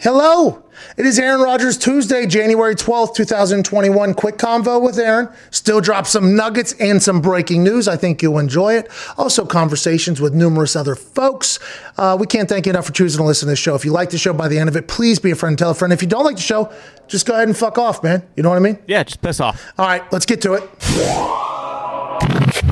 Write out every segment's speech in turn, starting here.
Hello. It is Aaron Rodgers Tuesday, January 12th, 2021. Quick convo with Aaron. Still drop some nuggets and some breaking news. I think you'll enjoy it. Also, conversations with numerous other folks. Uh, we can't thank you enough for choosing to listen to this show. If you like the show by the end of it, please be a friend, tell a friend. If you don't like the show, just go ahead and fuck off, man. You know what I mean? Yeah, just piss off. All right, let's get to it.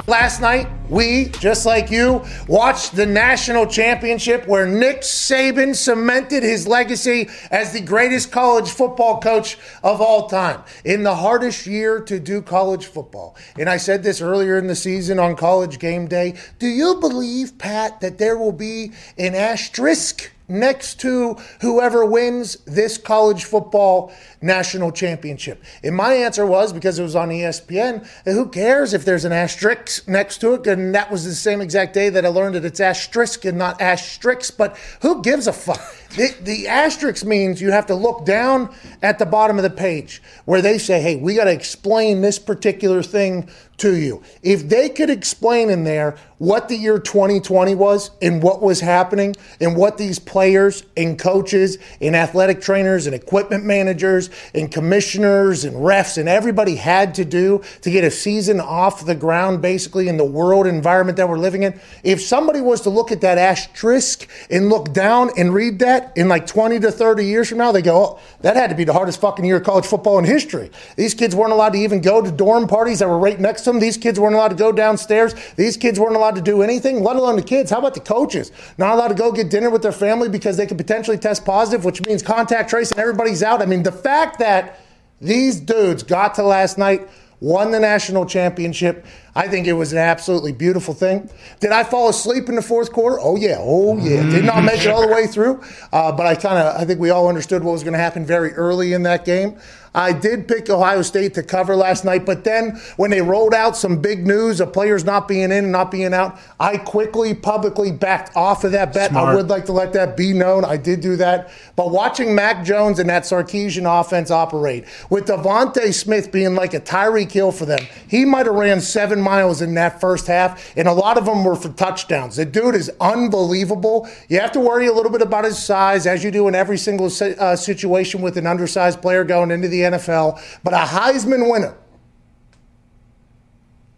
Last night, we, just like you, watched the national championship where Nick Saban cemented his legacy as the greatest college football coach of all time in the hardest year to do college football. And I said this earlier in the season on college game day. Do you believe, Pat, that there will be an asterisk? Next to whoever wins this college football national championship? And my answer was because it was on ESPN, who cares if there's an asterisk next to it? And that was the same exact day that I learned that it's asterisk and not asterisk, but who gives a fuck? The, the asterisk means you have to look down at the bottom of the page where they say, hey, we got to explain this particular thing to you. If they could explain in there what the year 2020 was and what was happening and what these players and coaches and athletic trainers and equipment managers and commissioners and refs and everybody had to do to get a season off the ground basically in the world environment that we're living in, if somebody was to look at that asterisk and look down and read that in like 20 to 30 years from now, they go, oh, that had to be the hardest fucking year of college football in history. These kids weren't allowed to even go to dorm parties that were right next to them. These kids weren't allowed to go downstairs. These kids weren't allowed to do anything, let alone the kids. How about the coaches? Not allowed to go get dinner with their family because they could potentially test positive, which means contact tracing, everybody's out. I mean, the fact that these dudes got to last night, won the national championship. I think it was an absolutely beautiful thing. Did I fall asleep in the fourth quarter? Oh yeah, oh yeah. Did not make it all the way through, uh, but I kind of I think we all understood what was going to happen very early in that game. I did pick Ohio State to cover last night, but then when they rolled out some big news of players not being in and not being out, I quickly publicly backed off of that bet. I would like to let that be known. I did do that. But watching Mac Jones and that Sarkisian offense operate, with Devonta Smith being like a Tyreek Hill for them, he might have ran seven miles in that first half, and a lot of them were for touchdowns. The dude is unbelievable. You have to worry a little bit about his size, as you do in every single uh, situation with an undersized player going into the NFL. But a Heisman winner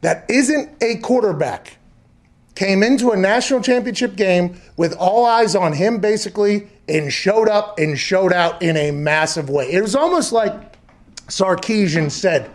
that isn't a quarterback came into a national championship game with all eyes on him basically and showed up and showed out in a massive way. It was almost like Sarkisian said,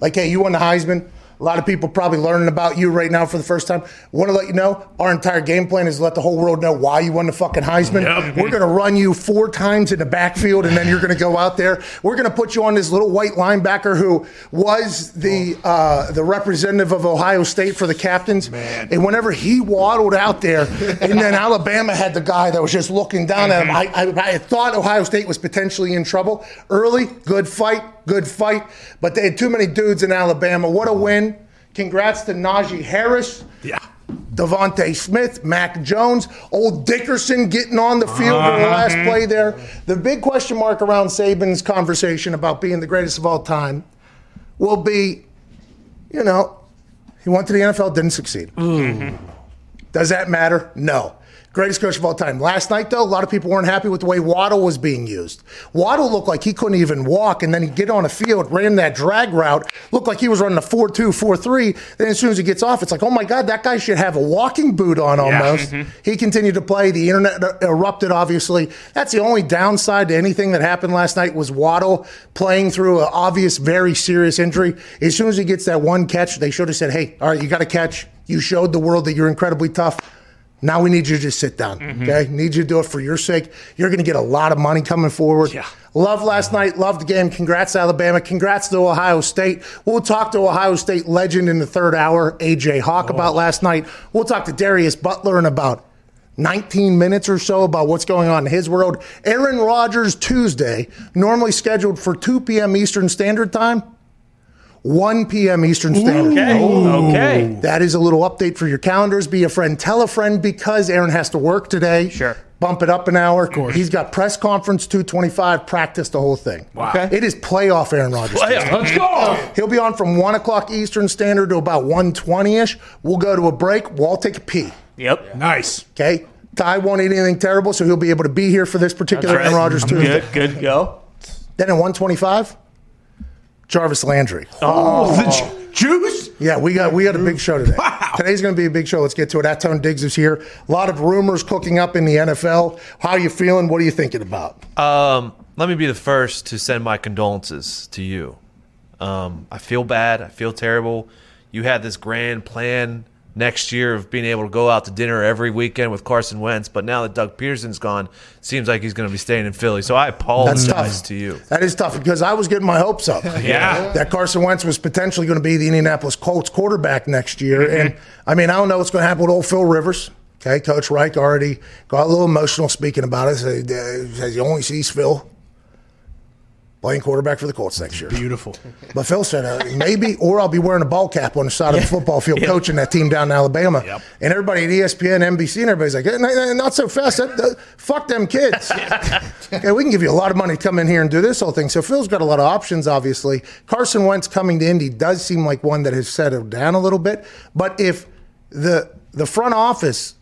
like, hey, you won the Heisman. A lot of people probably learning about you right now for the first time. Want to let you know our entire game plan is to let the whole world know why you won the fucking Heisman. Yep. We're going to run you four times in the backfield, and then you're going to go out there. We're going to put you on this little white linebacker who was the uh, the representative of Ohio State for the captains. Man. And whenever he waddled out there, and then Alabama had the guy that was just looking down at him, I, I, I thought Ohio State was potentially in trouble. Early, good fight, good fight, but they had too many dudes in Alabama. What a uh-huh. win. Congrats to Najee Harris. Yeah. Devonta Smith, Mac Jones, old Dickerson getting on the field in the uh-huh. last play there. The big question mark around Saban's conversation about being the greatest of all time will be, you know, he went to the NFL, didn't succeed. Mm-hmm. Does that matter? No. Greatest coach of all time. Last night, though, a lot of people weren't happy with the way Waddle was being used. Waddle looked like he couldn't even walk, and then he'd get on a field, ran that drag route, looked like he was running a 4 2, 4 3. Then as soon as he gets off, it's like, oh my God, that guy should have a walking boot on almost. Mm-hmm. He continued to play. The internet erupted, obviously. That's the only downside to anything that happened last night was Waddle playing through an obvious, very serious injury. As soon as he gets that one catch, they should have said, hey, all right, you got to catch. You showed the world that you're incredibly tough. Now we need you to just sit down. Mm-hmm. Okay, need you to do it for your sake. You're going to get a lot of money coming forward. Yeah. Love last night. Love the game. Congrats Alabama. Congrats to Ohio State. We'll talk to Ohio State legend in the third hour, AJ Hawk, about oh. last night. We'll talk to Darius Butler in about 19 minutes or so about what's going on in his world. Aaron Rodgers Tuesday, normally scheduled for 2 p.m. Eastern Standard Time. 1 p.m. Eastern Standard. Okay. Okay. That is a little update for your calendars. Be a friend, tell a friend because Aaron has to work today. Sure. Bump it up an hour. Of course. He's got press conference 225, practice the whole thing. Wow. Okay. It is playoff Aaron Rodgers. Yeah, let's go. He'll be on from 1 o'clock Eastern Standard to about 1.20ish. We'll go to a break. We'll take a pee. Yep. Nice. Okay? Ty won't eat anything terrible, so he'll be able to be here for this particular Aaron Rodgers I'm Tuesday. Good, good, go. Then at 125, Jarvis Landry. Oh, the ju- juice? Yeah, we got we got a big show today. Wow. Today's going to be a big show. Let's get to it. Atone Diggs is here. A lot of rumors cooking up in the NFL. How are you feeling? What are you thinking about? Um, let me be the first to send my condolences to you. Um, I feel bad. I feel terrible. You had this grand plan next year of being able to go out to dinner every weekend with Carson Wentz, but now that Doug Pederson's gone, seems like he's going to be staying in Philly. So I apologize to you. That is tough because I was getting my hopes up. Yeah. That Carson Wentz was potentially going to be the Indianapolis Colts quarterback next year. Mm-hmm. And I mean, I don't know what's going to happen with old Phil Rivers. Okay, Coach Reich already got a little emotional speaking about it. Uh, Says he only sees Phil playing quarterback for the Colts next year. Beautiful. But Phil said uh, maybe, or I'll be wearing a ball cap on the side of the football field coaching that team down in Alabama. Yep. And everybody at ESPN, NBC, and everybody's like, "Eh, nah, nah, not so fast. That- that- fuck them kids. okay, we can give you a lot of money to come in here and do this whole thing. So Phil's got a lot of options, obviously. Carson Wentz coming to Indy does seem like one that has settled down a little bit. But if the the front office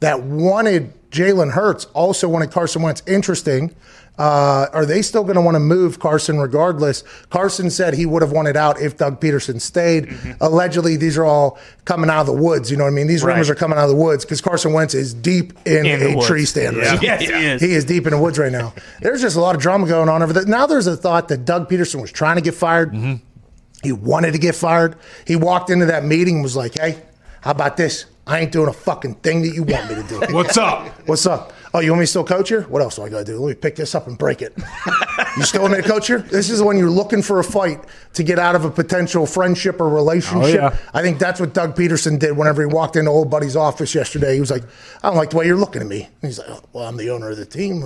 that wanted Jalen Hurts also wanted Carson Wentz. Interesting. Uh, are they still going to want to move Carson regardless? Carson said he would have wanted out if Doug Pederson stayed. Mm-hmm. Allegedly, these are all coming out of the woods. You know what I mean? These rumors Right. are coming out of the woods because Carson Wentz is deep in, In a woods. tree stand. right Yes, now. he is. He is deep in the woods right now. There's just a lot of drama going on over there. Now there's a thought that Doug Pederson was trying to get fired. Mm-hmm. He wanted to get fired. He walked into that meeting and was like, hey, how about this? I ain't doing a fucking thing that you want me to do. What's up? What's up? Oh, you want me to still coach here? What else do I got to do? Let me pick this up and break it. you still want me to coach here? This is when you're looking for a fight to get out of a potential friendship or relationship. Oh, yeah. I think that's what Doug Pederson did whenever he walked into old buddy's office yesterday. He was like, I don't like the way you're looking at me. And he's like, oh, well, I'm the owner of the team.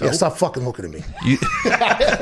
Or, yeah, stop fucking looking at me. You,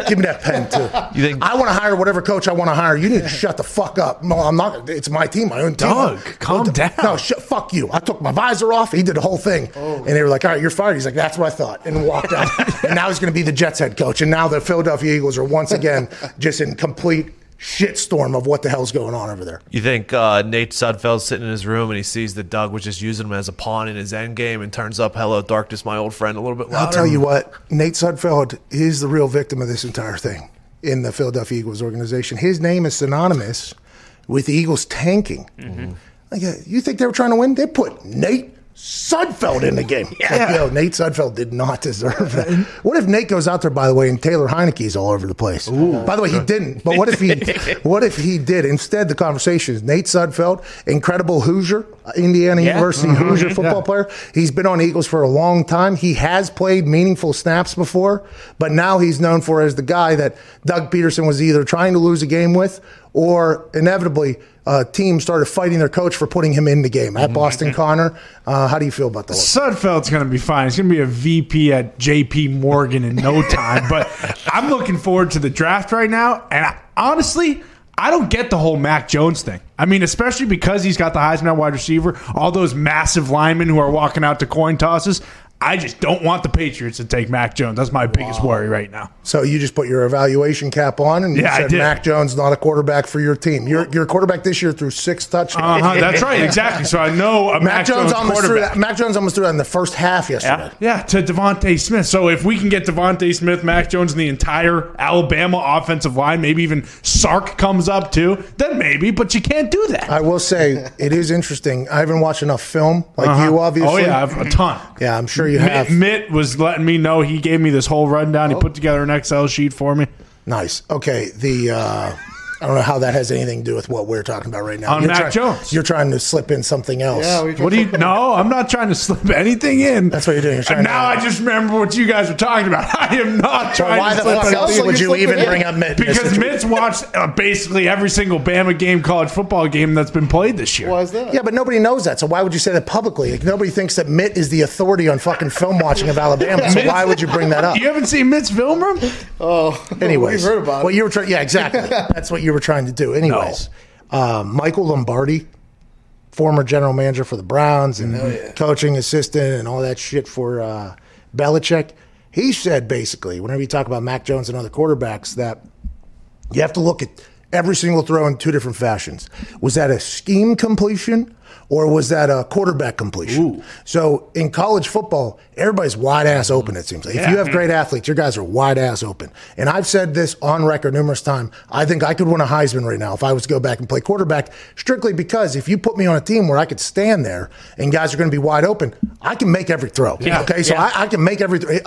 Give me that pen too. You think- I want to hire whatever coach I want to hire. You need to shut the fuck up. No, I'm not. It's my team, my own team. Doug, calm No, down. No, sh- fuck you. I took my visor off. He did the whole thing, oh. and they were like, "All right, you're fired." He's like, "That's what I thought," and walked out. and now he's going to be the Jets head coach. And now the Philadelphia Eagles are once again just in complete shitstorm of what the hell's going on over there. you think uh, Nate Sudfeld's sitting in his room and he sees that Doug was just using him as a pawn in his end game and turns up "Hello, Darkness, my old friend" a little bit louder. I'll tell you what, Nate Sudfeld is the real victim of this entire thing in the Philadelphia Eagles organization. His name is synonymous with the Eagles tanking. Like, uh, you think they were trying to win? They put Nate Sudfeld in the game. Like, yo, Nate Sudfeld did not deserve that. What if Nate goes out there, by the way, and Taylor Heinicke's all over the place? By the way, he didn't. But what if he? what if he did? Instead, the conversation is Nate Sudfeld, incredible Hoosier, Indiana University Hoosier football player. He's been on Eagles for a long time. He has played meaningful snaps before, but now he's known for as the guy that Doug Pederson was either trying to lose a game with or inevitably uh, teams started fighting their coach for putting him in the game. At Boston Connor, uh, how do you feel about that? Sudfeld's going to be fine. He's going to be a VP at JP Morgan in no time. but I'm looking forward to the draft right now. And I, honestly, I don't get the whole Mac Jones thing. I mean, especially because he's got the Heisman wide receiver, all those massive linemen who are walking out to coin tosses. I just don't want the Patriots to take Mac Jones. That's my biggest worry right now. So you just put your evaluation cap on and you Yeah, said. Mac Jones not a quarterback for your team. You're, you're a quarterback this year through six touchdowns. Uh-huh, that's right, exactly. So I know a Mac, Mac, Jones, Jones, almost threw that. Mac Jones almost threw that in the first half yesterday. Yeah, to Devonta Smith. So if we can get Devonta Smith, Mac Jones, and the entire Alabama offensive line, maybe even Sark comes up too, then maybe. But you can't do that. I will say it is interesting. I haven't watched enough film like Uh-huh. you, obviously. Oh yeah, I've- a ton. Yeah, I'm sure you have. Mitt, Mitt was letting me know. He gave me this whole rundown. He put together an Excel sheet for me. Nice. Okay. The uh, I don't know how that has anything to do with what we're talking about right now. On you're Mac trying, Jones. You're trying to slip in something else. Yeah, we What do you? No, I'm not trying to slip anything in. That's what you're doing. You're trying And to- now I just remember what you guys were talking about. I am not So trying why to the slip fuck anything else would you're even slipping bring in. up Mitt? Because? Mitt's watched uh, basically every single Bama game, college football game that's been played this year. Why is that? Yeah, but nobody knows that. So why would you say that publicly? Like, nobody thinks that Mitt is the authority on fucking film watching of Alabama. So why would you bring that up? You haven't seen Mitt's film room? Oh, Anyways, we've heard about what it. you were trying. Yeah, exactly. That's what you were trying to do. Anyways, uh, Michael Lombardi, former general manager for the Browns and coaching assistant and all that shit for uh, Belichick. He said basically, whenever you talk about Mac Jones and other quarterbacks, that you have to look at every single throw in two different fashions. Was that a scheme completion? or was that a quarterback completion? So in college football, everybody's wide ass open. It seems like if you have great athletes, your guys are wide ass open. And I've said this on record numerous times. I think I could win a Heisman right now if I was to go back and play quarterback, strictly because if you put me on a team where I could stand there and guys are going to be wide open, I can make every throw. Okay, so I, I can make every throw.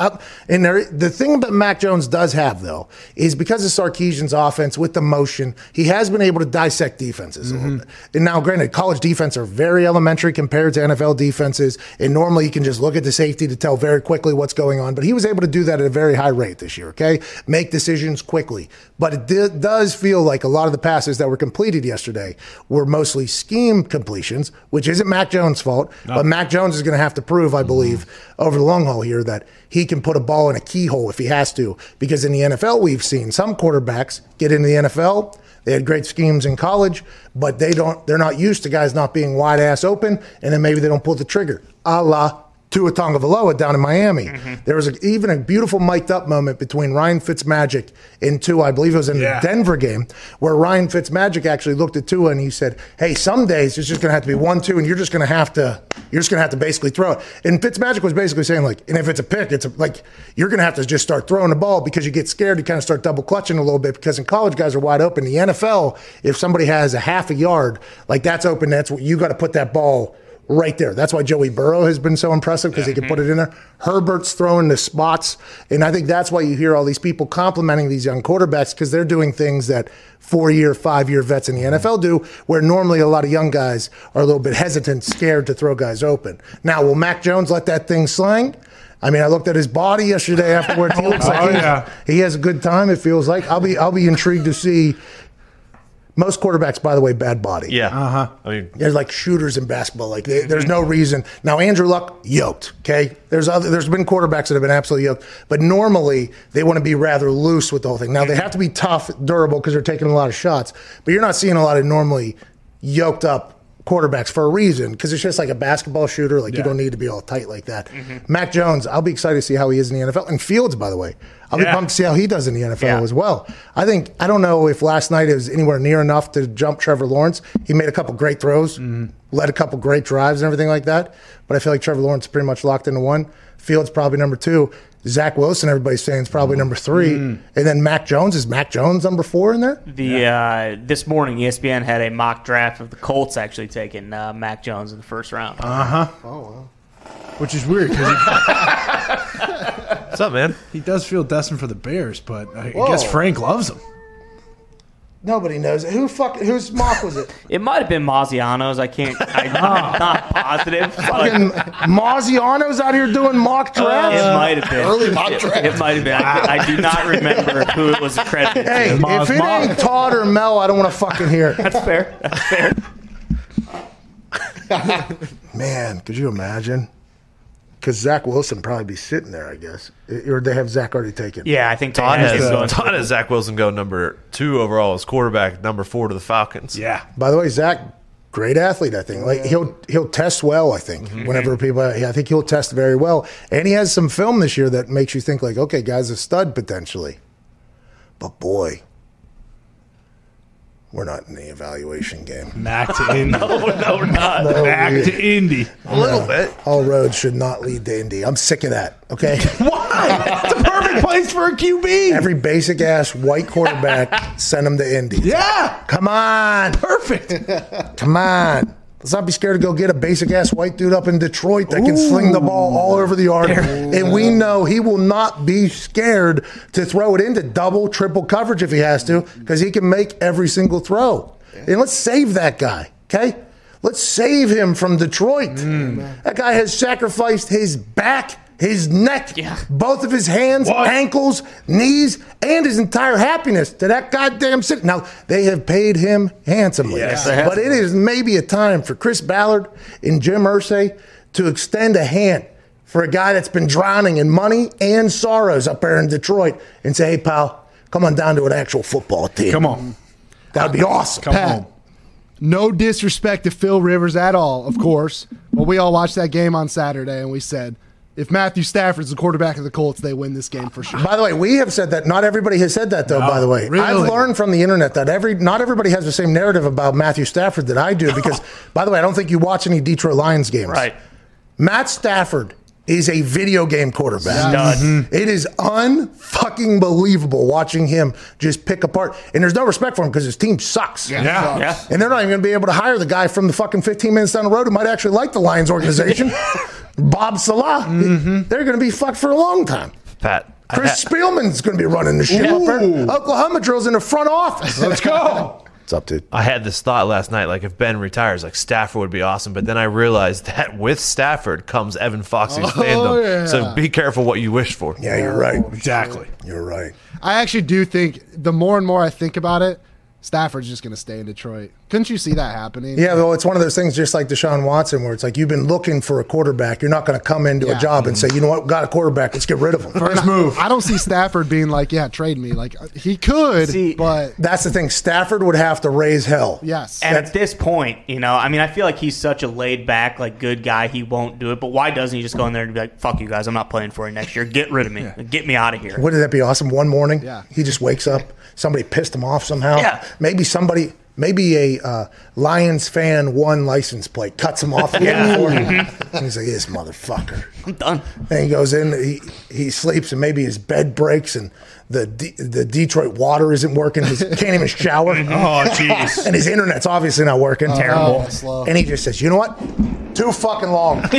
And there, the thing that Mac Jones does have though is because of Sarkisian's offense with the motion, he has been able to dissect defenses. a little mm-hmm. bit. And now, granted, college defense are very elementary compared to NFL defenses, and normally you can just look at the safety to tell very quickly what's going on. But he was able to do that at a very high rate this year. Okay, make decisions quickly. But it di- does feel like a lot of the passes that were completed yesterday were mostly scheme completions, which isn't Mac Jones' fault. But Mac Jones is going to have to prove, I mm-hmm. believe, over the long haul here that he can put a ball in a keyhole if he has to. Because in the NFL, we've seen some quarterbacks get into the NFL. They had great schemes in college, but they don't. They're not used to guys not being wide ass open, and then maybe they don't pull the trigger. A la Tua Tagovailoa down in Miami. Mm-hmm. There was a, even a beautiful mic'd up moment between Ryan Fitzmagic and Tua. I believe it was in Yeah. the Denver game where Ryan Fitzmagic actually looked at Tua and he said, "Hey, some days it's just going to have to be one two, and you're just going to have to you're just going to have to basically throw it." And Fitzmagic was basically saying like, "And if it's a pick, it's a, like you're going to have to just start throwing the ball because you get scared. You kind of start double clutching a little bit because in college guys are wide open. The NFL, if somebody has a half a yard, like that's open, that's what you got to put that ball." Right there. That's why Joey Burrow has been so impressive because he can put it in there. Herbert's throwing the spots. And I think that's why you hear all these people complimenting these young quarterbacks because they're doing things that four year, five year vets in the NFL do, where normally a lot of young guys are a little bit hesitant, scared to throw guys open. Now, will Mac Jones let that thing slang? I mean, I looked at his body yesterday afterwards. He oh, looks like Oh, he, yeah. he has a good time. It feels like I'll be I'll be intrigued to see. Most quarterbacks, by the way, bad body. Yeah. Uh huh. I mean, There's like shooters in basketball. Like they, there's no reason. Now Andrew Luck yoked. Okay, there's other. There's been quarterbacks that have been absolutely yoked, but normally they want to be rather loose with the whole thing. Now they have to be tough, durable because they're taking a lot of shots. But you're not seeing a lot of normally yoked up quarterbacks for a reason because it's just like a basketball shooter. Like you don't need to be all tight like that. Mm-hmm. Mac Jones, I'll be excited to see how he is in the NFL. And Fields, by the way, I'll be Yeah. pumped to see how he does in the NFL Yeah. as well. I think I don't know if last night it was anywhere near enough to jump Trevor Lawrence. He made a couple great throws, mm-hmm. led a couple great drives and everything like that. But I feel like Trevor Lawrence is pretty much locked into one. Fields probably number two. Zach Wilson, everybody's saying is probably number three, and then Mac Jones is Mac Jones number four in there. The uh, this morning, ESPN had a mock draft of the Colts actually taking uh, Mac Jones in the first round. Uh huh. Oh wow. Which is weird because what's up, man? he, he does feel destined for the Bears, but I, I guess Frank loves him. Nobody knows who fuck whose mock was it. It might have been Maziano's. I can't. I, I'm not positive. But Fucking Maziano's out here doing mock drafts. it might have been. Early mock It- draft. It, might have been. I, I do not remember who it was credited. Hey, to. Maz if it mock. ain't Todd or Mel, I don't want to fucking hear it. That's fair. That's fair. Man, could you imagine? Because Zach Wilson probably be sitting there, I guess. Or they have Zach already taken. Yeah, I think Todd Todd has, going Todd has Zach Wilson go number two overall as quarterback, number four to the Falcons. Yeah, By the way, Zach, great athlete. I think. Like he'll he'll test well. I think. Mm-hmm. Whenever people, I think he'll test very well, and he has some film this year that makes you think like, okay, guy's a stud potentially. But boy, we're not in the evaluation game. Mac to Indy. no, no, we're not. Mac to Indy. A little bit. All roads should not lead to Indy. I'm sick of that. Okay. Why? It's a perfect place for a QB. Every basic ass white quarterback, send him to Indy. yeah, Come on. perfect. Come on. Let's not be scared to go get a basic ass white dude up in Detroit that can sling the ball all over the yard. And we know he will not be scared to throw it into double, triple coverage if he has to, because he can make every single throw. And let's save that guy, okay? Let's save him from Detroit. That guy has sacrificed his back, his neck, Yeah. both of his hands, What? ankles, knees, and his entire happiness to that goddamn city. Now, they have paid him handsomely. Yes, they have. but it is maybe a time for Chris Ballard and Jim Irsay to extend a hand for a guy that's been drowning in money and sorrows up there in Detroit and say, hey, pal, come on down to an actual football team. Come on, That would be awesome. come Pat. home. No disrespect to Phil Rivers at all, of course. But we all watched that game on Saturday and we said, if Matthew Stafford's the quarterback of the Colts, they win this game for sure. By the way, we have said that. Not everybody has said that, though. by the way, really? I've learned from the internet that every not everybody has the same narrative about Matthew Stafford that I do. Because, by the way, I don't think you watch any Detroit Lions games. Right. Matt Stafford is a video game quarterback. Stud. Mm-hmm. It is unfucking believable watching him just pick apart. And there's no respect for him because his team sucks. Yeah. Yeah. And they're not even going to be able to hire the guy from the fucking 15 minutes down the road who might actually like the Lions organization, Bob Saleh. Mm-hmm. They're going to be fucked for a long time. Pat. Chris ha- Spielman's going to be running the show. Oklahoma drills in the front office. Let's go. What's up, dude? I had this thought last night, like if Ben retires, like Stafford would be awesome. But then I realized that with Stafford comes Evan Fox's oh, fandom. yeah. So be careful what you wish for. Yeah, you're right. Oh, exactly. You're right. I actually do think the more and more I think about it, Stafford's just going to stay in Detroit. Couldn't you see that happening? Yeah, well, it's one of those things just like Deshaun Watson, where it's like you've been looking for a quarterback. You're not going to come into Yeah. a job and say, you know what, got a quarterback, let's get rid of him. First move. I don't see Stafford being like, yeah, trade me. Like uh, he could, See- but That's the thing. Stafford would have to raise hell. yes. And at this point, you know, I mean, I feel like he's such a laid back, like good guy. He won't do it. But why doesn't he just go in there and be like, "Fuck you guys, I'm not playing for you next year. Get rid of me. Get me out of here." Wouldn't that be awesome? One morning, Yeah. he just wakes up. Somebody pissed him off somehow. Yeah. Maybe somebody, maybe a uh, Lions fan one license plate cuts him off. Yeah. floor. and he's like, this motherfucker. I'm done. And he goes in, he, he sleeps, and maybe his bed breaks, and the D, the Detroit water isn't working. He can't even shower. Oh, jeez. and his internet's obviously not working. Terrible. slow. And he just says, "You know what? Too fucking long." and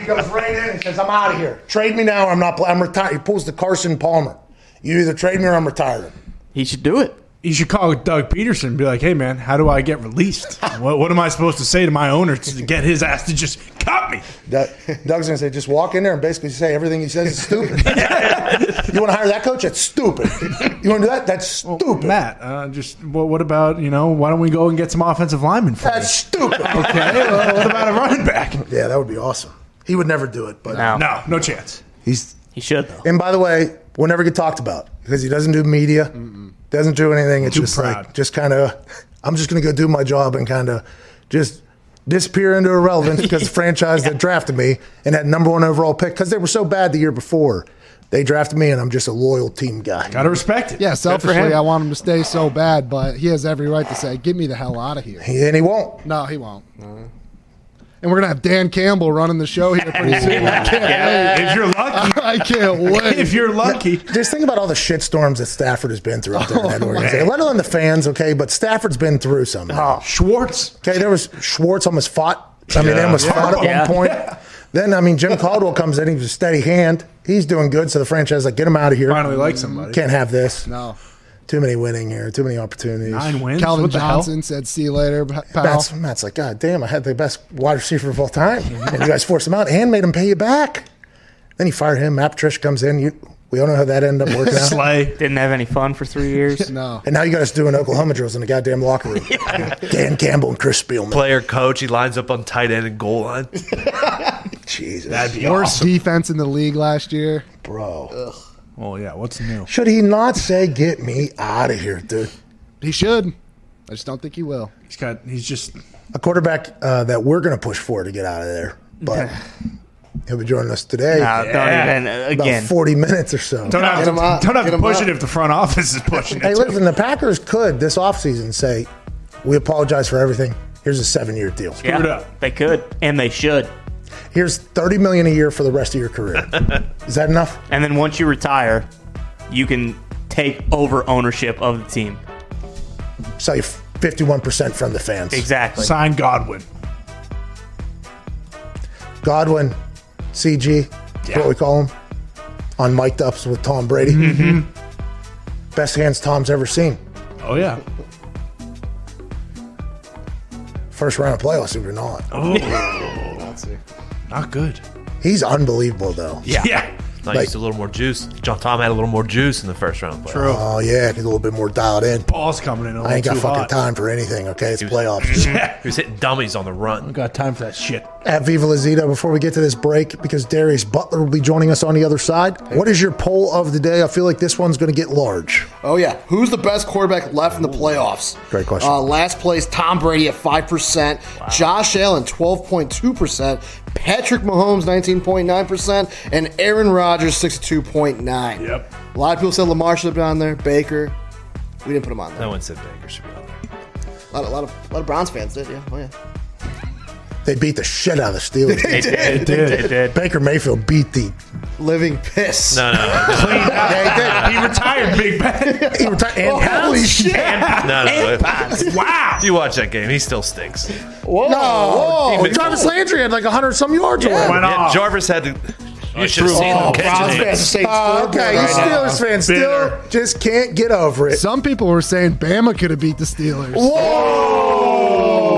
he goes right in and says, "I'm out of here. Trade me now. Or I'm not. Play- I'm retired." He pulls the Carson Palmer. You either trade me or I'm retiring. He should do it. You should call Doug Pederson and be like, hey, man, how do I get released? what, what am I supposed to say to my owner to get his ass to just cut me? Doug, Doug's gonna say, "Just walk in there and basically say everything he says is stupid." you want to hire that coach? That's stupid. You want to do that? That's stupid. Matt, uh, just what, what about, you know, why don't we go and get some offensive linemen for That's you? stupid. Okay, well, what about a running back? Yeah, that would be awesome. He would never do it, but No, No, no chance. he's. he should though. And by the way, will never get talked about because he doesn't do media, doesn't do anything. It's Too just proud. like, just kind of, I'm just going to go do my job and kind of just disappear into irrelevance because the franchise that drafted me and that number one overall pick because they were so bad the year before. They drafted me and I'm just a loyal team guy. Got to respect it. yeah, for selfishly. I want him to stay so bad, but he has every right to say, "Get me the hell out of here." And he won't. No, he won't. Uh-huh. And we're gonna have Dan Campbell running the show here pretty soon. I can't If you're lucky. I can't wait. if you're lucky. Just think about all the shit storms that Stafford has been through up there in oh, that Oh, organization. Let alone the fans, okay? But Stafford's been through something. Oh, Schwartz. Okay, there was Schwartz almost fought. I mean, they almost fought at Yeah. one point. Then, I mean, Jim Caldwell comes in. He's a steady hand. He's doing good. So the franchise is like, get him out of here. Finally like somebody. Can't have this. no. Too many winning here. Too many opportunities. Nine wins. Calvin what Johnson said, "See you later, pal." Matt's, Matt's like, God damn, I had the best wide receiver of all time. and you guys forced him out and made him pay you back. Then you fired him. Matt Patricia comes in. You, we all know how that ended up working hell? out. Slay. Didn't have any fun for three years. No. And now you got us doing Oklahoma drills in the goddamn locker room. Dan Campbell and Chris Spielman. Player coach, he lines up on tight end and goal line. Jesus. That'd be Worst awesome. defense in the league last year. Bro. Well, yeah, what's new? Should he not say, get me out of here, dude? He should. I just don't think he will. He's got, he's just, a quarterback uh, that we're going to push for to get out of there. But he'll be joining us today. No, don't even. uh, about 40 minutes or so. don't have Get to, him up. don't have to push up. it if the front office is pushing Hey, it. too. listen, the Packers could this offseason say, we apologize for everything. Here's a seven year deal. yeah, it up. they could and they should. Here's 30 million a year for the rest of your career. Is that enough? And then once you retire, you can take over ownership of the team. So you 51% from the fans. Exactly. Sign Godwin. Godwin, CG, Yeah. what we call him, on mic'd ups with Tom Brady. Mm-hmm. Best hands Tom's ever seen. Oh, yeah. First round of playoffs, if you're not. Not good. He's unbelievable, though. Yeah. Yeah. Not Like- used to a little more juice. John Tom had a little more juice in the first round. Play. True. Oh, yeah, he's a little bit more dialed in. Ball's coming in a little I ain't got too fucking hot. time for anything, okay? It's was- playoffs. Yeah. He was hitting dummies on the run. Got time for that shit. At Viva La Lazita, before we get to this break, because Darius Butler will be joining us on the other side, what is your poll of the day? I feel like this one's going to get large. Oh yeah, who's the best quarterback left in the playoffs? Great question. Uh, last place, Tom Brady at five percent, Josh Allen twelve point two percent, Patrick Mahomes 19.9%, and Aaron Rodgers 62.9. Yep. A lot of people said Lamar should have been on there. Baker. We didn't put him on there. No one said Baker should be on there. A lot, of, lot, of, lot of Browns fans did, yeah. Oh, yeah. They beat the shit out of the Steelers. They did. They did. They did. Baker Mayfield beat the. Living piss. No, no, Yeah, He retired, Big Ben. he did. He retired. And Holy shit. no, no. wow. You watch that game; he still stinks. Whoa. No, Whoa. Even- Jarvis Landry had like 100 some yards or whatever. Went Yeah. Jarvis had to. You should have seen Oh, him Browns catching fans it. are saying Oh, okay, you right now. Steelers fans still Bitter. just can't get over it. Some people were saying Bama could have beat the Steelers. Whoa!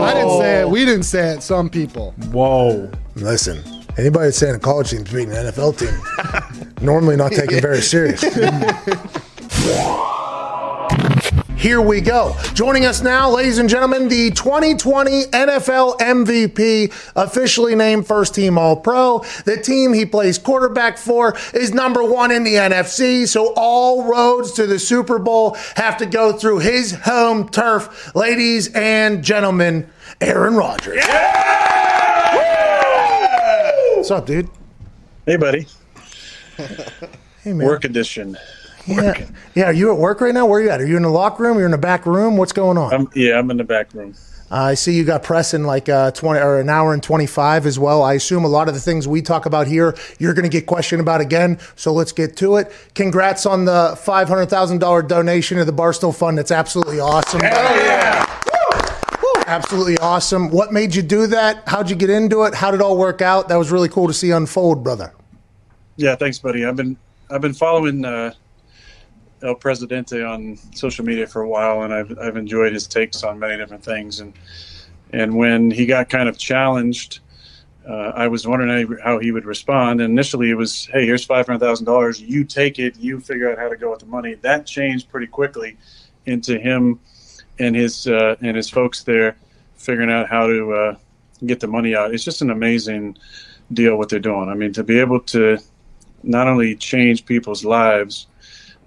I didn't say it. We didn't say it. Some people. Whoa. Listen, anybody that's saying a college team's beating an NFL team, normally not taken very serious. Here we go. Joining us now, ladies and gentlemen, the 2020 NFL MVP, officially named first team All Pro. The team he plays quarterback for is number one in the NFC, so all roads to the Super Bowl have to go through his home turf. Ladies and gentlemen, Aaron Rodgers. What's up, dude? Hey, buddy. Hey, man. Work edition. Yeah. yeah, are you at work right now? Where are you at? Are you in the locker room? You're in the back room? What's going on? I'm, yeah, I'm in the back room. I see you got press in like uh, 20 or an hour and 25 as well. I assume a lot of the things we talk about here, you're going to get questioned about again. So let's get to it. Congrats on the $500,000 donation to the Barstool Fund. That's absolutely awesome. Hell yeah. Absolutely awesome. What made you do that? How'd you get into it? How did it all work out? That was really cool to see unfold, brother. Yeah, thanks, buddy. I've been I've been following uh, El Presidente on social media for a while, and I've I've enjoyed his takes on many different things. And and when he got kind of challenged, uh, I was wondering how he, would respond. And initially, it was, "Hey, here's five hundred thousand dollars. You take it. You figure out how to go with the money." That changed pretty quickly into him and his uh, and his folks there figuring out how to uh, get the money out. It's just an amazing deal what they're doing. I mean, to be able to not only change people's lives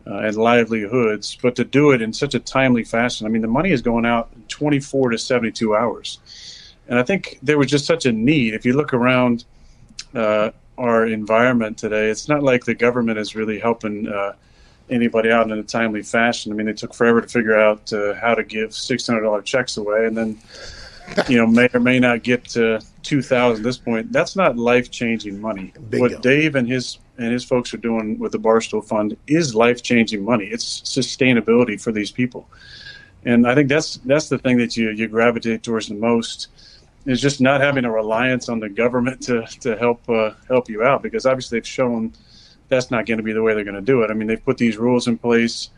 uh, and livelihoods, but to do it in such a timely fashion. I mean, the money is going out in 24 to 72 hours. And I think there was just such a need. If you look around uh, our environment today, it's not like the government is really helping uh, anybody out in a timely fashion. I mean, it took forever to figure out uh, how to give $600 checks away. And then you know, may or may not get to two thousand at this point. That's not life changing money. Bingo. What Dave and his and his folks are doing with the Barstool Fund is life changing money. It's sustainability for these people, and I think that's that's the thing that you you gravitate towards the most is just not having a reliance on the government to to help uh, help you out because obviously they've shown that's not going to be the way they're going to do it. I mean, they've put these rules in place.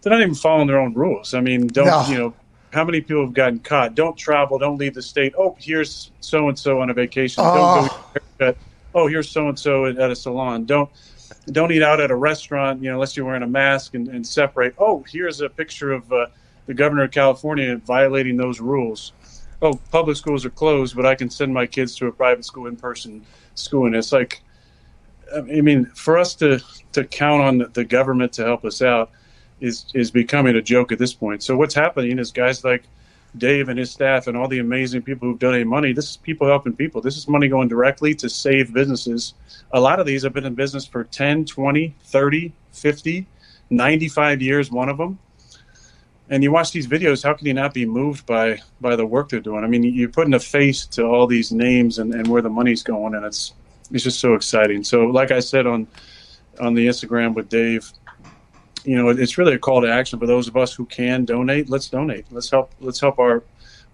They're not even following their own rules. I mean, don't No. you know? How many people have gotten caught? Don't travel. Don't leave the state. Oh, here's so and so on a vacation. Don't go haircut. Oh, here's so and so at a salon. Don't don't eat out at a restaurant. You know, unless you're wearing a mask and, and separate. Oh, here's a picture of uh, the governor of California violating those rules. Oh, public schools are closed, but I can send my kids to a private school in person school, and it's like I mean, for us to to count on the government to help us out is is becoming a joke at this point. So what's happening is guys like Dave and his staff and all the amazing people who've donated money. This is people helping people. This is money going directly to save businesses. A lot of these have been in business for 10, 20, 30, 50, 95 years, one of them. And you watch these videos, how can you not be moved by by the work they're doing? I mean, you're putting a face to all these names and, and where the money's going, and it's it's just so exciting. So, like I said on on the Instagram with Dave, you know, it's really a call to action for those of us who can donate. Let's donate. Let's help. Let's help our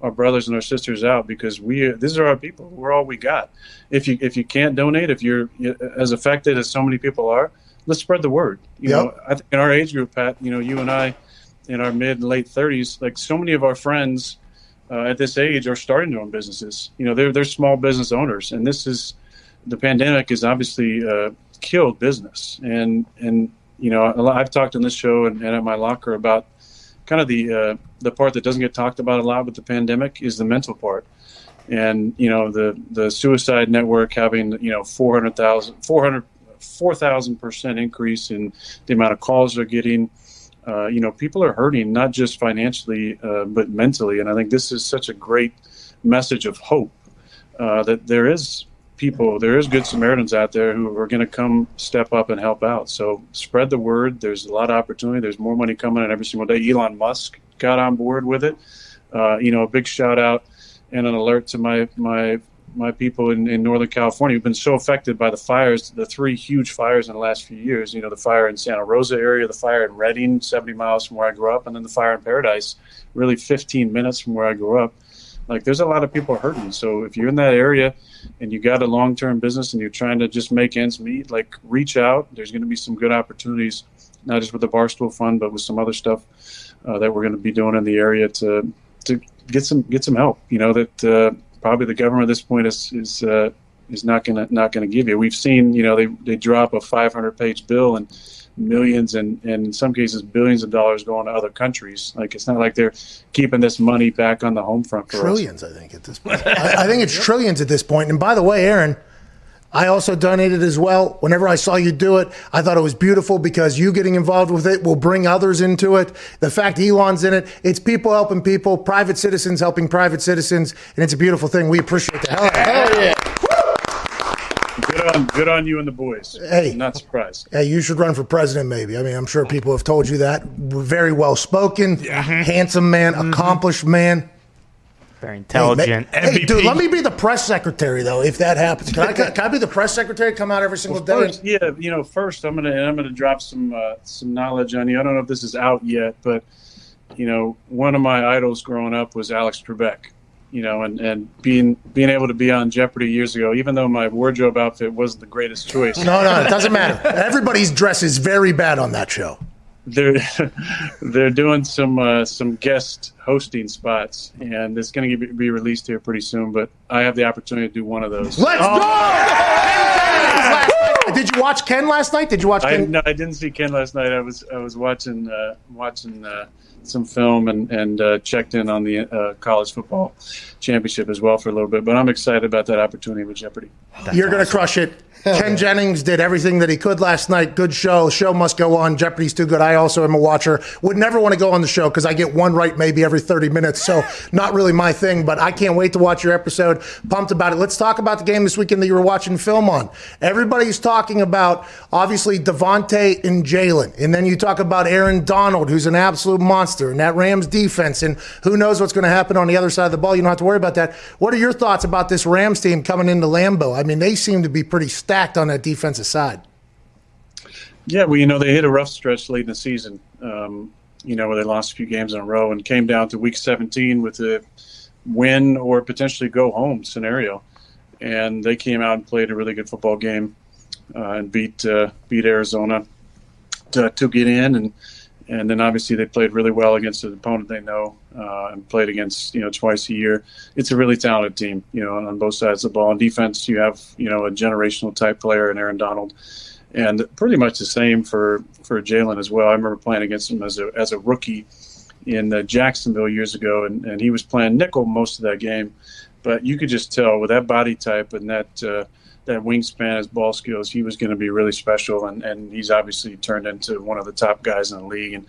our brothers and our sisters out because we these are our people. We're all we got. If you if you can't donate, if you're as affected as so many people are, let's spread the word. You Yep. know, I think in our age group, Pat, you know, you and I, in our mid and late thirties, like so many of our friends uh, at this age are starting their own businesses. You know, they're they're small business owners, and this is the pandemic has obviously uh, killed business. And and you know, I've talked on this show and, and at my locker about kind of the uh, the part that doesn't get talked about a lot with the pandemic is the mental part. And you know, the the suicide network having you know 400,000 400 4,000 percent increase in the amount of calls they're getting. Uh, you know, people are hurting not just financially uh, but mentally, and I think this is such a great message of hope uh, that there is people, there is good Samaritans out there who are going to come step up and help out. So spread the word. There's a lot of opportunity. There's more money coming in every single day. Elon Musk got on board with it. Uh, you know, a big shout out and an alert to my my my people in, in Northern California who've been so affected by the fires, the three huge fires in the last few years. You know, the fire in Santa Rosa area, the fire in Redding, 70 miles from where I grew up, and then the fire in Paradise, really 15 minutes from where I grew up. Like, there's a lot of people hurting. So if you're in that area and you got a long-term business and you're trying to just make ends meet, like, reach out. There's going to be some good opportunities, not just with the Barstool Fund, but with some other stuff uh, that we're going to be doing in the area to to get some get some help. You know that. Uh, probably the government at this point is is uh, is not going to not to give you. We've seen you know they they drop a 500 page bill and millions and, and in some cases billions of dollars going to other countries. Like it's not like they're keeping this money back on the home front for trillions. Us. I think at this point, I, I think it's trillions at this point. And by the way, Aaron. I also donated as well. Whenever I saw you do it, I thought it was beautiful because you getting involved with it will bring others into it. The fact Elon's in it, it's people helping people, private citizens helping private citizens, and it's a beautiful thing. We appreciate the hell out of it. Hell yeah. Good on, good on you and the boys. Hey. not surprised. Hey, you should run for president, maybe. I mean, I'm sure people have told you that. Very well spoken, handsome man, accomplished man. Very intelligent. Hey, ma- hey, dude, let me be the press secretary though. If that happens, can I, can, can I be the press secretary? Come out every single Well, day. first, yeah, you know, first I'm gonna I'm gonna drop some uh, some knowledge on you. I don't know if this is out yet, but you know, one of my idols growing up was Alex Trebek. You know, and, and being being able to be on Jeopardy years ago, even though my wardrobe outfit wasn't the greatest choice. No, no, it doesn't matter. Everybody's dress is very bad on that show. they're they're doing some uh, some guest hosting spots, and it's going to be released here pretty soon. But I have the opportunity to do one of those. Let's go! Did you watch Ken last night? Did you watch I, Ken? no, I didn't see Ken last night. I was I was watching uh, watching uh, some film and and uh, checked in on the uh, college football championship as well for a little bit. But I'm excited about that opportunity with Jeopardy. You're going to crush it. Ken Jennings did everything that he could last night. Good show. Show must go on. Jeopardy's too good. I also am a watcher. Would never want to go on the show because I get one right maybe every 30 minutes. So not really my thing, but I can't wait to watch your episode. Pumped about it. Let's talk about the game this weekend that you were watching film on. Everybody's talking about obviously Davante and Jalen. And then you talk about Aaron Donald, who's an absolute monster, and that Rams defense. And who knows what's going to happen on the other side of the ball. You don't have to worry about that. What are your thoughts about this Rams team coming into Lambeau? I mean, they seem to be pretty stacked on that defensive side. Yeah, well, you know, they hit a rough stretch late in the season, um, you know, where they lost a few games in a row and came down to week 17 with a win or potentially go home scenario. And they came out and played a really good football game uh, and beat uh, beat Arizona to, to get in. And, and then obviously they played really well against an opponent they know uh, and played against, you know, twice a year. It's a really talented team, you know, on both sides of the ball. On defense, you have, you know, a generational type player in Aaron Donald and pretty much the same for for Jalen as well. I remember playing against him as a as a rookie in uh, Jacksonville years ago, and, and he was playing nickel most of that game. But you could just tell with that body type and that uh, that wingspan, his ball skills, he was going to be really special. And, and he's obviously turned into one of the top guys in the league. And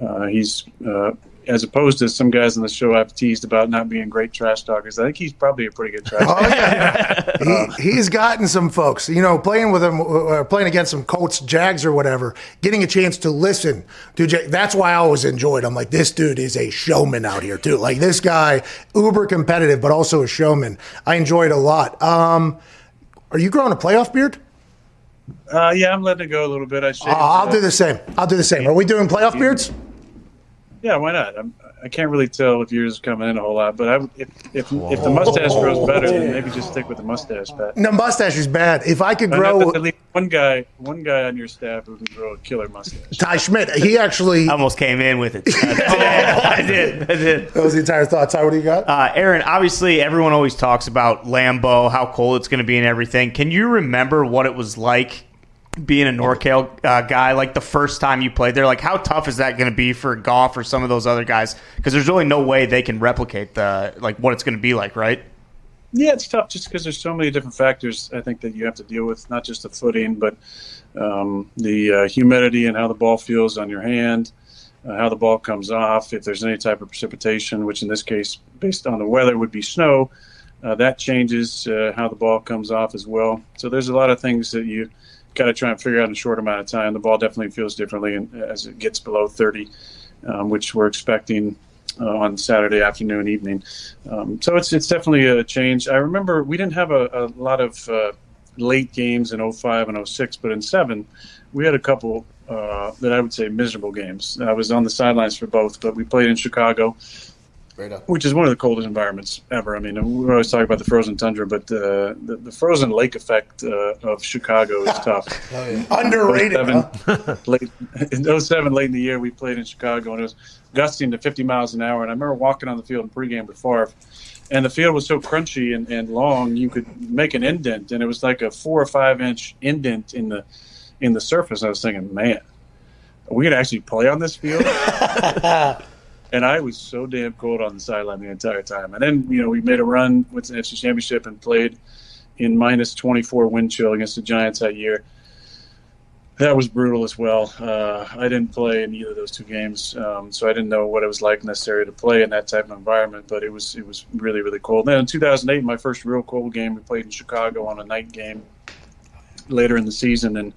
uh, he's uh, as opposed to some guys on the show I've teased about not being great trash talkers. I think he's probably a pretty good trash talker. Oh yeah, he, he's gotten some folks. You know, playing with him, or playing against some Colts, Jags, or whatever, getting a chance to listen to. Jay, that's why I always enjoyed. him. like, this dude is a showman out here too. Like this guy, uber competitive, but also a showman. I enjoyed a lot. Um, are you growing a playoff beard? Uh, yeah, I'm letting it go a little bit. I Uh, I'll do the same. I'll do the same. Are we doing playoff beards? Yeah, why not? I'm, I can't really tell if yours is coming in a whole lot, but I, would- if if, if the mustache grows better, then maybe just stick with the mustache, Pat. No, mustache is bad. If I could I grow at least one guy, one guy on your staff who can grow a killer mustache. Ty Schmidt, he actually. I almost came in with it. I did. I did. That was the entire thought. Ty, what do you got? Uh, Aaron, obviously, everyone always talks about Lambeau, how cold it's going to be, and everything. Can you remember what it was like being a NorCal uh, guy? Like the first time you played there, like how tough is that going to be for Goff or some of those other guys? Because there's really no way they can replicate the like what it's going to be like, right? Yeah, it's tough just because there's so many different factors I think that you have to deal with, not just the footing, but um, the uh, humidity and how the ball feels on your hand, uh, how the ball comes off, if there's any type of precipitation, which in this case, based on the weather, would be snow. uh, that changes uh, how the ball comes off as well. So there's a lot of things that you got to try and figure out in a short amount of time. The ball definitely feels differently as it gets below 30, um, which we're expecting uh, on Saturday afternoon, evening. Um, so it's it's definitely a change. I remember we didn't have a, a lot of uh, late games in 05 and 06, but in seven, we had a couple uh, that I would say miserable games. I was on the sidelines for both, but we played in Chicago, Straight up. which is one of the coldest environments ever. I mean, we always talk about the frozen tundra, but uh, the, the frozen lake effect uh, of Chicago is tough. Underrated. 07, huh? late in 07, late in the year, we played in Chicago, and it was gusting to 50 miles an hour. And I remember walking on the field in pregame with Favre, and the field was so crunchy and, and long, you could make an indent, and it was like a four or five inch indent in the in the surface. I was thinking, man, are we gonna actually play on this field? and I was so damn cold on the sideline the entire time. And then you know we made a run with the NFC Championship and played in minus 24 wind chill against the Giants that year. That was brutal as well. Uh, I didn't play in either of those two games, um, so I didn't know what it was like necessarily to play in that type of environment. But it was it was really really cold. then in 2008, my first real cold game, we played in Chicago on a night game later in the season, and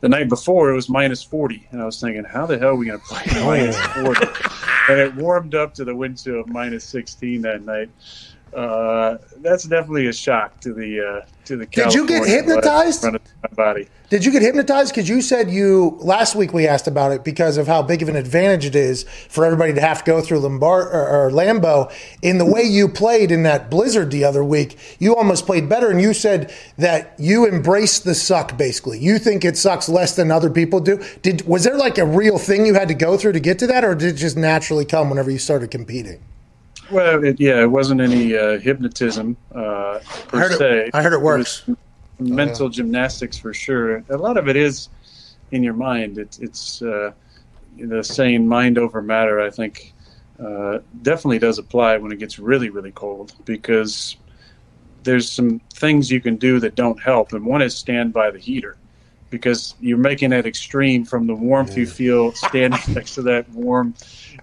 the night before it was minus 40, and I was thinking, how the hell are we going to play oh, minus 40? and it warmed up to the wind chill of minus 16 that night. Uh, that's definitely a shock to the uh, to the. Did you get hypnotized? my body. Did you get hypnotized? Because you said you last week we asked about it because of how big of an advantage it is for everybody to have to go through Lombard or, or Lambeau. In the way you played in that blizzard the other week, you almost played better, and you said that you embrace the suck. Basically, you think it sucks less than other people do. Did was there like a real thing you had to go through to get to that, or did it just naturally come whenever you started competing? Well, it, yeah, it wasn't any uh, hypnotism uh, per I heard it- se. I heard it works. was mental gymnastics for sure. A lot of it is in your mind. It, it's uh, the saying "mind over matter." I think uh, definitely does apply when it gets really, really cold because there's some things you can do that don't help, and one is stand by the heater because you're making it extreme from the warmth you feel standing next to that warm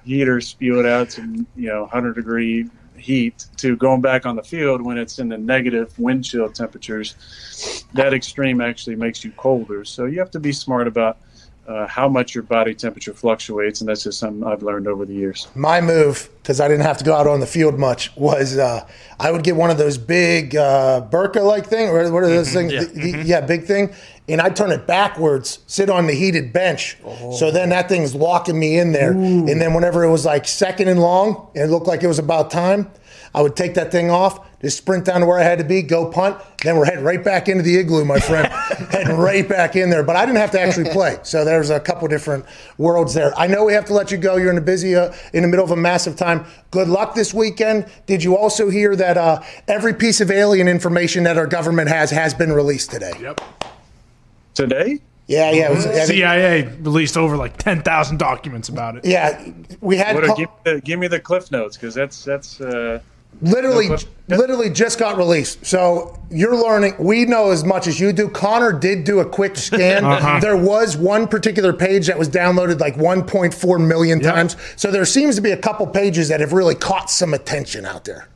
heater spewing out some you know 100 degree heat to going back on the field when it's in the negative wind chill temperatures that extreme actually makes you colder. So you have to be smart about uh, how much your body temperature fluctuates and that's just something i've learned over the years. My move because I didn't have to go out on the field much was uh, I would get one of those big uh, burqa like thing or what are those things? Yeah. The- the- yeah, big thing, and I'd turn it backwards, sit on the heated bench. So then that thing's locking me in there, and then whenever it was like second and long, and it looked like it was about time, I would take that thing off. Just sprint down to where I had to be, go punt, then we're heading right back into the igloo, my friend. heading right back in there. But I didn't have to actually play. So there's a couple different worlds there. I know we have to let you go. You're in a busy, uh, in the middle of a massive time. Good luck this weekend. Did you also hear that uh, every piece of alien information that our government has has been released today? Yep. Today? Yeah, yeah. It was, I think- CIA released over like 10,000 documents about it. yeah, we had what, co- give, me the, give me the cliff notes because that's that's uh, literally No, literally just got released. So you're learning we know as much as you do. Connor did do a quick scan. Uh-huh. there was one particular page that was downloaded like 1.4 million Yep. times. So there seems to be a couple pages that have really caught some attention out there.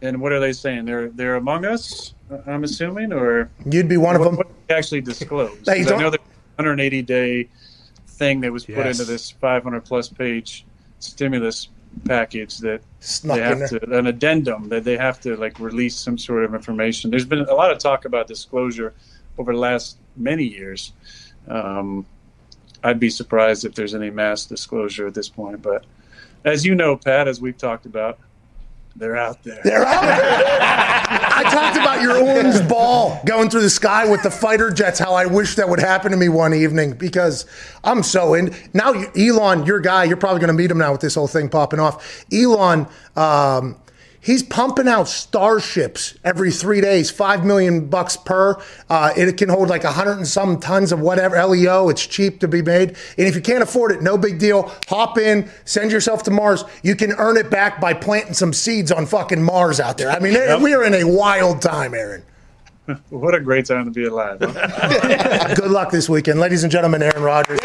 And what are they saying? They're they're among us i'm assuming or you'd be one of them what they actually disclose? Hey, 'Cause I know there's 180 day thing that was put Yes. into this 500 plus page stimulus package that Snuck they have to an addendum that they have to like release some sort of information. There's been a lot of talk about disclosure over the last many years. Um, I'd be surprised if there's any mass disclosure at this point, but as you know, Pat, as we've talked about, they're out there. They're out there. I talked about your orange ball going through the sky with the fighter jets. How I wish that would happen to me one evening because I'm so in. Now, Elon, your guy, you're probably going to meet him now with this whole thing popping off. Elon, um, he's pumping out starships every three days, five million bucks per. Uh, it can hold like a hundred and some tons of whatever LEO. It's cheap to be made, and if you can't afford it, no big deal. Hop in, send yourself to Mars. You can earn it back by planting some seeds on fucking Mars out there. I mean, we are in a wild time, Aaron. What a great time to be alive. huh? Good luck this weekend, ladies and gentlemen. Aaron Rodgers.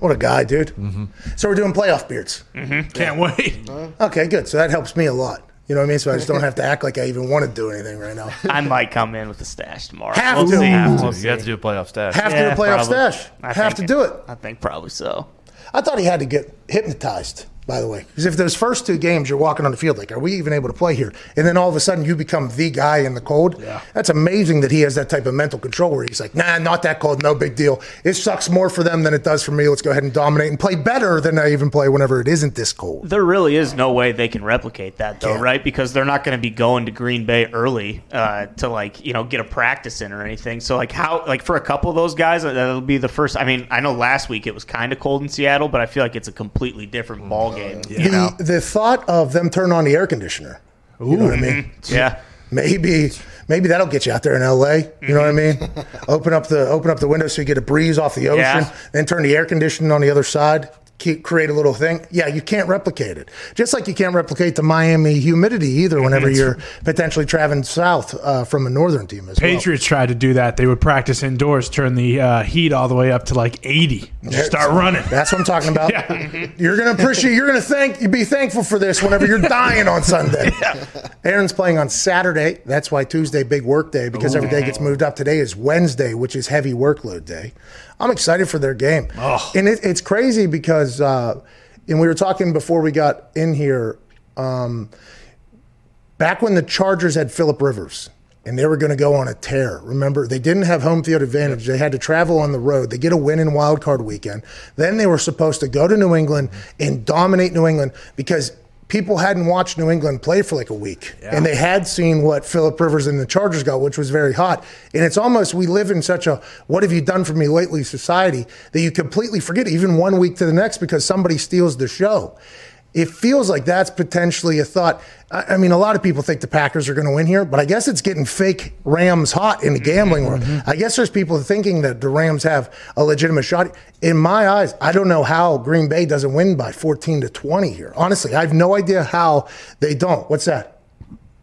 What a guy, dude. Mm-hmm. So we're doing playoff beards. Can't wait. Okay, good. So that helps me a lot. You know what I mean? So I just don't have to act like I even want to do anything right now. I might come in with a stash tomorrow. Have we'll to. see. Have We'll You have to see. do a playoff stash. Have Yeah, to do a playoff probably. stash. I have to think- do it. I think probably so. I thought he had to get hypnotized, by the way. Because if those first two games you're walking on the field, like, are we even able to play here? And then all of a sudden you become the guy in the cold. Yeah. That's amazing that he has that type of mental control where he's like, nah, not that cold, no big deal. It sucks more for them than it does for me. Let's go ahead and dominate and play better than I even play whenever it isn't this cold. There really is no way they can replicate that, though, Can't. right? Because they're not going to be going to Green Bay early uh, to like you know get a practice in or anything. So like how like for a couple of those guys, uh, that'll be the first. I mean, I know last week it was kind of cold in Seattle, but I feel like it's a completely different ball game. You know? The, the thought of them turning on the air conditioner. You know what I mean? Yeah. Maybe maybe that'll get you out there in LA. You know what I mean? Mm-hmm. open up the open up the window so you get a breeze off the ocean. Yeah. Then turn the air conditioning on the other side. Create a little thing. Yeah, you can't replicate it. Just like you can't replicate the Miami humidity either. Whenever you're potentially traveling south uh, from a northern team as well. Patriots tried to do that. They would practice indoors, turn the uh, heat all the way up to like 80, just start running. That's what I'm talking about. Yeah. You're gonna appreciate. You're gonna thank. You be thankful for this whenever you're dying on Sunday. Aaron's playing on Saturday. That's why Tuesday big work day because every day gets moved up. Today is Wednesday, which is heavy workload day. I'm excited for their game, and it, it's crazy because, uh, and we were talking before we got in here. Um, back when the Chargers had Philip Rivers and they were going to go on a tear. Remember, they didn't have home field advantage. They had to travel on the road. They get a win in wild card weekend. Then they were supposed to go to New England and dominate New England because people hadn't watched New England play for like a week. And they had seen what Philip Rivers and the Chargers got, which was very hot. And it's almost we live in such a what have you done for me lately society that you completely forget even one week to the next because somebody steals the show it feels like that's potentially a thought. I I mean, a lot of people think the Packers are going to win here, but I guess it's getting fake Rams hot in the mm-hmm, gambling world. Mm-hmm. I guess there's people thinking that the Rams have a legitimate shot. In my eyes, I don't know how Green Bay doesn't win by 14 to 20 here. Honestly, I have no idea how they don't. What's that?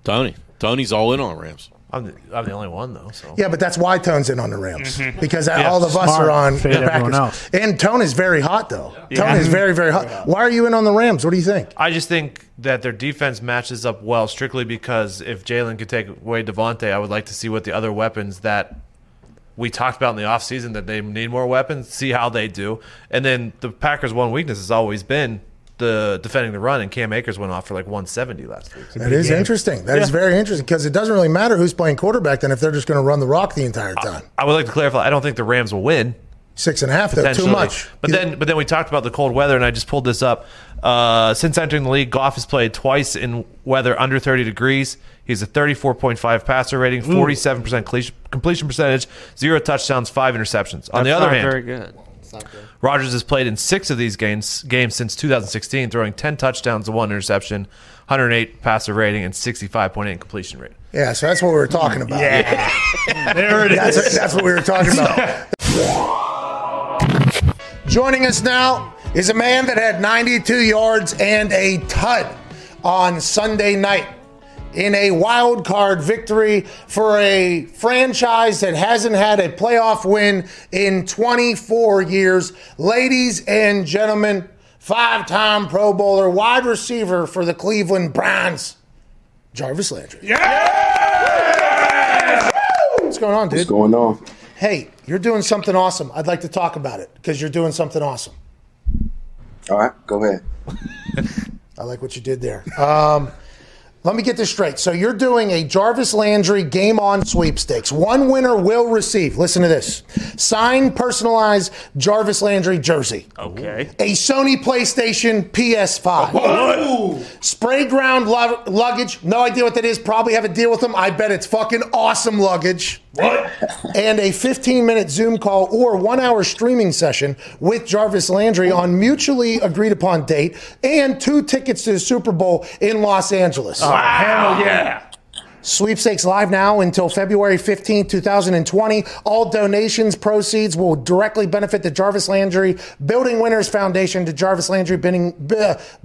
Tony. Tony's all in on Rams. I'm the, I'm the only one though. So Yeah, but that's why Tone's in on the Rams mm-hmm. because all of us smart. are on Fade the everyone Packers. else. And Tone is very hot though. Tone is very very hot. Why are you in on the Rams? What do you think? I just think that their defense matches up well strictly because if Jalen could take away Davante, I would like to see what the other weapons that we talked about in the offseason that they need more weapons, see how they do. And then the Packers' one weakness has always been the defending the run, and Cam Akers went off for like 170 last week. That is interesting. That is very interesting because it doesn't really matter who's playing quarterback then if they're just going to run the rock the entire time. I would like to clarify. I don't think the Rams will win. Six and a half, though, too much. But then, but then we talked about the cold weather, and I just pulled this up. Uh, since entering the league, Goff has played twice in weather under 30 degrees. He's a 34.5 passer rating, 47% cle- completion percentage, zero touchdowns, five interceptions. On the other not hand, very good. Rodgers has played in six of these games games since 2016, throwing 10 touchdowns and one interception, 108 passer rating, and 65.8 completion rate. yeah, so that's what we were talking about. Yeah, there it is. That's, that's what we were talking about. Joining us now is a man that had 92 yards and a tud on Sunday night in a wild card victory for a franchise that hasn't had a playoff win in 24 years. Ladies and gentlemen, five time Pro Bowler, wide receiver for the Cleveland Browns, Jarvis Landry. Yeah! What's going on, dude? What's going on? hey, you're doing something awesome. I'd like to talk about it because you're doing something awesome. All right, go ahead. I like what you did there. Um, let me get this straight. So you're doing a Jarvis Landry game on sweepstakes. One winner will receive, listen to this, signed, personalized Jarvis Landry jersey. Okay. A Sony PlayStation PS5. Sprayground lu- luggage. No idea what that is. Probably have a deal with them. I bet it's fucking awesome luggage. What? and a 15 minute Zoom call or one hour streaming session with Jarvis Landry on mutually agreed upon date and two tickets to the Super Bowl in Los Angeles. Oh hell yeah. Sweepstakes live now until February 15, 2020. All donations proceeds will directly benefit the Jarvis Landry Building Winners Foundation. The Jarvis Landry Building,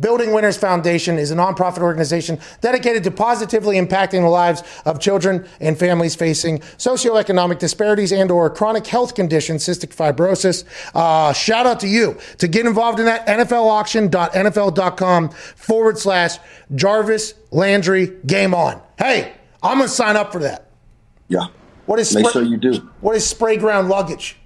Building Winners Foundation is a nonprofit organization dedicated to positively impacting the lives of children and families facing socioeconomic disparities and or chronic health conditions, cystic fibrosis. Uh, shout out to you to get involved in that. NFLauction.nfl.com forward slash Jarvis Landry game on. Hey, I'm going to sign up for that. Yeah. What is Make spray- sure you do. What is Sprayground Luggage?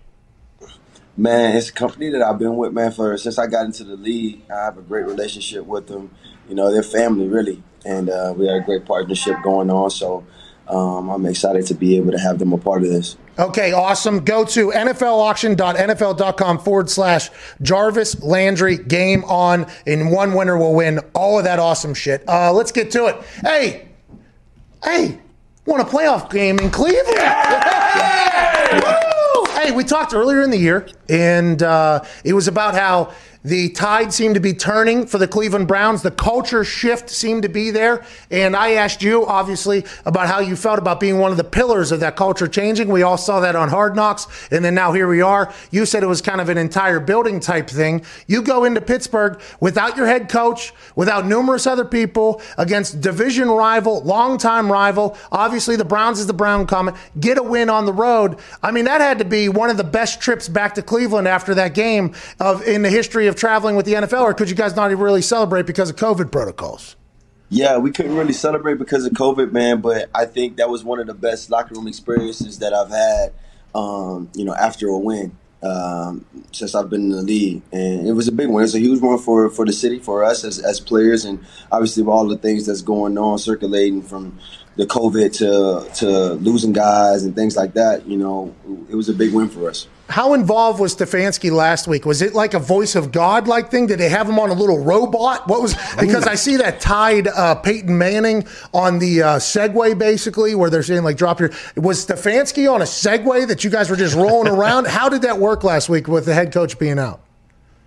Man, it's a company that I've been with, man, for since I got into the league. I have a great relationship with them. You know, they're family, really. And uh, we have a great partnership going on. So um, I'm excited to be able to have them a part of this. Okay, awesome. Go to NFLauction.nfl.com forward slash Jarvis Landry game on, and one winner will win all of that awesome shit. Uh, let's get to it. Hey, hey, won a playoff game in Cleveland. Woo! Hey, we talked earlier in the year, and uh, it was about how the tide seemed to be turning for the Cleveland Browns. The culture shift seemed to be there. And I asked you, obviously, about how you felt about being one of the pillars of that culture changing. We all saw that on Hard Knocks. And then now here we are. You said it was kind of an entire building type thing. You go into Pittsburgh without your head coach, without numerous other people, against division rival, longtime rival. Obviously, the Browns is the Brown comment. Get a win on the road. I mean, that had to be one of the best trips back to Cleveland after that game of in the history of traveling with the NFL, or could you guys not even really celebrate because of COVID protocols? Yeah, we couldn't really celebrate because of COVID, man. But I think that was one of the best locker room experiences that I've had. Um, you know, after a win um, since I've been in the league, and it was a big one. It's a huge one for for the city, for us as as players, and obviously with all the things that's going on, circulating from the COVID to to losing guys and things like that. You know, it was a big win for us. How involved was Stefanski last week? Was it like a voice of God like thing? Did they have him on a little robot? What was because I see that tied uh, Peyton Manning on the uh, Segway basically, where they're saying like drop your. Was Stefanski on a Segway that you guys were just rolling around? How did that work last week with the head coach being out?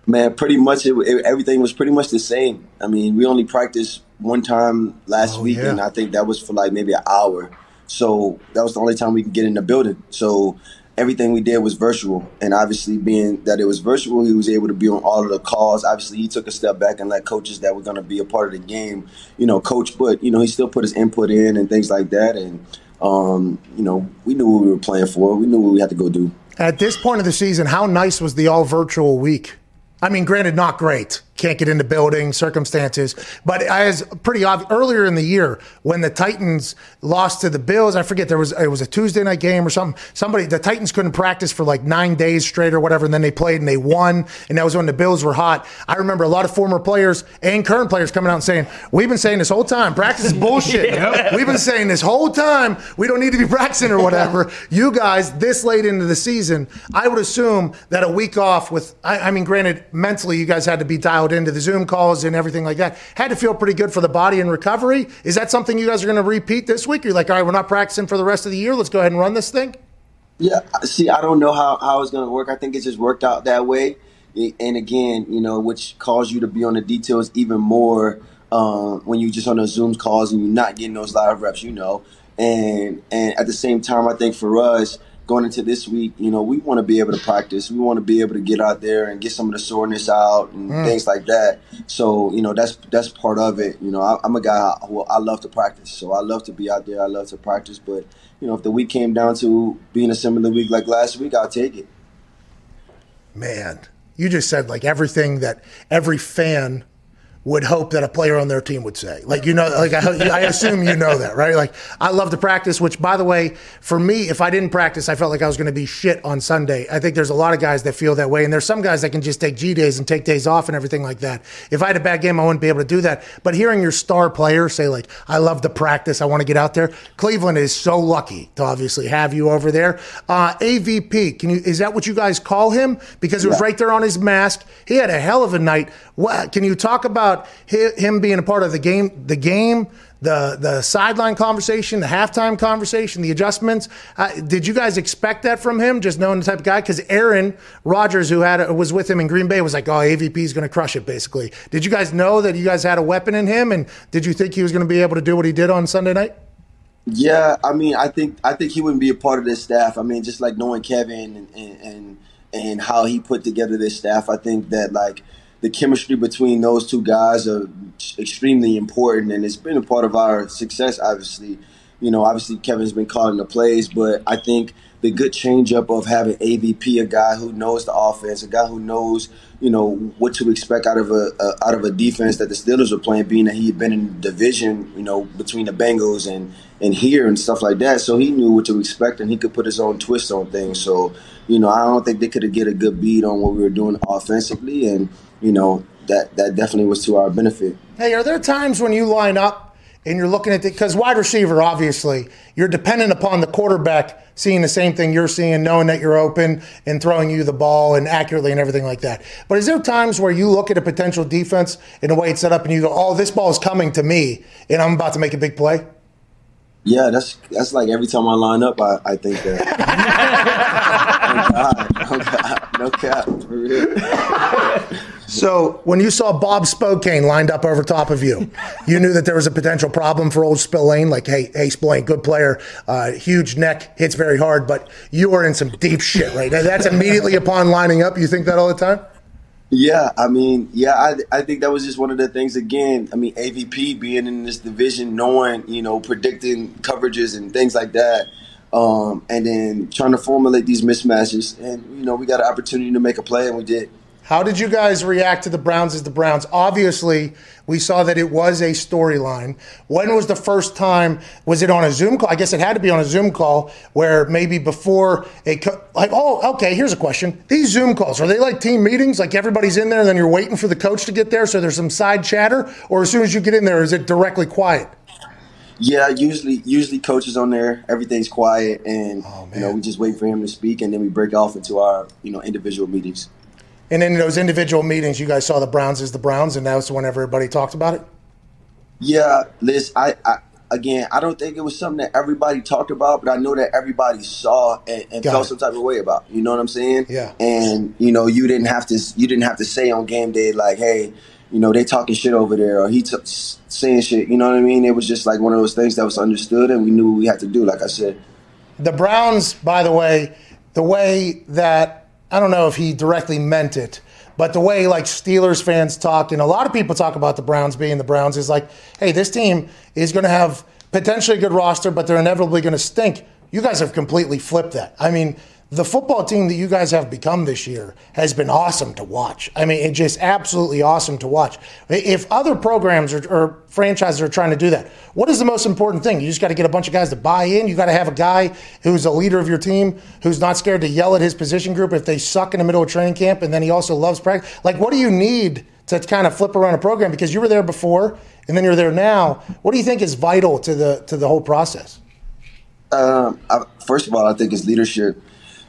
Man, pretty much it, it- everything was pretty much the same. I mean, we only practiced one time last Oh, week, yeah. and I think that was for like maybe an hour. So that was the only time we could get in the building. So everything we did was virtual, and obviously, being that it was virtual, he was able to be on all of the calls. Obviously, he took a step back and let coaches that were going to be a part of the game, you know, coach. But you know, he still put his input in and things like that, and um, you know, we knew what we were playing for. We knew what we had to go do. At this point of the season, how nice was the all virtual week? I mean, granted, not great. Can't get into building circumstances, but as pretty obvious earlier in the year when the Titans lost to the Bills, I forget there was it was a Tuesday night game or something. Somebody the Titans couldn't practice for like nine days straight or whatever, and then they played and they won, and that was when the Bills were hot. I remember a lot of former players and current players coming out and saying, "We've been saying this whole time, practice is bullshit. We've been saying this whole time we don't need to be practicing or whatever." You guys, this late into the season, I would assume that a week off with, I, I mean, granted, mentally you guys had to be dialed into the Zoom calls and everything like that. Had to feel pretty good for the body and recovery. Is that something you guys are going to repeat this week? You're like, all right, we're not practicing for the rest of the year. Let's go ahead and run this thing. Yeah, see, I don't know how, how it's going to work. I think it just worked out that way. And again, you know, which caused you to be on the details even more um, when you're just on those Zoom calls and you're not getting those live reps, you know. And and at the same time, I think for us going into this week, you know, we want to be able to practice. We want to be able to get out there and get some of the soreness out and Mm. things like that. So, you know, that's that's part of it. You know, I, I'm a guy who I love to practice, so I love to be out there. I love to practice, but you know, if the week came down to being a similar week like last week, I'll take it. Man, you just said like everything that every fan would hope that a player on their team would say. Like you know, like I, I assume you know that, right? Like I love to practice. Which, by the way, for me, if I didn't practice, I felt like I was going to be shit on Sunday. I think there's a lot of guys that feel that way, and there's some guys that can just take G days and take days off and everything like that. If I had a bad game, I wouldn't be able to do that. But hearing your star player say like, "I love to practice. I want to get out there," Cleveland is so lucky to obviously have you over there. Uh, AVP, can you? Is that what you guys call him? Because it was Yeah. right there on his mask. He had a hell of a night. What can you talk about hi- him being a part of the game? The game, the the sideline conversation, the halftime conversation, the adjustments. Uh, did you guys expect that from him? Just knowing the type of guy? Because Aaron Rodgers, who had was with him in Green Bay, was like, "Oh, AVP is going to crush it." Basically, did you guys know that you guys had a weapon in him, and did you think he was going to be able to do what he did on Sunday night? Yeah, I mean, I think I think he wouldn't be a part of this staff. I mean, just like knowing Kevin and and, and how he put together this staff, I think that like the chemistry between those two guys are extremely important, and it's been a part of our success. Obviously, you know, obviously Kevin's been calling the plays, but I think the good changeup of having AVP, a guy who knows the offense, a guy who knows you know what to expect out of a, a out of a defense that the Steelers are playing, being that he had been in division, you know, between the Bengals and and here and stuff like that. So he knew what to expect, and he could put his own twist on things. So you know, I don't think they could have get a good beat on what we were doing offensively, and you know that that definitely was to our benefit. Hey, are there times when you line up and you're looking at the because wide receiver, obviously, you're dependent upon the quarterback seeing the same thing you're seeing, knowing that you're open and throwing you the ball and accurately and everything like that. But is there times where you look at a potential defense in the way it's set up and you go, "Oh, this ball is coming to me, and I'm about to make a big play"? Yeah, that's that's like every time I line up, I, I think that. Oh, oh God, no cap, no cap, for real. So when you saw Bob Spillane lined up over top of you, you knew that there was a potential problem for old Spillane. Like, hey, hey, Spillane, good player, uh, huge neck, hits very hard, but you are in some deep shit right now. That's immediately upon lining up. You think that all the time? Yeah, I mean, yeah, I, I think that was just one of the things. Again, I mean, AVP being in this division, knowing, you know, predicting coverages and things like that, um, and then trying to formulate these mismatches. And you know, we got an opportunity to make a play, and we did. How did you guys react to the Browns as the Browns? Obviously, we saw that it was a storyline. When was the first time? Was it on a Zoom call? I guess it had to be on a Zoom call where maybe before a co- like oh okay. Here's a question: These Zoom calls are they like team meetings? Like everybody's in there, and then you're waiting for the coach to get there, so there's some side chatter, or as soon as you get in there, is it directly quiet? Yeah, usually usually coaches on there, everything's quiet, and oh, you know we just wait for him to speak, and then we break off into our you know individual meetings. And in those individual meetings, you guys saw the Browns as the Browns, and that was when everybody talked about it. Yeah, Liz, I, I again, I don't think it was something that everybody talked about, but I know that everybody saw and, and felt it. some type of way about. You know what I'm saying? Yeah. And you know, you didn't have to you didn't have to say on game day like, hey, you know, they talking shit over there, or he t- saying shit. You know what I mean? It was just like one of those things that was understood, and we knew what we had to do. Like I said. The Browns, by the way, the way that I don't know if he directly meant it, but the way like Steelers fans talk, and a lot of people talk about the Browns being the Browns, is like, hey, this team is going to have potentially a good roster, but they're inevitably going to stink. You guys have completely flipped that. I mean, the football team that you guys have become this year has been awesome to watch. I mean, it's just absolutely awesome to watch. If other programs or, or franchises are trying to do that, what is the most important thing? You just got to get a bunch of guys to buy in. You got to have a guy who's a leader of your team, who's not scared to yell at his position group if they suck in the middle of training camp, and then he also loves practice. Like, what do you need to kind of flip around a program? Because you were there before, and then you're there now. What do you think is vital to the to the whole process? Um, I, first of all, I think it's leadership,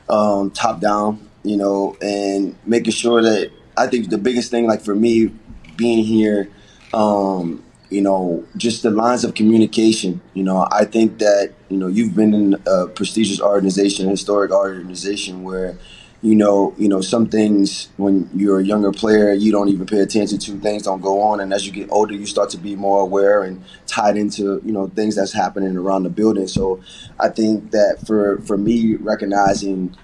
um, top down, you know, and making sure that I think the biggest thing, like for me, being here, um, you know, just the lines of communication. You know, I think that you know you've been in a prestigious organization, a historic organization where. You know, you know some things when you're a younger player, you don't even pay attention to. Things don't go on, and as you get older, you start to be more aware and tied into you know things that's happening around the building. So, I think that for for me, recognizing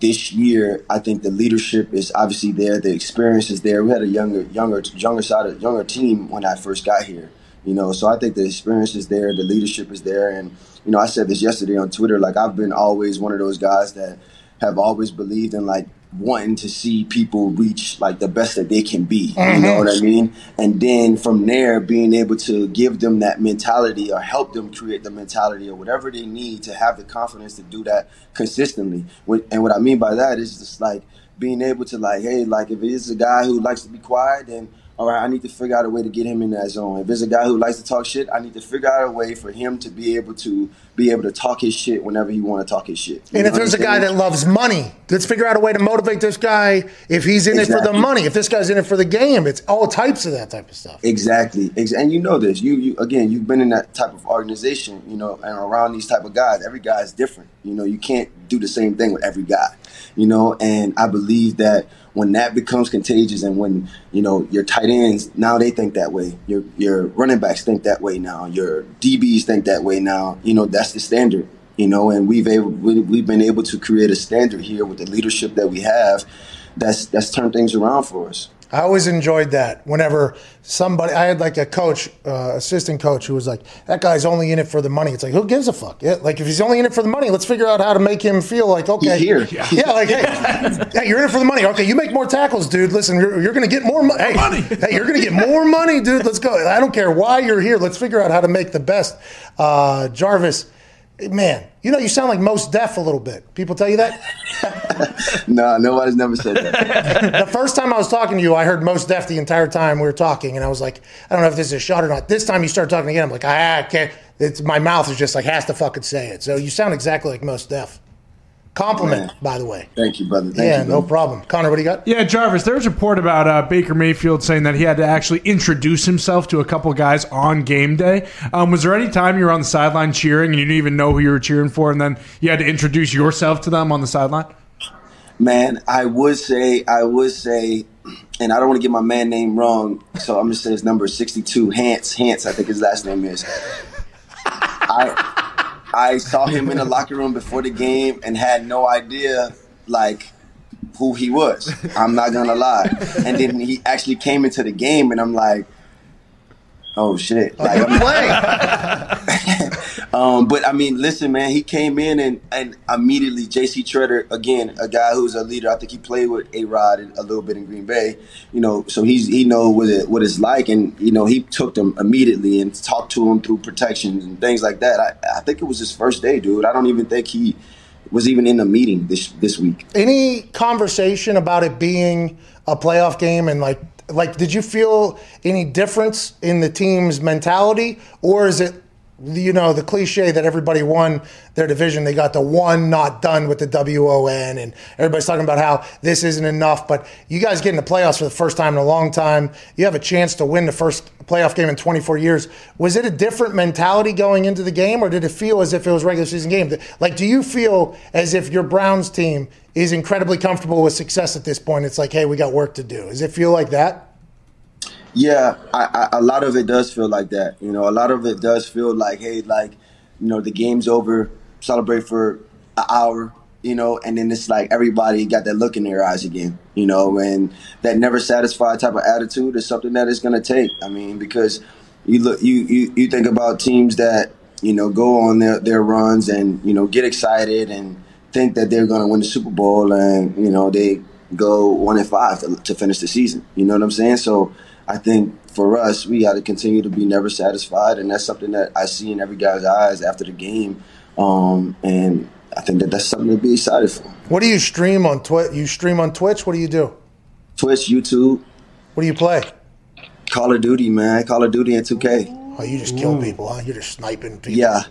this year, I think the leadership is obviously there. The experience is there. We had a younger, younger, younger side, younger team when I first got here. You know, so I think the experience is there. The leadership is there, and you know, I said this yesterday on Twitter. Like I've been always one of those guys that have always believed in like wanting to see people reach like the best that they can be. You know mm-hmm. what I mean? And then from there, being able to give them that mentality or help them create the mentality or whatever they need to have the confidence to do that consistently. And what I mean by that is just like being able to like, hey, like if it's a guy who likes to be quiet, then all right, I need to figure out a way to get him in that zone. If there's a guy who likes to talk shit, I need to figure out a way for him to be able to be able to talk his shit whenever he want to talk his shit. You And if there's a guy that loves money, let's figure out a way to motivate this guy if he's in it for the money. If this guy's in it for the game, it's all types of that type of stuff. Exactly, and you know this. You, you again, you've been in that type of organization, you know, and around these type of guys. Every guy is different. You know, you can't do the same thing with every guy. You know, and I believe that when that becomes contagious, and when you know your tight ends now they think that way, your your running backs think that way now, your DBs think that way now. You know that's the standard. You know, and we've able, we, we've been able to create a standard here with the leadership that we have. That's that's turned things around for us. I always enjoyed that. Whenever somebody, I had like a coach, uh, assistant coach, who was like, "That guy's only in it for the money." It's like, who gives a fuck? Yeah, like if he's only in it for the money, let's figure out how to make him feel like, okay, He's here. yeah, yeah like, hey, yeah, you're in it for the money. Okay, you make more tackles, dude. Listen, you're, you're going to get more mo- hey, money. Hey, you're going to get more money, dude. Let's go. I don't care why you're here. Let's figure out how to make the best. Uh, Jarvis, man, you know you sound like Mos Def a little bit. People tell you that. No, nobody's never said that. the first time I was talking to you, I heard Mos Def the entire time we were talking, and I was like, I don't know if this is a shot or not. This time you start talking again, I'm like, ah, I can't. It's my mouth is just like has to fucking say it. So you sound exactly like Mos Def. Compliment, by the way. Thank you, brother. Thank yeah, you, no problem. Connor, what do you got? Yeah, Jarvis, there was a report about uh, Baker Mayfield saying that he had to actually introduce himself to a couple guys on game day. Um, was there any time you were on the sideline cheering and you didn't even know who you were cheering for, and then you had to introduce yourself to them on the sideline? Man, I would say, I would say, and I don't want to get my man name wrong, so I'm gonna say his number is 62. Hance, Hance, I think his last name is. I I saw him in the locker room before the game and had no idea, like, who he was. I'm not gonna lie. And then he actually came into the game, and I'm like, oh shit, like I'm Play. um, but I mean, listen, man, he came in and, and immediately J.C. Tretter, again, a guy who's a leader. I think he played with A Rod a little bit in Green Bay, you know, so he's he know what it what it's like, and you know he took them immediately and talked to him through protections and things like that. I, I think it was his first day, dude. I don't even think he was even in the meeting this this week. Any conversation about it being a playoff game and like like did you feel any difference in the team's mentality or is it you know the cliche that everybody won their division they got the one not done with the WON and everybody's talking about how this isn't enough but you guys get in the playoffs for the first time in a long time. You have a chance to win the first playoff game in 24 years. Was it a different mentality going into the game or did it feel as if it was regular season game? Like do you feel as if your Browns team is incredibly comfortable with success at this point? It's like hey we got work to do. Does it feel like that Yeah, I, I, a lot of it does feel like that. You know, a lot of it does feel like, hey, like, you know, the game's over, celebrate for an hour, you know, and then it's like everybody got that look in their eyes again, you know, and that never satisfied type of attitude is something that it's going to take. I mean, because you look, you, you, you think about teams that, you know, go on their, their runs and, you know, get excited and think that they're going to win the Super Bowl and, you know, they go one and five to, to finish the season. You know what I'm saying? So, I think for us, we got to continue to be never satisfied, and that's something that I see in every guy's eyes after the game. Um, and I think that that's something to be excited for. What do you stream on Twitch? You stream on Twitch? What do you do? Twitch, YouTube, What do you play? Call of Duty, man, Call of Duty and 2K. Oh, you just kill people, huh? You're just sniping people. Yeah,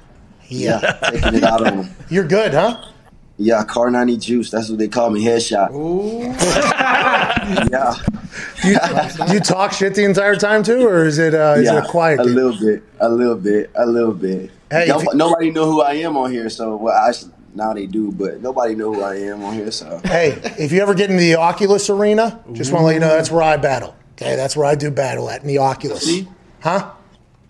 Yeah. yeah, taking it out on them. You're good, huh? Yeah, Car 90 Juice. That's what they call me. Headshot. yeah, you, you talk shit the entire time too, or is it uh, is yeah, it a quiet? a game? little bit, a little bit, a little bit. Hey, No- you- nobody know who I am on here, so well, I now they do, but nobody know who I am on here. So Hey, if you ever get in the Oculus arena, just want to let you know that's where I battle. Okay, that's where I do battle at in the Oculus. See? Huh?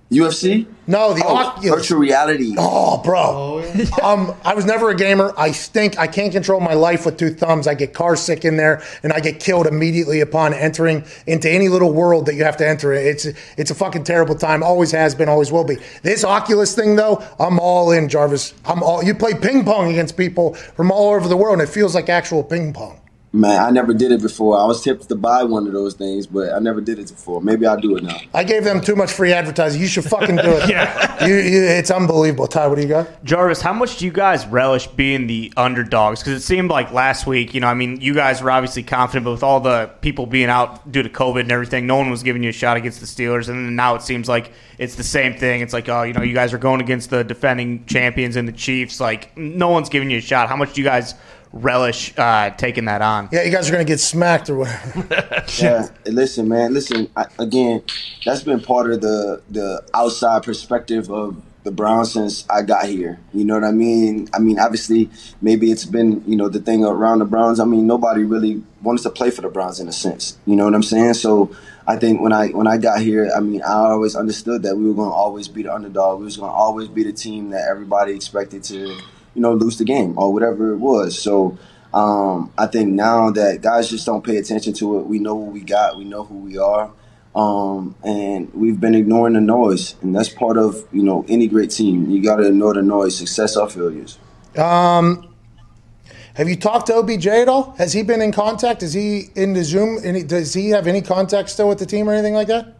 UFC, No, the oh, Oculus. virtual reality. Oh, bro. Oh, yeah. um, I was never a gamer. I stink. I can't control my life with two thumbs. I get car sick in there, and I get killed immediately upon entering into any little world that you have to enter. It's it's a fucking terrible time. Always has been. Always will be. This Oculus thing, though, I'm all in, Jarvis. I'm all. You play ping pong against people from all over the world, and it feels like actual ping pong. Man, I never did it before. I was tipped to buy one of those things, but I never did it before. Maybe I'll do it now. I gave them too much free advertising. You should fucking do it. yeah. You, you, it's unbelievable. Ty, what do you got? Jarvis, how much do you guys relish being the underdogs? Because it seemed like last week, you know, I mean, you guys were obviously confident, but with all the people being out due to COVID and everything, no one was giving you a shot against the Steelers. And then now it seems like it's the same thing. It's like, oh, you know, you guys are going against the defending champions and the Chiefs. Like, no one's giving you a shot. How much do you guys relish uh, taking that on? Yeah, you guys are going to get smacked or whatever. Yeah, listen, man. Listen, I, again, that's been part of the the outside perspective of the Browns since I got here. You know what I mean? I mean, obviously, maybe it's been you know the thing around the Browns. I mean, nobody really wanted to play for the Browns in a sense. You know what I'm saying? So I think when I when I got here, I mean, I always understood that we were going to always be the underdog. We was going to always be the team that everybody expected to, you know, lose the game or whatever it was. So um, I think now that guys just don't pay attention to it, we know what we got, we know who we are, um, and we've been ignoring the noise, and that's part of you know any great team. You got to ignore the noise, success or failures. Um, have you talked to OBJ at all? Has he been in contact? Is he in the Zoom? Any, does he have any contact still with the team or anything like that?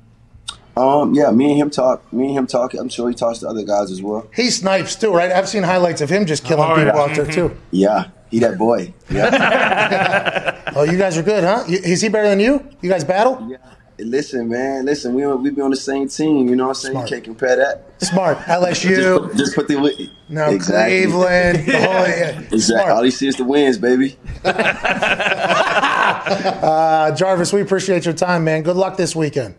Um, yeah, me and him talk. Me and him talk. I'm sure he talks to other guys as well. He snipes too, right? I've seen highlights of him just killing Oh, people yeah. out there too. Yeah, he that boy. Yeah. Oh, you guys are good, huh? Is he better than you? You guys battle? yeah. Listen, man. Listen, we we be on the same team. You know what I'm saying? Smart. You can't compare that. Smart. Just LSU. put, just put the wi- No, exactly. Cleveland. The whole, yeah. Exactly. All Smart. he sees the wins, baby. Uh, Jarvis, we appreciate your time, man. Good luck this weekend.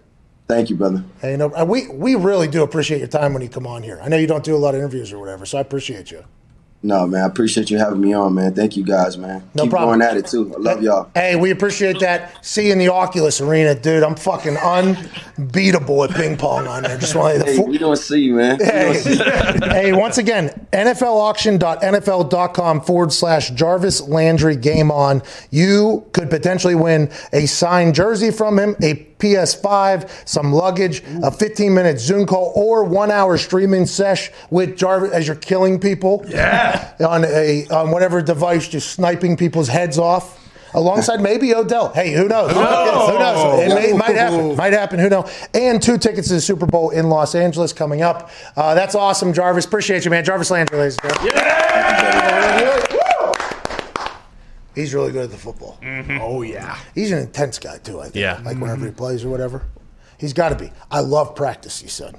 Thank you, brother. Hey, no, uh, we we really do appreciate your time when you come on here. I know you don't do a lot of interviews or whatever, so I appreciate you. No, man. I appreciate you having me on, man. Thank you, guys, man. No Keep problem. going at it too. I love y'all. Hey, we appreciate that. See you in the Oculus Arena, dude. I'm fucking unbeatable at ping pong on there. Just want to. Hey, we don't see you, man. Hey, see you. hey, once again, NFLauction.nfl.com forward slash Jarvis Landry game on. You could potentially win a signed jersey from him, a PS5, some luggage, a 15 minute Zoom call, or one hour streaming sesh with Jarvis as you're killing people. Yeah. On a on whatever device, just sniping people's heads off. Alongside maybe Odell. Hey, who knows? Who knows? Who knows? It may, might happen. Might happen. Who knows? And two tickets to the Super Bowl in Los Angeles coming up. Uh, that's awesome, Jarvis. Appreciate you, man. Jarvis Landry, ladies and gentlemen. He's really good at the football. Mm-hmm. Oh yeah. He's an intense guy too. I think. Yeah. Like whenever he mm-hmm. plays or whatever, he's got to be. I love practice. He said,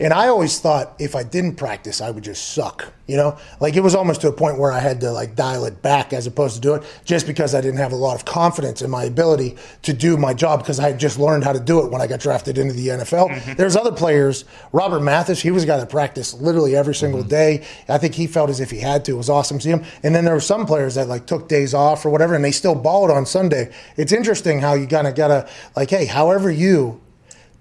and I always thought if I didn't practice, I would just suck. You know, like it was almost to a point where I had to like dial it back as opposed to do it, just because I didn't have a lot of confidence in my ability to do my job because I had just learned how to do it when I got drafted into the NFL. Mm-hmm. There's other players. Robert Mathis, he was a guy that practiced literally every single mm-hmm. day. I think he felt as if he had to. It was awesome to see him. And then there were some players that like took days off or whatever, and they still balled on Sunday. It's interesting how you kind of gotta like, hey, however you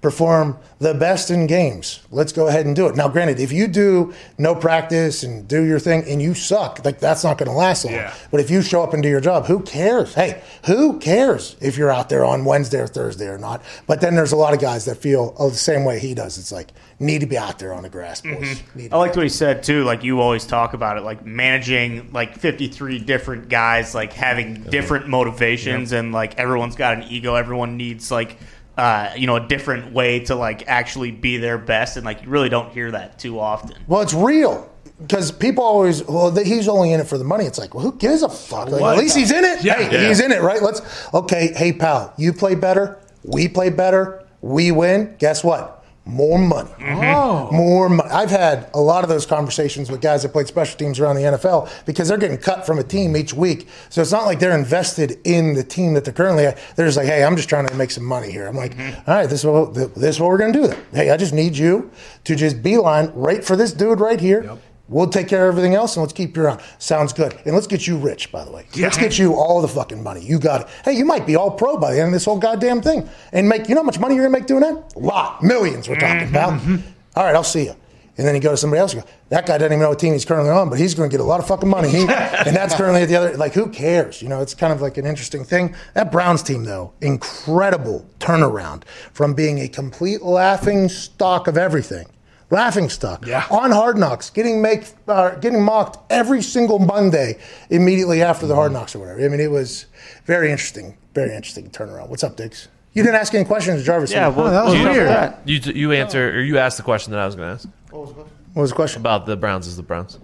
perform the best in games. Let's go ahead and do it. Now, granted, if you do no practice and do your thing and you suck, like that's not going to last long. Yeah. But if you show up and do your job, who cares? Hey, who cares if you're out there on Wednesday or Thursday or not? But then there's a lot of guys that feel oh, the same way he does. It's like need to be out there on the grass, boys. Mm-hmm. Need to I liked what he said too. Like you always talk about it, like managing like 53 different guys, like having different motivations, and like everyone's got an ego. Everyone needs like uh, you know a different way to like actually be their best, and like you really don't hear that too often. Well, it's real. Because people always, well, th- he's only in it for the money. It's like, well, who gives a fuck? Like, at least he's in it. Yeah. hey, Yeah. he's in it, right? Let's, okay, hey, pal, you play better. We play better. We win. Guess what? More money. Mm-hmm. Oh. More money. I've had a lot of those conversations with guys that played special teams around the NFL because they're getting cut from a team each week. So it's not like they're invested in the team that they're currently at. They're just like, hey, I'm just trying to make some money here. I'm like, mm-hmm. all right, this is what, this is what we're going to do then. Hey, I just need you to just beeline right for this dude right here. We'll take care of everything else and let's keep you around. Sounds good. And let's get you rich, by the way. Let's get you all the fucking money. You got it. Hey, you might be all pro by the end of this whole goddamn thing. And make, you know how much money you're going to make doing that? A lot. Millions we're talking mm-hmm. about. Mm-hmm. All right, I'll see you. And then you go to somebody else and go, that guy doesn't even know what team he's currently on, but he's going to get a lot of fucking money. He, and that's currently at the other. Like, who cares? You know, it's kind of like an interesting thing. That Browns team, though, incredible turnaround from being a complete laughing stock of everything. Laughing stock Yeah. on Hard Knocks, getting make, uh, getting mocked every single Monday immediately after the Hard Knocks or whatever. I mean, it was very interesting, very interesting turnaround. What's up, Diggs? You didn't ask any questions, Jarvis. Yeah, did you? that was you weird. that. You you answer or you asked the question that I was going to ask what was the question? about the Browns is the Browns.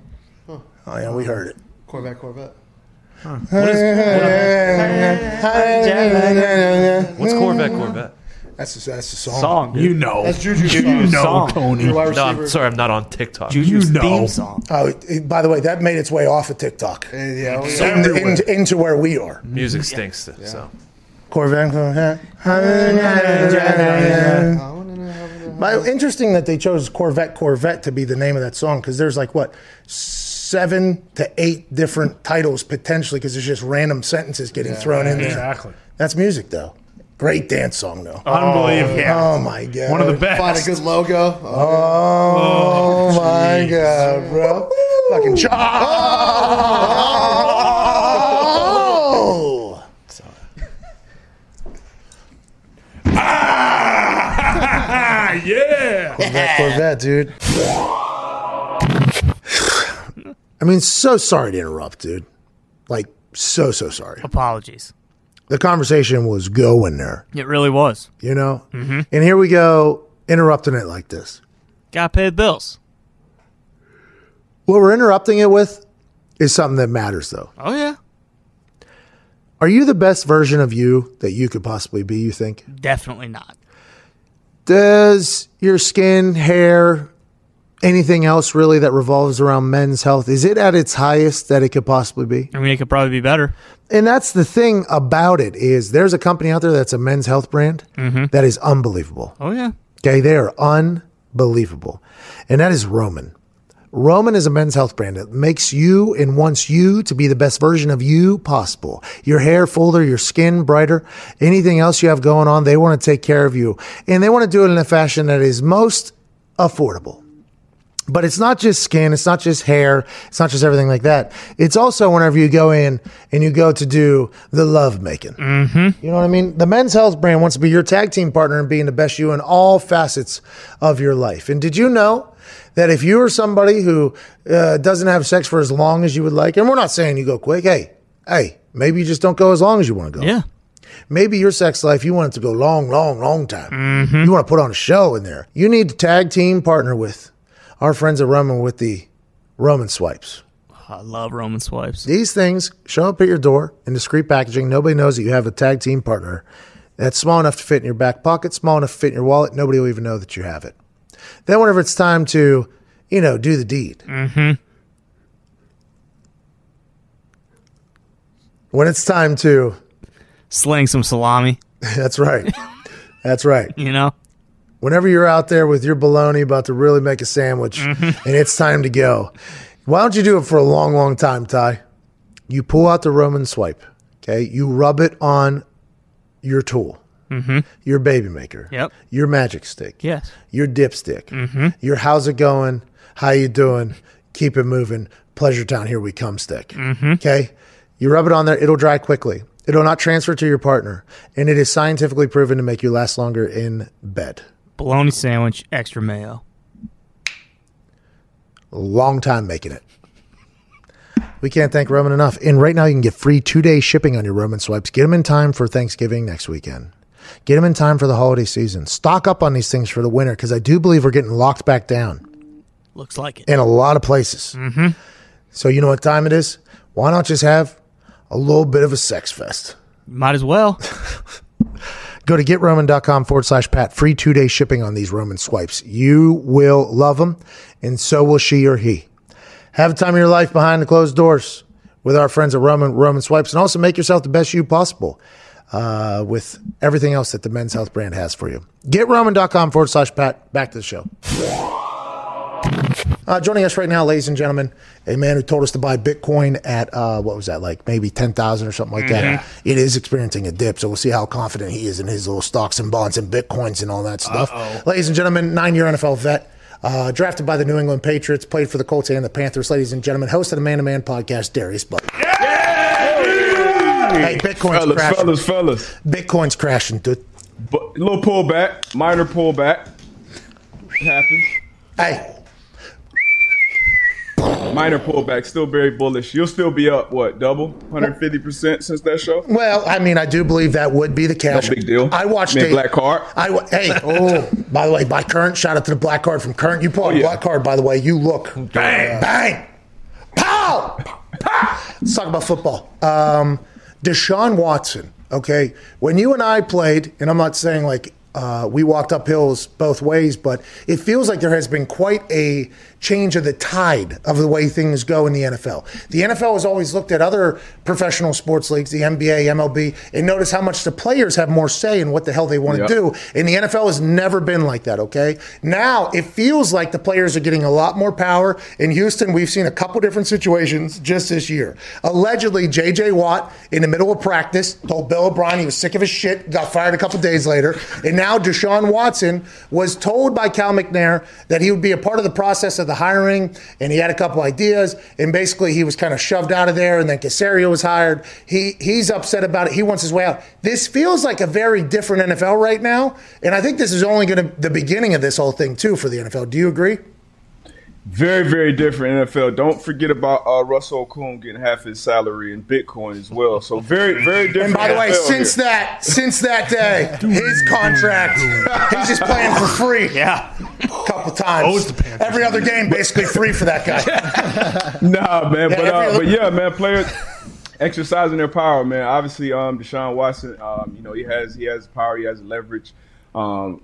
Oh yeah, we heard it. Corvette, Corvette. What's Corvette Corvette? That's the, that's the song. Song, dude. You know. That's Juju's You song. know, Song. Tony. Your wide No, I'm receiver. sorry, I'm not on TikTok. Juju's You know. theme song. Oh, it- it- by the way, that made its way off of TikTok Uh, yeah, yeah. into, into, into where we are. Music stinks. So Corvette. Corvette. I wanna know how to- But interesting that they chose Corvette Corvette to be the name of that song because there's like what seven to eight different titles potentially because there's just random sentences getting thrown in there. Exactly. That's music though. Great dance song though. Unbelievable. Oh my god. One of the best. Find a good logo. Oh, my god, bro. Fucking ch- Oh. Ah, yeah. Corvette, Corvette, dude. I mean, so sorry to interrupt, dude. Like, so, so sorry. Apologies. The conversation was going there, It really was. you know? Mm-hmm. And here we go, interrupting it like this. Got paid bills. What we're interrupting it with is something that matters, though. Oh yeah, Are you the best version of you that you could possibly be, you think? definitely not. Does your skin, hair, anything else really that revolves around men's health, is it at its highest that it could possibly be? I mean, it could probably be better. And that's the thing about it is there's a company out there that's a men's health brand mm-hmm. that is unbelievable. Oh yeah, Okay, they are unbelievable. And that is Roman. Roman is a men's health brand that makes you and wants you to be the best version of you possible. Your hair fuller, your skin brighter, anything else you have going on, they want to take care of you. And they want to do it in a fashion that is most affordable. But it's not just skin, it's not just hair, it's not just everything like that. It's also whenever you go in and you go to do the love making. Mm-hmm. You know what I mean? The men's health brand wants to be your tag team partner and being the best you in all facets of your life. And did you know that if you are somebody who uh, doesn't have sex for as long as you would like, and we're not saying you go quick, hey, hey, maybe you just don't go as long as you want to go. yeah. Maybe your sex life, you want it to go long, long, long time. You want to put on a show in there. You need to tag team partner with our friends at Roman with the Roman swipes. I love Roman swipes. These things show up at your door in discreet packaging. Nobody knows that you have a tag team partner that's small enough to fit in your back pocket, small enough to fit in your wallet. Nobody will even know that you have it. Then, whenever it's time to, you know, do the deed. Mm-hmm. When it's time to, Sling some salami. that's right. That's right. You know. Whenever you're out there with your bologna about to really make a sandwich mm-hmm. and it's time to go, why don't you do it for a long, long time, Ty? You pull out the Roman swipe, okay? You rub it on your tool, mm-hmm. your baby maker, Yep. your magic stick, Yes. your dipstick, mm-hmm. your how's it going, how you doing, keep it moving, pleasure town, here we come stick, okay? You rub it on there, it'll dry quickly. It'll not transfer to your partner, and it is scientifically proven to make you last longer in bed. Bologna sandwich, extra mayo. long time making it. We can't thank Roman enough. And right now, you can get free two day shipping on your Roman swipes. Get them in time for Thanksgiving next weekend. Get them in time for the holiday season. Stock up on these things for the winter because I do believe we're getting locked back down Looks like it. in a lot of places. Mm-hmm. So, you know what time it is? Why not just have a little bit of a sex fest? Might as well. Go to getroman.com forward slash Pat. Free two day shipping on these Roman swipes. You will love them, and so will she or he. Have the time of your life behind the closed doors with our friends at Roman Roman Swipes, and also make yourself the best you possible uh, with everything else that the Men's Health brand has for you. GetRoman.com forward slash Pat. Back to the show. Uh, joining us right now, ladies and gentlemen, a man who told us to buy Bitcoin at uh, what was that like, maybe ten thousand or something like that. It is experiencing a dip, so we'll see how confident he is in his little stocks and bonds and bitcoins and all that stuff. Ladies and gentlemen, nine-year NFL vet, uh, drafted by the New England Patriots, played for the Colts and the Panthers. Ladies and gentlemen, host of the Man to Man podcast, Darius Butler. Hey, Bitcoin's Fellas, crashing. fellas, fellas. Bitcoin's crashing, dude. But little pullback, minor pullback. It happens. Hey, Minor pullback, still very bullish. You'll still be up, what, double? 150% since that show? well, I mean, I do believe that would be the cash. No big deal. I watched Man, a black card. I hey, oh, by the way, by Current, shout out to the black card from Current. You pull a yeah. black card, by the way, you look bang, bang, pow, pow. Let's talk about football. Um, Deshaun Watson. Okay, when you and I played, and I'm not saying like Uh, we walked up hills both ways, but it feels like there has been quite a change of the tide of the way things go in the NFL. The NFL has always looked at other professional sports leagues, the NBA, MLB, and notice how much the players have more say in what the hell they want to Yep. do. And the NFL has never been like that, okay? Now it feels like the players are getting a lot more power. In Houston, we've seen a couple different situations just this year. Allegedly, JJ Watt, in the middle of practice, told Bill O'Brien he was sick of his shit, got fired a couple days later. And now Deshaun Watson was told by Cal McNair that he would be a part of the process of the hiring, and he had a couple ideas. And basically, he was kind of shoved out of there, and then Caserio was hired. He He's upset about it. He wants his way out. This feels like a very different NFL right now. And I think this is only going to the beginning of this whole thing, too, for the NFL. Do you agree? Very, very different NFL. Don't forget about uh, Russell Okung getting half his salary in Bitcoin as well. So very, very different. And by the way, NFL since here. that since that day, his contract, he's just playing for free. Yeah, a couple times. Every other game, basically free for that guy. nah, man. Yeah, but uh, other- but yeah, man. Players exercising their power, man. Obviously, um, Deshaun Watson, um, you know, he has he has power, he has leverage. Um,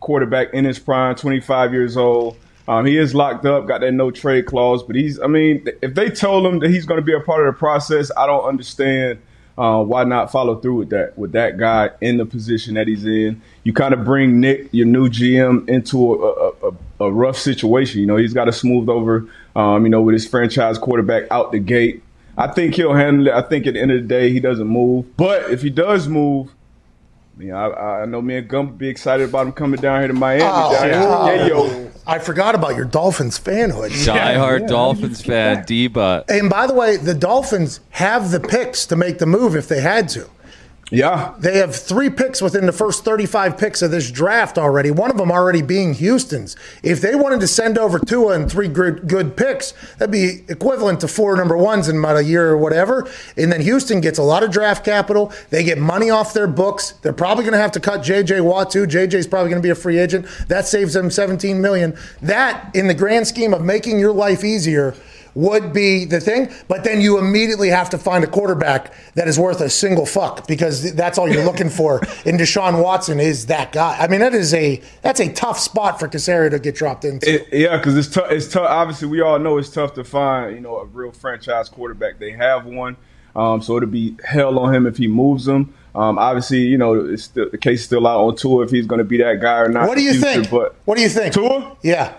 quarterback in his prime, 25 years old. Um, he is locked up, got that no trade clause, but he's. I mean, if they told him that he's going to be a part of the process, I don't understand. Uh, why not follow through with that with that guy in the position that he's in? You kind of bring Nick, your new GM, into a, a, a, a rough situation. You know, he's got to smooth over. Um, you know, with his franchise quarterback out the gate. I think he'll handle it. I think at the end of the day, he doesn't move. But if he does move, you know, I, I know me and Gump be excited about him coming down here to Miami. Oh, down here. Yeah, yo. I forgot about your Dolphins fanhood. Diehard Dolphins fan, D but And by the way, the Dolphins have the picks to make the move if they had to. Yeah. They have three picks within the first 35 picks of this draft already, one of them already being Houston's. If they wanted to send over Tua and three good, good picks, that'd be equivalent to four number ones in about a year or whatever. And then Houston gets a lot of draft capital. They get money off their books. They're probably going to have to cut J.J. Watt too. J.J.'s probably going to be a free agent. That saves them 17 million. That, in the grand scheme of making your life easier, would be the thing, but then you immediately have to find a quarterback that is worth a single fuck because that's all you're looking for. And Deshaun Watson is that guy. I mean, that is a that's a tough spot for Caserio to get dropped into. It, yeah, because it's tough. It's tough. Obviously, we all know it's tough to find, you know, a real franchise quarterback. They have one, um, so it'll be hell on him if he moves them. Um, obviously, you know, it's still, the case is still out on Tua if he's going to be that guy or not. what do you future, think? But what do you think? Tua? Yeah,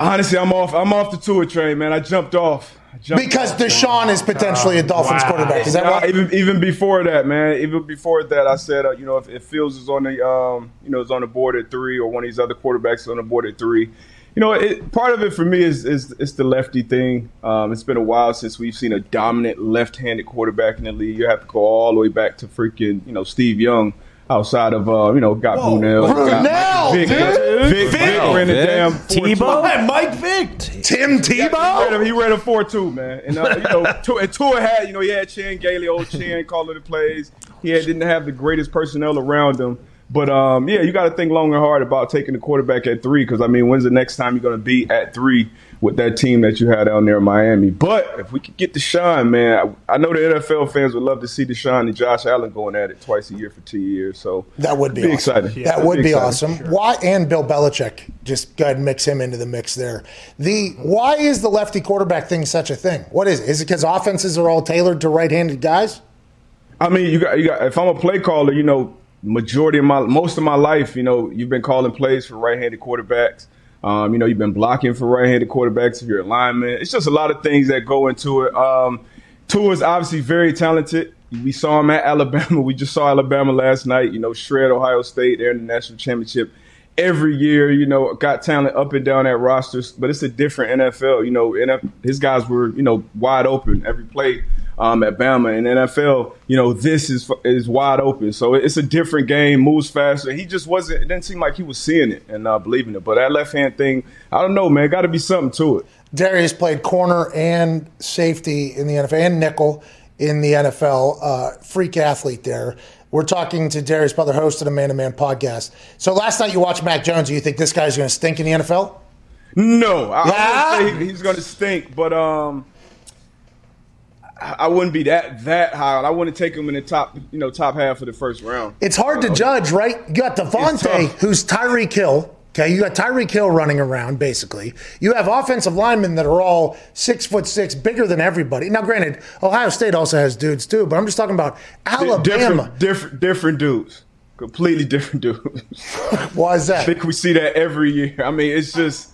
honestly, I'm off. I'm off the Tua train, man. I jumped off. I jumped because off. Deshaun is potentially a Dolphins quarterback. Is that right? Even even before that, man. Even before that, I said, uh, you know, if, if Fields is on the, um, you know, is on the board at three, or one of these other quarterbacks is on the board at three, you know, it, part of it for me is is it's the lefty thing. Um, it's been a while since we've seen a dominant left-handed quarterback in the league. You have to go all the way back to freaking, you know, Steve Young. Outside of, uh, you know, got Brunell, got Brunell, Vic, dude. Vic, Vic, Vic. ran the Vic. damn Tebow? Mike Vick. Tim he ran, Tebow. a, he ran a four two man, and uh, you know, Tua, and Tua had you know he had Chan Gailey, old Chan calling the plays. He had, didn't have the greatest personnel around him, but um, yeah, you got to think long and hard about taking the quarterback at three because I mean, when's the next time you're going to be at three with that team that you had down there in Miami? But if we could get Deshaun, man, I, I know the NFL fans would love to see Deshaun and Josh Allen going at it twice a year for two years. So That would be, be awesome. exciting. That would be exciting. awesome. Why and Bill Belichick just go ahead and mix him into the mix there. The why is the lefty quarterback thing such a thing? What is it? Is it because offenses are all tailored to right-handed guys? I mean, you got, you got. If I'm a play caller, you know, majority of my, most of my life, you know, you've been calling plays for right-handed quarterbacks. Um, you know, you've been blocking for right-handed quarterbacks if you're a lineman. It's just a lot of things that go into it. Um, is obviously very talented. We saw him at Alabama. We just saw Alabama last night. You know, shred Ohio State. They're in the national championship every year. You know, got talent up and down that roster, but it's a different NFL. You know, NF, his guys were you know wide open every play um, at Bama and NFL. You know, this is is wide open, so it's a different game. Moves faster. He just wasn't. It didn't seem like he was seeing it and uh, believing it. But that left hand thing, I don't know, man. Got to be something to it. Darius played corner and safety in the NFL and nickel in the NFL. Uh, freak athlete there. We're talking to Darius Butler, host of the Man to Man podcast. So last night you watched Mac Jones. Do you think this guy's going to stink in the NFL? No, I, Yeah? wouldn't say he- he's going to stink, but um, I wouldn't be that that high. I wouldn't take him in the top, you know, top half of the first round. It's hard to uh, judge, right? You got Devonta, who's Tyreek Hill. Okay, you got Tyreek Hill running around, basically. You have offensive linemen that are all six foot six, bigger than everybody. Now, granted, Ohio State also has dudes too, but I'm just talking about Alabama. Different, different, different dudes. Completely different dudes. Why is that? I think we see that every year. I mean, it's just.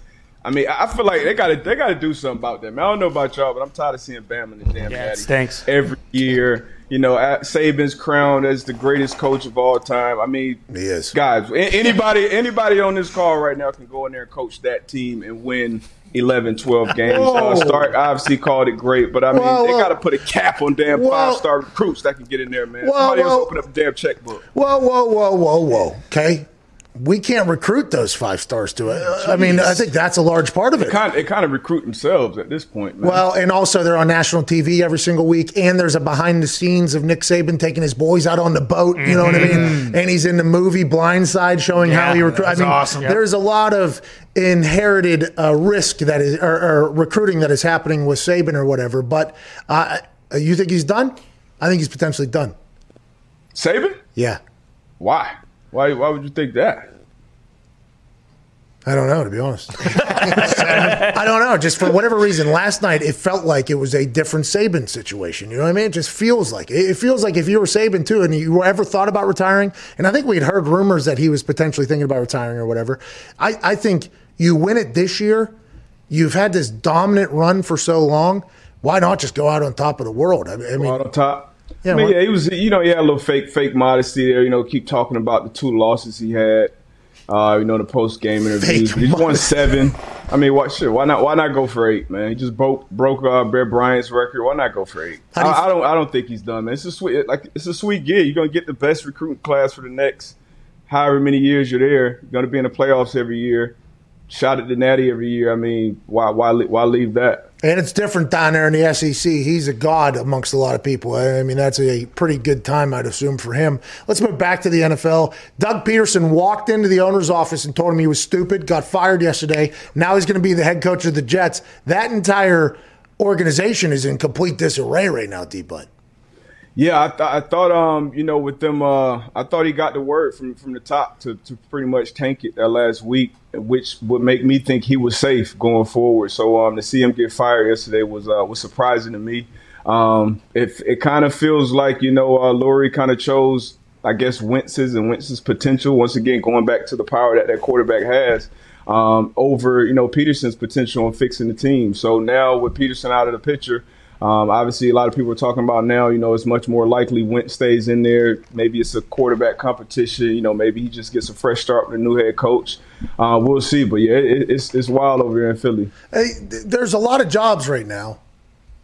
I mean, I feel like they got to they got to do something about that. Man, I don't know about y'all, but I'm tired of seeing Bama in the damn Yeah, it Natty stinks. every year. You know, at Saban's crowned as the greatest coach of all time. I mean, yes. Guys, anybody anybody on this call right now can go in there and coach that team and win 11, 12 games. Whoa. Uh, Sark obviously called it great, but I mean, Whoa, they got to put a cap on damn Whoa. five star recruits that can get in there, man. Whoa, Somebody whoa. else open up a damn checkbook. Whoa, whoa, whoa, whoa, whoa. Okay. We can't recruit those five stars to it. I mean, I think that's a large part of it. They kind, they kind of recruit themselves at this point, man. Well, and also they're on national TV every single week, and there's a behind the scenes of Nick Saban taking his boys out on the boat. You know what I mean? And he's in the movie Blindside, showing how he recruits. I that's mean, awesome. there's a lot of inherited uh, risk that is or, or recruiting that is happening with Saban or whatever. But uh, you think he's done? I think he's potentially done. Saban? Yeah, Why? Why? Why would you think that? I don't know to be honest. I don't know. Just for whatever reason, last night it felt like it was a different Saban situation. You know what I mean? It just feels like it. It feels like if you were Saban too, and you ever thought about retiring, and I think we had heard rumors that he was potentially thinking about retiring or whatever. I, I think you win it this year. You've had this dominant run for so long. Why not just go out on top of the world? I, I mean, Go out on top. Yeah, I mean, yeah, he was. You know, he had a little fake, fake modesty there. You know, keep talking about the two losses he had. Uh, you know, the post game interviews. Fake He's won seven. I mean, what? Shit, why not? Why not go for eight, man? He just broke broke uh, Bear Bryant's record. Why not go for eight? Do I, I don't. I don't think he's done, man. It's a sweet, like it's a sweet gig. You're gonna get the best recruiting class for the next however many years you're there. You're gonna be in the playoffs every year. Shot at the Natty every year. I mean, why? Why? Why leave that? And it's different down there in the SEC. He's a god amongst a lot of people. I mean, that's a pretty good time, I'd assume, for him. Let's move back to the NFL. Doug Pederson walked into the owner's office and told him he was stupid, got fired yesterday. Now he's going to be the head coach of the Jets. That entire organization is in complete disarray right now, D Bud. Yeah, I, th- I thought, um, you know, with them, uh, I thought he got the word from from the top to, to pretty much tank it that last week, which would make me think he was safe going forward. So um, to see him get fired yesterday was uh, was surprising to me. Um, it it kind of feels like you know, uh, Lurie kind of chose, I guess, Wentz's and Wentz's potential once again going back to the power that that quarterback has. Um, over you know Pederson's potential on fixing the team. So now with Pederson out of the picture, um, obviously, a lot of people are talking about now. You know, it's much more likely Wentz stays in there. Maybe it's a quarterback competition. You know, maybe he just gets a fresh start with a new head coach. Uh, we'll see. But yeah, it, it's it's wild over here in Philly. Hey, there's a lot of jobs right now.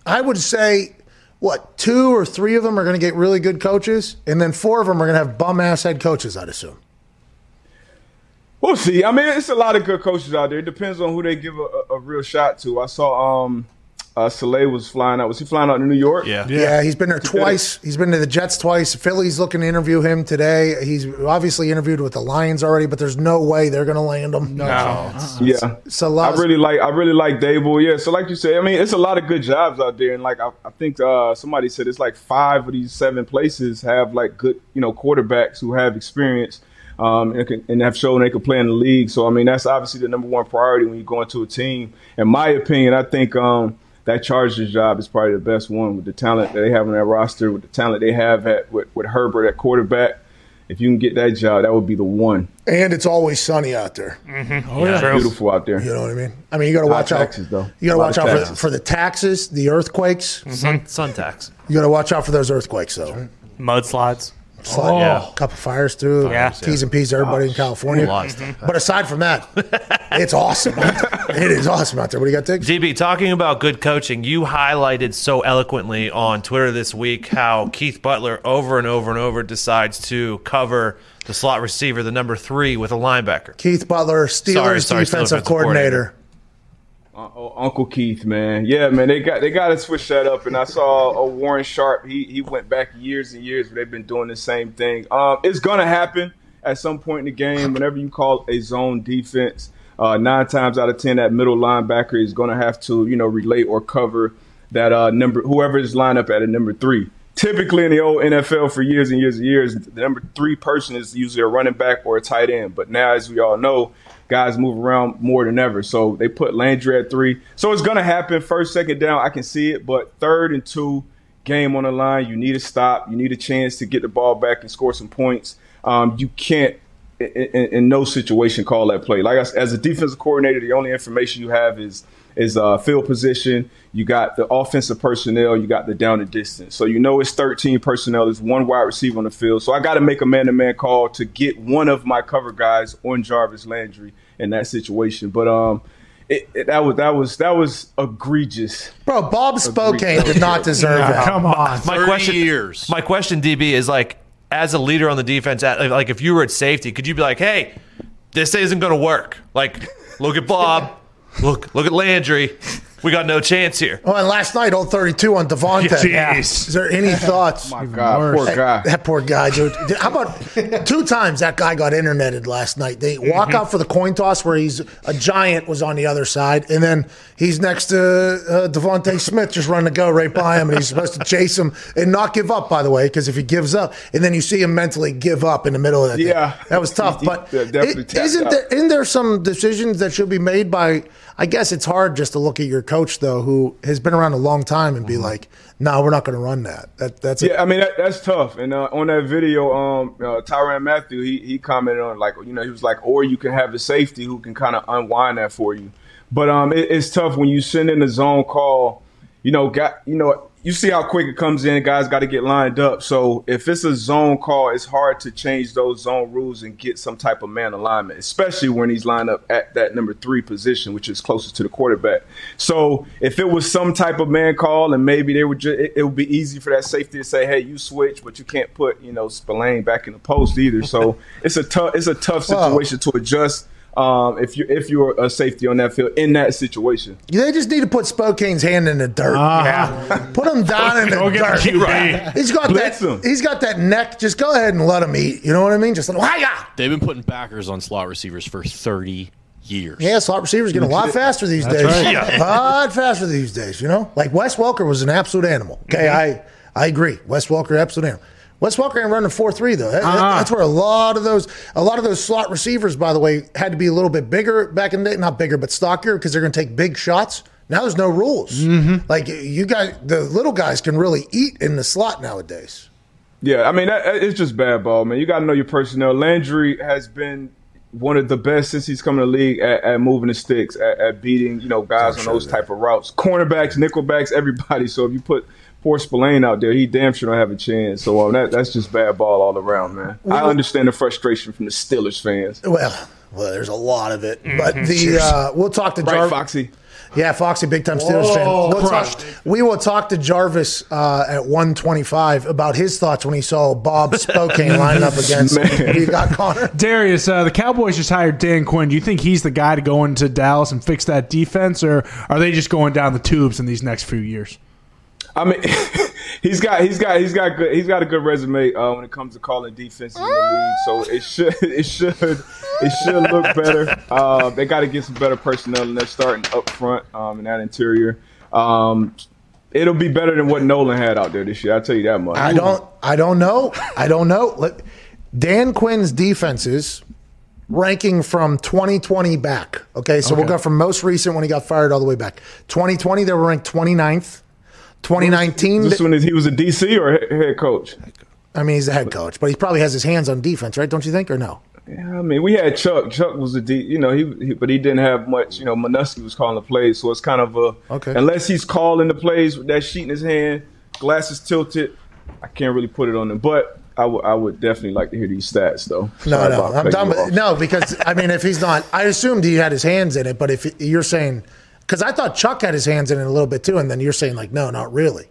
I would say, what, two or three of them are going to get really good coaches, and then four of them are going to have bum ass head coaches, I'd assume. We'll see. I mean, it's a lot of good coaches out there. It depends on who they give a, a, a real shot to. I saw um, uh, Saleh was flying out. Was he flying out to New York? Yeah. Yeah, he's been there twice. He's been to the Jets twice. Philly's looking to interview him today. He's obviously interviewed with the Lions already, but there's no way they're going to land him. No, Yeah. So I really like I really like Daboll. Yeah. So like you said, I mean, it's a lot of good jobs out there, and like I, I think uh, somebody said it's like five of these seven places have like good you know quarterbacks who have experience. Um, and, can, and have shown they can play in the league. So I mean, that's obviously the number one priority when you go into a team. In my opinion, I think um, that Chargers job is probably the best one with the talent that they have on that roster, with the talent they have at with, with Herbert at quarterback. If you can get that job, that would be the one. and it's always sunny out there. Mm-hmm. Oh, yeah. Beautiful out there. You know what I mean? I mean, you got to High watch out. taxes, though. You got to watch out for, taxes. for the taxes, the earthquakes. Mm-hmm. Sun, sun tax. You got to watch out for those earthquakes, though. Mudslides. Slide, yeah. Oh. couple fires too. Yeah. T's and P's to everybody in oh, California. A lot of stuff. But aside from that, it's awesome. It is awesome out there. What do you got, Tiggs? DB, talking about good coaching, you highlighted so eloquently on Twitter this week how Keith Butler over and over and over decides to cover the slot receiver, the number three, with a linebacker. Keith Butler, Steelers Sorry, sorry, defensive Steelers coordinator. Uh, oh, Uncle Keith, man, yeah, man, they got they got to switch that up. And I saw a Warren Sharp. He he went back years and years, but they've been doing the same thing. Um, it's gonna happen at some point in the game. Whenever you call a zone defense, uh, nine times out of ten, that middle linebacker is gonna have to you know relate or cover that uh, number whoever is lined up at a number three. Typically in the old NFL for years and years and years, the number three person is usually a running back or a tight end. But now, as we all know, guys move around more than ever. So they put Landry at three. So it's gonna happen. First, second down, I can see it. But third and two, game on the line, you need a stop. You need a chance to get the ball back and score some points. Um, you can't in, in, in, no situation call that play. Like I, as a defensive coordinator, the only information you have is is uh, field position. You got the offensive personnel. You got the down and distance. So you know it's 13 personnel. There's one wide receiver on the field. So I got to make a man-to-man call to get one of my cover guys on Jarvis Landry in that situation. But um, it, it, that was that was that was egregious. Bro, Bob Spillane did not deserve that. Come on. My question, years. My question, DB, is like, as a leader on the defense, like if you were at safety, could you be like, hey, this isn't going to work? Like, look at Bob. Look, look at Landry. We got no chance here. Oh, and last night, old 32 on Devonta. Jeez. Is there any thoughts? Oh my God, poor That- guy. That, poor guy, dude. How about two times that guy got interneted last night? They walk Mm-hmm. out for the coin toss where he's a giant was on the other side, and then he's next to uh, Devonta Smith just running to go right by him, and he's supposed to chase him and not give up. By the way, because if he gives up, and then you see him mentally give up in the middle of that, thing. Yeah. that was tough. But he definitely it- tapped isn't out. there isn't there some decisions that should be made by? I guess it's hard just to look at your coach though, who has been around a long time, and be like, "No, we're not going to run that." That that's Yeah, I mean that, that's tough. And uh, on that video, um, uh, Tyrann Mathieu, he he commented on like you know he was like, or you can have the safety who can kind of unwind that for you. But um, it, it's tough when you send in a zone call. You know, got you know you see how quick it comes in. Guys got to get lined up. So if it's a zone call, it's hard to change those zone rules and get some type of man alignment, especially when he's lined up at that number three position, which is closest to the quarterback. So if it was some type of man call, and maybe they would, ju- it, it would be easy for that safety to say, "Hey, you switch," but you can't put you know Spillane back in the post either. So it's a tough, it's a tough Wow. situation to adjust. Um, if you if you're a safety on that field in that situation, They just need to put Spillane's hand in the dirt. Uh-huh. Put him down in the Go get the dirt. He's got Blitz that. him. He's got that neck. Just go ahead and let him eat. You know what I mean? Just let him. Hiya! They've been putting backers on slot receivers for 30 years. Yeah, slot receivers getting a lot faster these days. right. A lot faster these days. You know, like Wes Welker was an absolute animal. Okay, Mm-hmm. I I agree. Wes Welker, absolute animal. Wes Welker ain't running four three though. That- that- Uh-uh. That's where a lot of those a lot of those slot receivers, by the way, had to be a little bit bigger back in the day. Not bigger, but stockier because they're going to take big shots. Now there's no rules. Mm-hmm. Like you guys, the little guys can really eat in the slot nowadays. Yeah, I mean that, it's just bad ball, man. You got to know your personnel. Landry has been one of the best since he's come to the league at, at moving the sticks, at, at beating you know guys on those type of routes, cornerbacks, nickelbacks, everybody. So if you put poor Spillane out there, he damn sure don't have a chance. So um, that that's just bad ball all around, man. I understand the frustration from the Steelers fans. Well, well, there's a lot of it, but the uh, we'll talk to Right, Jarvis. Foxy. Yeah, Foxy, big time Steelers fan. We'll crushed. talk, we will talk to Jarvis uh, at 125 about his thoughts when he saw Bob Spillane lining up against. Man. You got, Connor? Darius, uh, the Cowboys just hired Dan Quinn. Do you think he's the guy to go into Dallas and fix that defense, or are they just going down the tubes in these next few years? I mean, he's got he's got he's got good he's got a good resume uh, when it comes to calling defenses in the league. So it should it should it should look better. Uh, they got to get some better personnel, and they're starting up front um, in that interior. Um, it'll be better than what Nolan had out there this year. I'll tell you that much. I don't. I don't know. I don't know. Let- Dan Quinn's defenses ranking from 2020 back. Okay, so we'll go from most recent when he got fired all the way back. 2020 they were ranked 29th. 2019 This one is he was a DC or head coach. I mean he's the head coach, but he probably has his hands on defense, right? Don't you think or no? Yeah, I mean, we had Chuck. Chuck was a D, you know, he, he but he didn't have much. You know, Manusky was calling the plays, so it's kind of a Okay. Unless he's calling the plays with that sheet in his hand, glasses tilted, I can't really put it on him. But I would I would definitely like to hear these stats though. No, no, I'm done. With, off. no, because I mean, if he's not, I assumed he had his hands in it. But if you're saying, because I thought Chuck had his hands in it a little bit too, and then you're saying like, no, not really.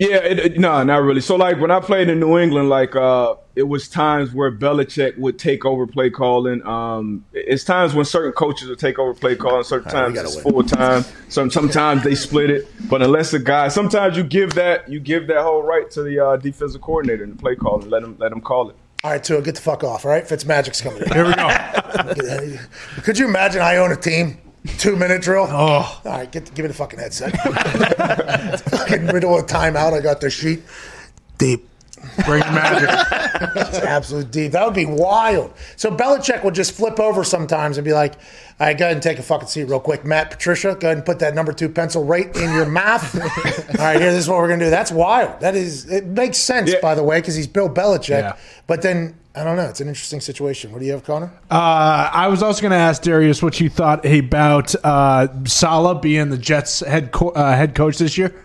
Yeah, it, it- no, not really. So like when I played in New England, like uh, it was times where Belichick would take over play calling. Um, it's times when certain coaches would take over play calling. Certain All right, times gotta it's win. full time. Some sometimes they split it. But unless a guy, sometimes you give that you give that whole right to the uh, defensive coordinator and the play call and let him let him call it. All right, Tua, get the fuck off. All right, Fitzmagic's coming in. Here we go. Could you imagine I own a team Two minute drill. Oh, all right. Get give me the fucking headset. fucking middle of timeout. I got the sheet deep. Bring magic. It's absolute deep. That would be wild. So Belichick would just flip over sometimes and be like, all right, go ahead and take a fucking seat real quick. Matt Patricia, go ahead and put that number two pencil right in your mouth. all right, here, this is what we're going to do. That's wild. That is, it makes sense, by the way, because he's Bill Belichick. Yeah. But then, I don't know. It's an interesting situation. What do you have, Connor? Uh, I was also going to ask Darius what you thought about uh, Saleh being the Jets head co- uh, head coach this year.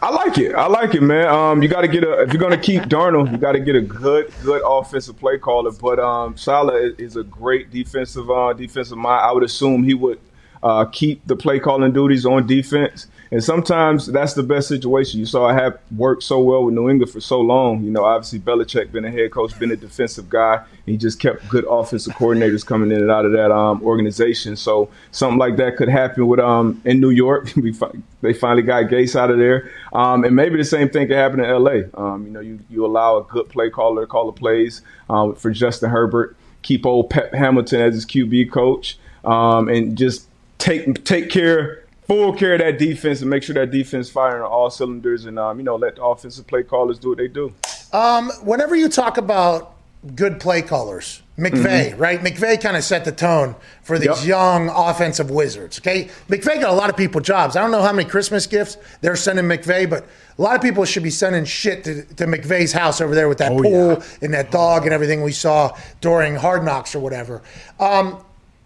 I like it. I like it, man. Um, you got to get a if you're going to keep Darnold, you got to get a good, good offensive play caller. But um, Saleh is, is a great defensive uh, defensive mind. I would assume he would uh, keep the play calling duties on defense. And sometimes that's the best situation. You saw it have worked so well with New England for so long. You know, obviously Belichick been a head coach, been a defensive guy. He just kept good offensive coordinators coming in and out of that um, organization. So something like that could happen with um in New York. we fi- they finally got Gase out of there, um, and maybe the same thing could happen in L.A. Um, you know, you you allow a good play caller to call the plays um, for Justin Herbert, keep old Pep Hamilton as his QB coach, um, and just take take care full care of that defense and make sure that defense firing on all cylinders and um, you know let the offensive play callers do what they do. Um, whenever you talk about good play callers, McVay, Mhm. right? McVay kind of set the tone for these Yep. young offensive wizards. Okay, McVay got a lot of people jobs. I don't know how many Christmas gifts they're sending McVay, but a lot of people should be sending shit to, to McVay's house over there with that pool and that dog and everything we saw during Hard Knocks or whatever. Um,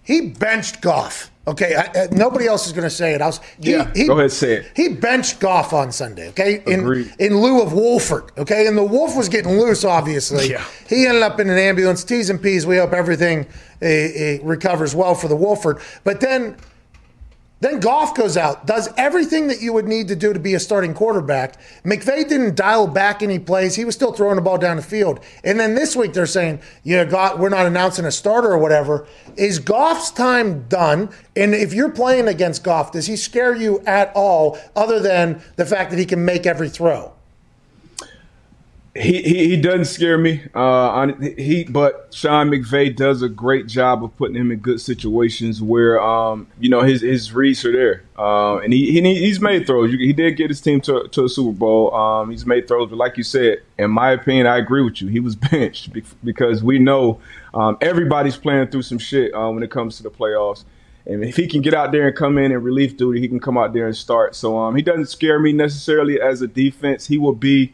he benched Goff. Okay, I, I, nobody else is going to say it. I was, he, Yeah. he, Go ahead, and say it. He benched Goff on Sunday. Okay, in Agreed. in lieu of Wolford. Okay, and the Wolf was getting loose. Obviously, Yeah. he ended up in an ambulance. T's and P's. We hope everything uh, uh, recovers well for the Wolford. But then, then Goff goes out, does everything that you would need to do to be a starting quarterback. McVay didn't dial back any plays. He was still throwing the ball down the field. And then this week they're saying, "Yeah, God, we're not announcing a starter or whatever." Is Goff's time done? And if you're playing against Goff, does he scare you at all, other than the fact that he can make every throw? He, he doesn't scare me. Uh, he but Sean McVay does a great job of putting him in good situations where um you know his his reads are there. Uh, and he, he he's made throws. He did get his team to to a Super Bowl. Um, he's made throws, but like you said, in my opinion, I agree with you. He was benched because we know um, everybody's playing through some shit uh, when it comes to the playoffs. And if he can get out there and come in and relief duty, he can come out there and start. So um, he doesn't scare me necessarily as a defense. He will be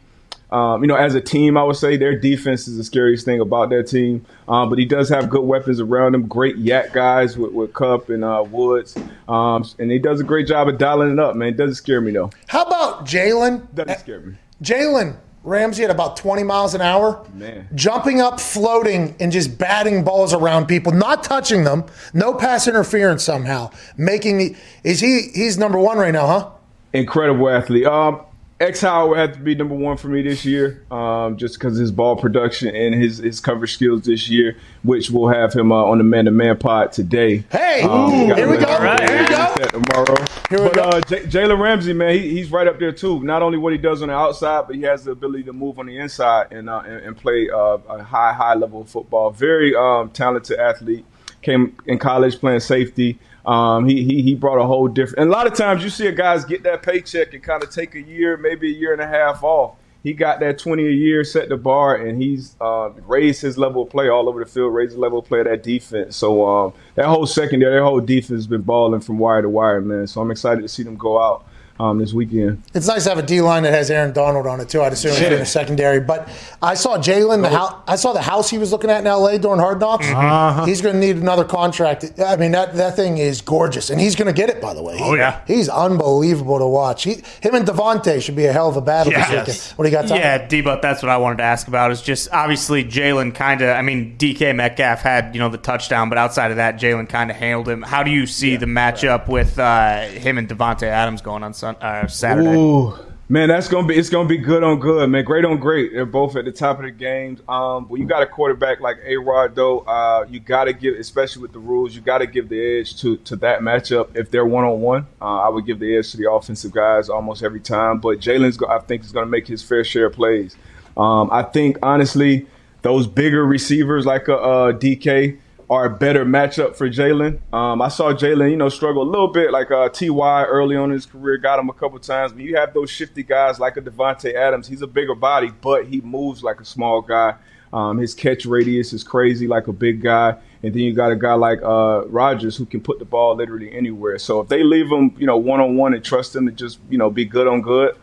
um, you know, as a team, I would say their defense is the scariest thing about that team. Um, but he does have good weapons around him, great YAC guys with, with Kupp and uh, Woods. Um, and he does a great job of dialing it up, man. It doesn't scare me, though. How about Jalen? Doesn't scare me. Jalen Ramsey at about 20 miles an hour, Man. jumping up, floating, and just batting balls around people, not touching them, no pass interference somehow. Making the is he he's number one right now, huh? Incredible athlete. Um, X Howard have to be number one for me this year, um, just because his ball production and his his coverage skills this year, which will have him uh, on the man to man pod today. Hey, Um, here we go. got him Here we go. tomorrow. Here we but go. uh, J- Jalen Ramsey, man, he, he's right up there too. Not only what he does on the outside, but he has the ability to move on the inside and uh, and, and play uh, a high high level of football. Very um, talented athlete. Came in college playing safety. Um, he, he he brought a whole different. And a lot of times you see a guys get that paycheck and kind of take a year, maybe a year and a half off. He got that twenty a year, set the bar, and he's uh, raised his level of play all over the field, raised the level of play of that defense. So um, that whole secondary, that whole defense has been balling from wire to wire, man. So I'm excited to see them go out um, this weekend. It's nice to have a D line that has Aaron Donald on it too. I'd assume Yeah. in the secondary. But I saw Jalen. The house, I saw the house he was looking at in L.A. during Hard Knocks. Uh-huh. He's going to need another contract. I mean that that thing is gorgeous, and he's going to get it. By the way. Oh, yeah. he's unbelievable to watch. He, him and Davante should be a hell of a battle this Yes. weekend. What do you got? Tom? Yeah, D, but that's what I wanted to ask about. Is just obviously Jalen kind of. I mean, DK Metcalf had you know the touchdown, but outside of that, Jalen kind of handled him. How do you see the matchup with uh, him and Davante Adams going on sun, uh, Saturday? Ooh, man, that's gonna be it's gonna be good on good, man. Great on great. They're both at the top of the games. Um, but you got a quarterback like A Rod though. Uh, you got to give, especially with the rules, you got to give the edge to to that matchup. If they're one on one, I would give the edge to the offensive guys almost every time. But Jalen's, I think, is gonna make his fair share of plays. Um, I think honestly, those bigger receivers like a, uh DK. Are a better matchup for Jalen. Um, I saw Jalen, you know, struggle a little bit like uh, Ty early on in his career, got him a couple times. But you have those shifty guys like a Davante Adams. He's a bigger body, but he moves like a small guy. Um, his catch radius is crazy, like a big guy. And then you got a guy like uh, Rogers who can put the ball literally anywhere. So if they leave him, you know, one on one and trust him to just, you know, be good on good,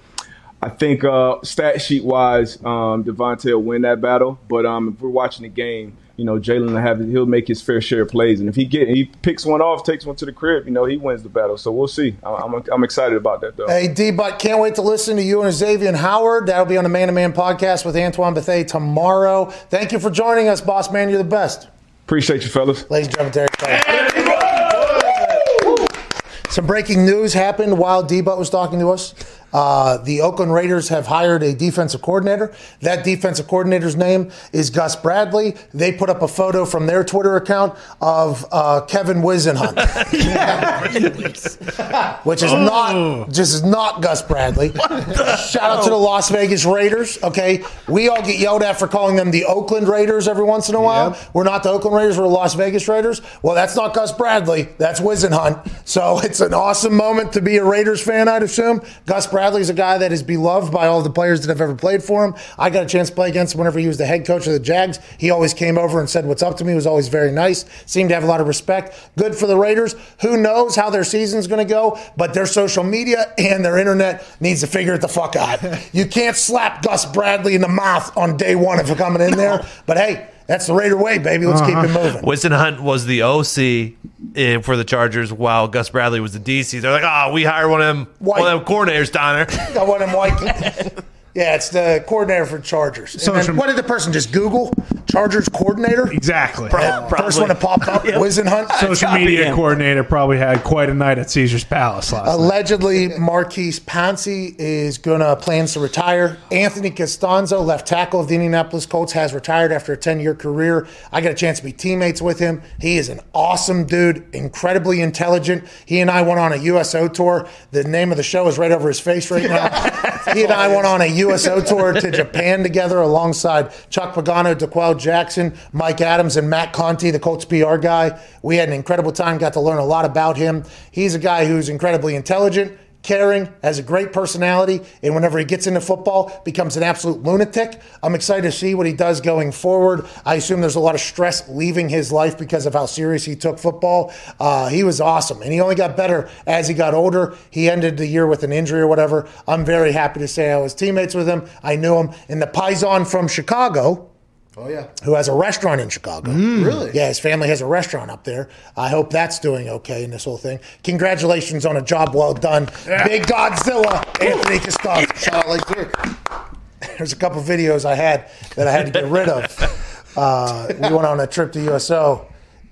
I think uh, stat sheet wise, um, Davante will win that battle. But um, if we're watching the game, you know, Jalen will have he'll make his fair share of plays, and if he get he picks one off, takes one to the crib, you know, he wins the battle. So we'll see. I'm I'm, I'm excited about that though. Hey, D, but can't wait to listen to you and Xavier and Howard. That'll be on the Man to Man podcast with Antoine Bethea tomorrow. Thank you for joining us, boss man. You're the best. Appreciate you, fellas. Ladies and gentlemen, Derek. Some breaking news happened while D-Butt was talking to us. Uh, the Oakland Raiders have hired a defensive coordinator. That defensive coordinator's name is Gus Bradley. They put up a photo from their Twitter account of uh, Kevin Whisenhunt, which is not just is not Gus Bradley. Shout out to the Las Vegas Raiders. Okay, we all get yelled at for calling them the Oakland Raiders every once in a while. We're not the Oakland Raiders. We're the Las Vegas Raiders. Well, that's not Gus Bradley. That's Whisenhunt. So it's an awesome moment to be a Raiders fan. I'd assume Gus Bradley's a guy that is beloved by all the players that have ever played for him. I got a chance to play against him whenever he was the head coach of the Jags. He always came over and said what's up to me. Was always very nice. Seemed to have a lot of respect. Good for the Raiders. Who knows how their season's going to go? But their social media and their internet needs to figure it the fuck out. You can't slap Gus Bradley in the mouth on day one if you're coming in there. But hey. That's the Raider way, baby. Let's keep it uh-huh. moving. Whisenhunt was the OC in, for the Chargers, while Gus Bradley was the DC. They're like, oh, we hired one of them, one of them coordinators down there. Got one of them white. Yeah, it's the coordinator for Chargers. And So then from- what did the person just Google? Chargers coordinator? Exactly. Pro- First one to pop up, Whisenhunt. Social media coordinator probably had quite a night at Caesar's Palace last night. Allegedly, Maurkice Pouncey is gonna plans to retire. Anthony Castonzo, left tackle of the Indianapolis Colts, has retired after a 10-year career. I got a chance to be teammates with him. He is an awesome dude, incredibly intelligent. He and I went on a USO tour. The name of the show is right over his face right now. he and I went on a USO tour to Japan together alongside Chuck Pagano, D'Qwell Jackson, Mike Adams, and Matt Conti, the Colts PR guy. We had an incredible time, got to learn a lot about him. He's a guy who's incredibly intelligent, caring, has a great personality, and whenever he gets into football, becomes an absolute lunatic. I'm excited to see what he does going forward. I assume there's a lot of stress leaving his life because of how serious he took football. Uh, he was awesome, and he only got better as he got older. He ended the year with an injury or whatever. I'm very happy to say I was teammates with him. I knew him. And the Paisan from Chicago, Oh yeah. who has a restaurant in Chicago. Really? Yeah, his family has a restaurant up there. I hope that's doing okay in this whole thing. Congratulations on a job well done. Big Godzilla, Anthony Castonzo. Shout out like Dirk. There's a couple videos I had that I had to get rid of. Uh, we went on a trip to USO.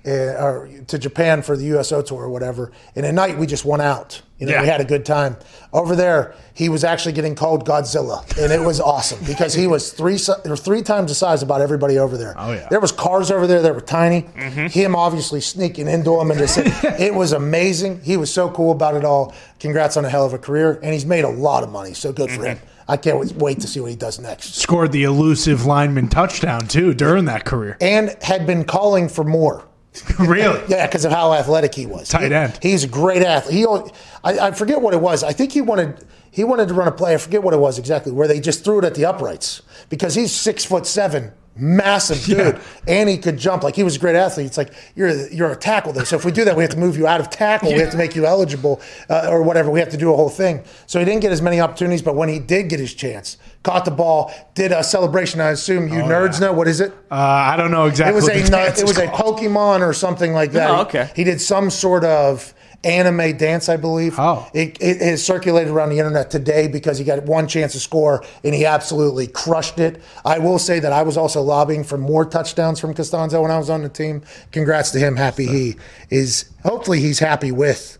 Uh, or to Japan for the USO tour or whatever, and at night we just went out. You know, Yeah. we had a good time. Over there, he was actually getting called Godzilla, and it was awesome because he was three or three times the size of about everybody over there. Oh, yeah. There was cars over there that were tiny. Mm-hmm. Him obviously sneaking into them and just it was amazing. He was so cool about it all. Congrats on a hell of a career, and he's made a lot of money. So good for him. Mm-hmm. I can't wait to see what he does next. Scored the elusive lineman touchdown too during that career. And had been calling for more. really? Yeah, because of how athletic he was. Tight He- end. he's a great athlete. He, only- I, I forget what it was. I think he wanted he wanted to run a play. I forget what it was exactly. Where they just threw it at the uprights because he's six foot seven, massive dude, and he could jump. Like he was a great athlete. It's like you're you're a tackle though. So if we do that, we have to move you out of tackle. We have to make you eligible uh, or whatever. We have to do a whole thing. So he didn't get as many opportunities, but when he did get his chance, caught the ball, did a celebration. I assume you nerds know what is it? Uh, I don't know exactly. It was what a the nu- dance it was a. Pokemon or something like that. Oh, He- okay. He, did some sort of anime dance, I believe. Oh. It, it has circulated around the internet today because he got one chance to score and he absolutely crushed it. I will say that I was also lobbying for more touchdowns from Castonzo when I was on the team. Congrats to him. Happy he is. Hopefully he's happy with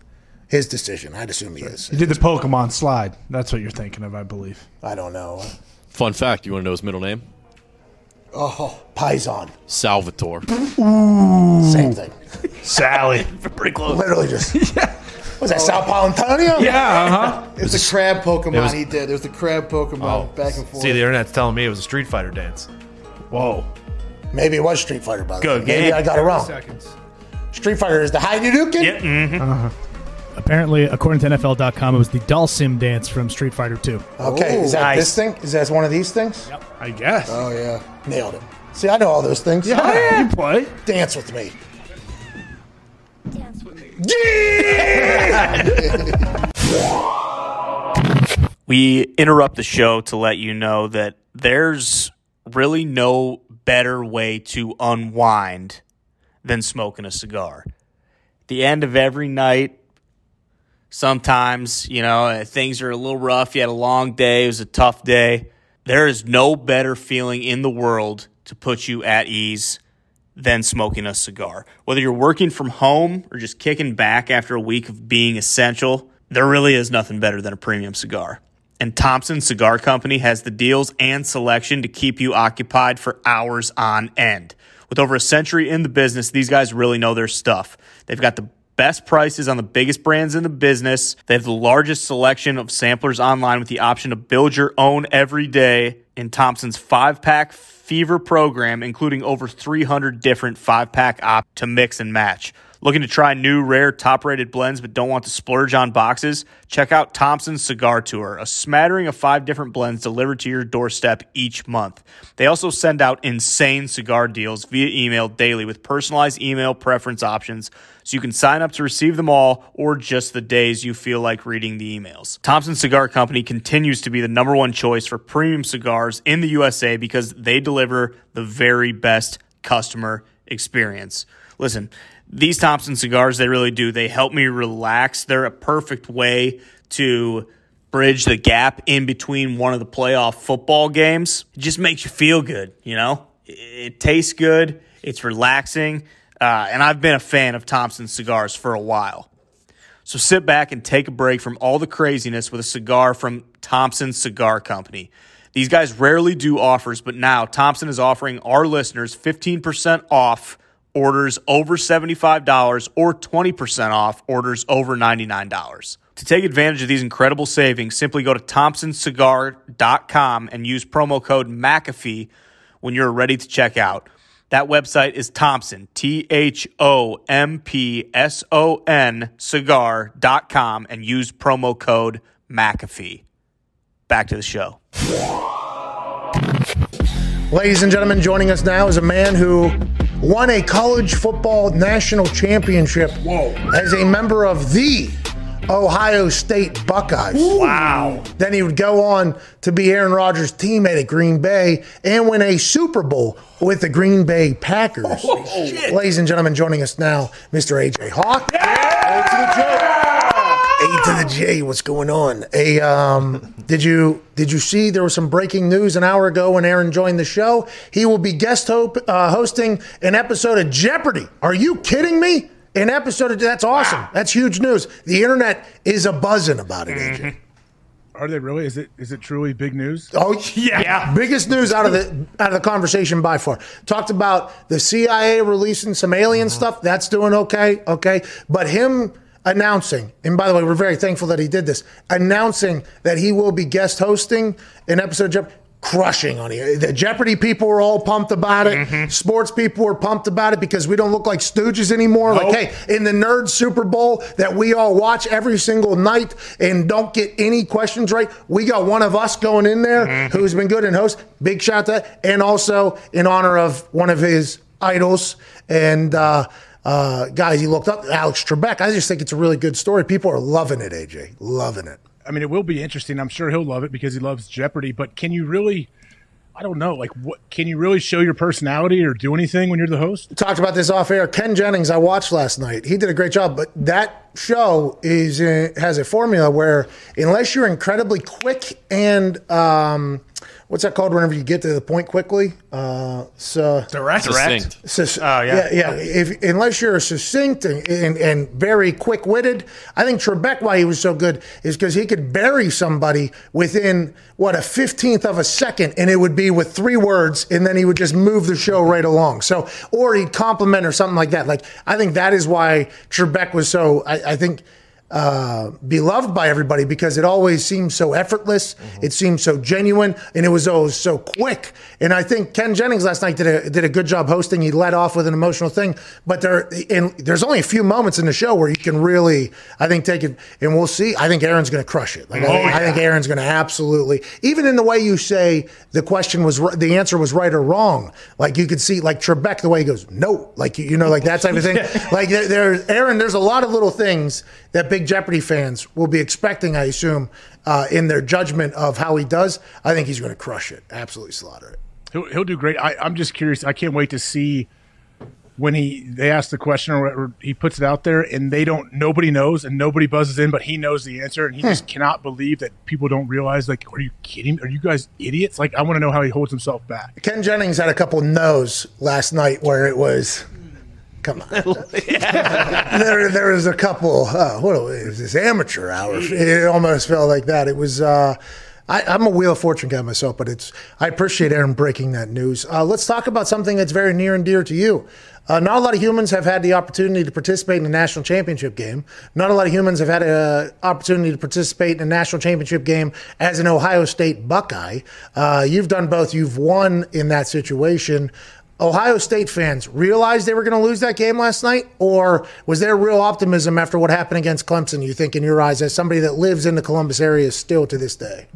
his decision. I'd assume he is. You did the Pokemon slide. That's what you're thinking of, I believe. I don't know. Fun fact: You want to know his middle name? Oh, Paisan. Salvatore. Same thing. Sally. Pretty close. Literally just. Was that Sal Paolantonio? yeah, uh huh. It's the crab Pokemon was- he did. It was the crab Pokemon back and forth. See, the internet's telling me it was a Street Fighter dance. Whoa. Maybe it was Street Fighter, by the Good way. Maybe game. I got it wrong. Seconds. Street Fighter is the Hadouken? Yep. mhm. Apparently, according to NFL.com, it was the Dhalsim dance from Street Fighter 2. Okay, is that Nice. this thing? Is that one of these things? Yep. I guess. Oh yeah. Nailed it. See, I know all those things. yeah, you play. Dance with me. Dance with me. We interrupt the show to let you know that there's really no better way to unwind than smoking a cigar. The end of every night, sometimes, you know, uh, things are a little rough. You had a long day, it was a tough day. There is no better feeling in the world to put you at ease than smoking a cigar. Whether you're working from home or just kicking back after a week of being essential, there really is nothing better than a premium cigar. And Thompson Cigar Company has the deals and selection to keep you occupied for hours on end. With over a century in the business, these guys really know their stuff. They've got the best prices on the biggest brands in the business. They have the largest selection of samplers online with the option to build your own every day in Thompson's five pack fever program, including over 300 different five pack op to mix and match. Looking to try new, rare, top rated blends but don't want to splurge on boxes? Check out Thompson's Cigar Tour, a smattering of five different blends delivered to your doorstep each month. They also send out insane cigar deals via email daily with personalized email preference options so you can sign up to receive them all or just the days you feel like reading the emails. Thompson Cigar Company continues to be the number one choice for premium cigars in the USA because they deliver the very best customer experience. Listen, these Thompson cigars, they really do. They help me relax. They're a perfect way to bridge the gap in between one of the playoff football games. It just makes you feel good, you know? It, tastes good, it's relaxing, uh, and I've been a fan of Thompson cigars for a while. So sit back and take a break from all the craziness with a cigar from Thompson Cigar Company. These guys rarely do offers, but now Thompson is offering our listeners 15% off orders over $75 or 20% off orders over $99. To take advantage of these incredible savings, simply go to thompsoncigar.com and use promo code McAfee when you're ready to check out. That website is Thompson, T H O M P S O N cigar.com and use promo code McAfee. Back to the show. Ladies and gentlemen, joining us now is a man who won a college football national championship as a member of the Ohio State Buckeyes. Wow. Then he would go on to be Aaron Rodgers' teammate at Green Bay and win a Super Bowl with the Green Bay Packers. Ladies and gentlemen, joining us now, Mr. AJ Hawk. A to the J, what's going on? A um, did you did you see there was some breaking news an hour ago when Aaron joined the show? He will be guest ho- uh, hosting an episode of Jeopardy. Are you kidding me? An episode of that's awesome. That's huge news. The internet is a buzzing about it, AJ. Are they really? Is it is it truly big news? Oh yeah. biggest news out of the out of the conversation by far. Talked about the CIA releasing some alien stuff. That's doing okay, okay. But him announcing, and by the way, we're very thankful that he did this. Announcing that he will be guest hosting an episode of Jeopardy. Crushing on it. The Jeopardy people were all pumped about it. Sports people were pumped about it because we don't look like stooges anymore. Like, hey, in the nerd Super Bowl that we all watch every single night and don't get any questions right, we got one of us going in there who's been good in host. Big shout out to that. And also in honor of one of his idols and uh, uh, guys he looked up, Alex Trebek. I just think it's a really good story. People are loving it, AJ. Loving it. I mean, it will be interesting. I'm sure he'll love it because he loves Jeopardy. But can you really? I don't know. Like, what can you really show your personality or do anything when you're the host? talked about this off air. Ken Jennings, I watched last night. He did a great job, but that show is uh, has a formula where unless you're incredibly quick and um, what's that called? Whenever you get to the point quickly, uh, so Direct. Succinct. Sus- Oh, yeah. yeah, yeah. If unless you're succinct and, and, and very quick witted, I think Trebek why he was so good is because he could bury somebody within what a fifteenth of a second, and it would be with three words, and then he would just move the show right along. So, or he'd compliment or something like that. Like I think that is why Trebek was so. I, I think uh, beloved by everybody because it always seemed so effortless. It seemed so genuine, and it was always so quick. And I think Ken Jennings last night did a did a good job hosting. He led off with an emotional thing, but there and there's only a few moments in the show where you can really, I think, take it. And we'll see. I think Aaron's going to crush it. Like I, I think Aaron's going to absolutely, even in the way you say the question was the answer was right or wrong. Like you could see, like Trebek, the way he goes, no, like you know, like that type of thing. like there, there, Aaron, there's a lot of little things that Big Jeopardy fans will be expecting, I assume, uh, in their judgment of how he does. I think he's going to crush it, absolutely slaughter it. He'll, he'll do great. I, I'm just curious. I can't wait to see when he they ask the question or, or he puts it out there and they don't nobody knows and nobody buzzes in but he knows the answer and he just cannot believe that people don't realize like are you kidding are you guys idiots like i want to know how he holds himself back Ken Jennings had a couple no's last night where it was, come on. there, there was a couple, uh, was this, amateur hour? It almost felt like that. It was, uh, I, I'm a Wheel of Fortune guy myself, but it's, I appreciate Aaron breaking that news. Uh, let's talk about something that's very near and dear to you. Uh, not a lot of humans have had the opportunity to participate in a national championship game. Not a lot of humans have had an opportunity to participate in a national championship game as an Ohio State Buckeye. Uh, you've done both. You've won in that situation. Ohio State fans realized they were going to lose that game last night, or was there real optimism after what happened against Clemson? You think, in your eyes, as somebody that lives in the Columbus area still to this day?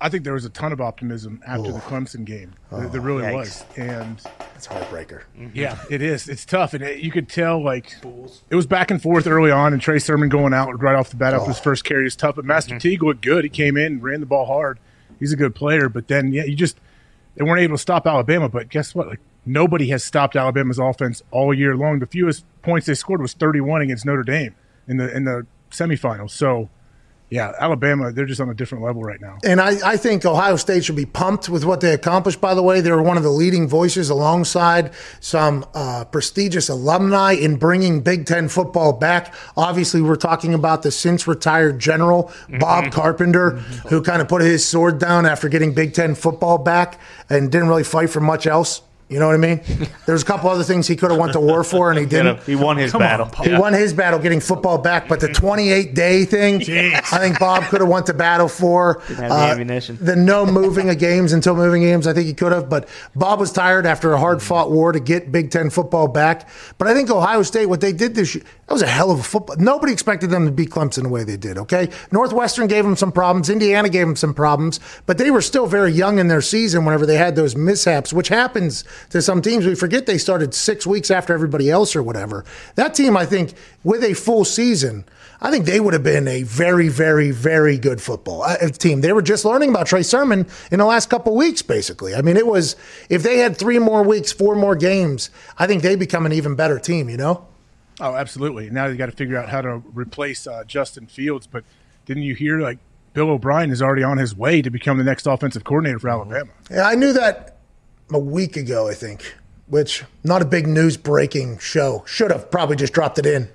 i think there was a ton of optimism after the clemson game. There, oh, there really yikes. was and it's a heartbreaker. Mm-hmm. Yeah it is. It's tough and it, you could tell like it was back and forth early on and trey sermon going out right off the bat after his oh. first carry is tough but master mm-hmm. teague looked good. He came in and ran the ball hard. He's a good player but then yeah you just they weren't able to stop alabama but guess what? Like nobody has stopped alabama's offense all year long the fewest points they scored was 31 against notre dame in the in the semifinals so yeah, Alabama, they're just on a different level right now. And I, I think Ohio State should be pumped with what they accomplished, by the way. They were one of the leading voices alongside some uh, prestigious alumni in bringing Big Ten football back. Obviously, we're talking about the since retired general, Bob Carpenter, who kind of put his sword down after getting Big Ten football back and didn't really fight for much else. You know what I mean? There's a couple other things he could have went to war for, and he didn't. He won his battle. He won his battle getting football back, but the 28 day thing, I think Bob could have went to battle for. Didn't have the Uh, ammunition. the no moving of games until moving games, I think he could have. But Bob was tired after a hard fought war to get Big Ten football back. But I think Ohio State, what they did this year, that was a hell of a football. Nobody expected them to beat Clemson the way they did, okay? Northwestern gave them some problems. Indiana gave them some problems. But they were still very young in their season whenever they had those mishaps, which happens to some teams. We forget they started six weeks after everybody else or whatever. That team, I think, with a full season, I think they would have been a very, very, very good football uh, team. They were just learning about Trey Sermon in the last couple weeks, basically. I mean, it was, if they had three more weeks, four more games, I think they become an even better team, you know? Oh, absolutely. Now you got to figure out how to replace uh, Justin Fields. But didn't you hear like Bill O'Brien is already on his way to become the next offensive coordinator for Alabama? Yeah, I knew that a week ago, I think, which not a big news breaking show. Should have probably just dropped it in.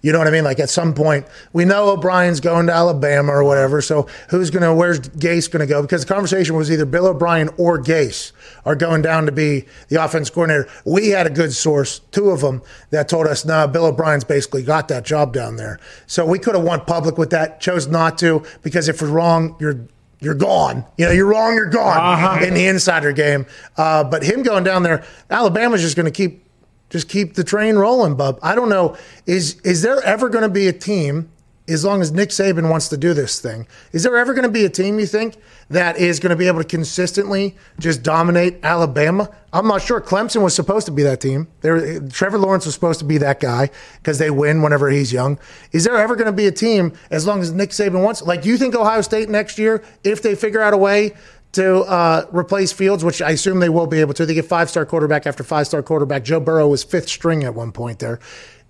You know what I mean? Like at some point, we know O'Brien's going to Alabama or whatever. So who's going to, where's Gase going to go? Because the conversation was either Bill O'Brien or Gase are going down to be the offense coordinator. We had a good source, two of them, that told us, no, Bill O'Brien's basically got that job down there. So we could have went public with that, chose not to, because if we're wrong, you're you're gone. You know, you're wrong, you're gone Uh-huh. in the insider game. Uh, but him going down there, Alabama's just going to keep just keep the train rolling, bub. I don't know. Is is there ever going to be a team, as long as Nick Saban wants to do this thing, is there ever going to be a team you think that is going to be able to consistently just dominate Alabama? I'm not sure. Clemson was supposed to be that team. There, Trevor Lawrence was supposed to be that guy because they win whenever he's young. Is there ever going to be a team as long as Nick Saban wants? Like, you think Ohio State next year, if they figure out a way to uh, replace Fields, which I assume they will be able to. They get five star quarterback after five star quarterback. Joe Burrow was fifth string at one point there.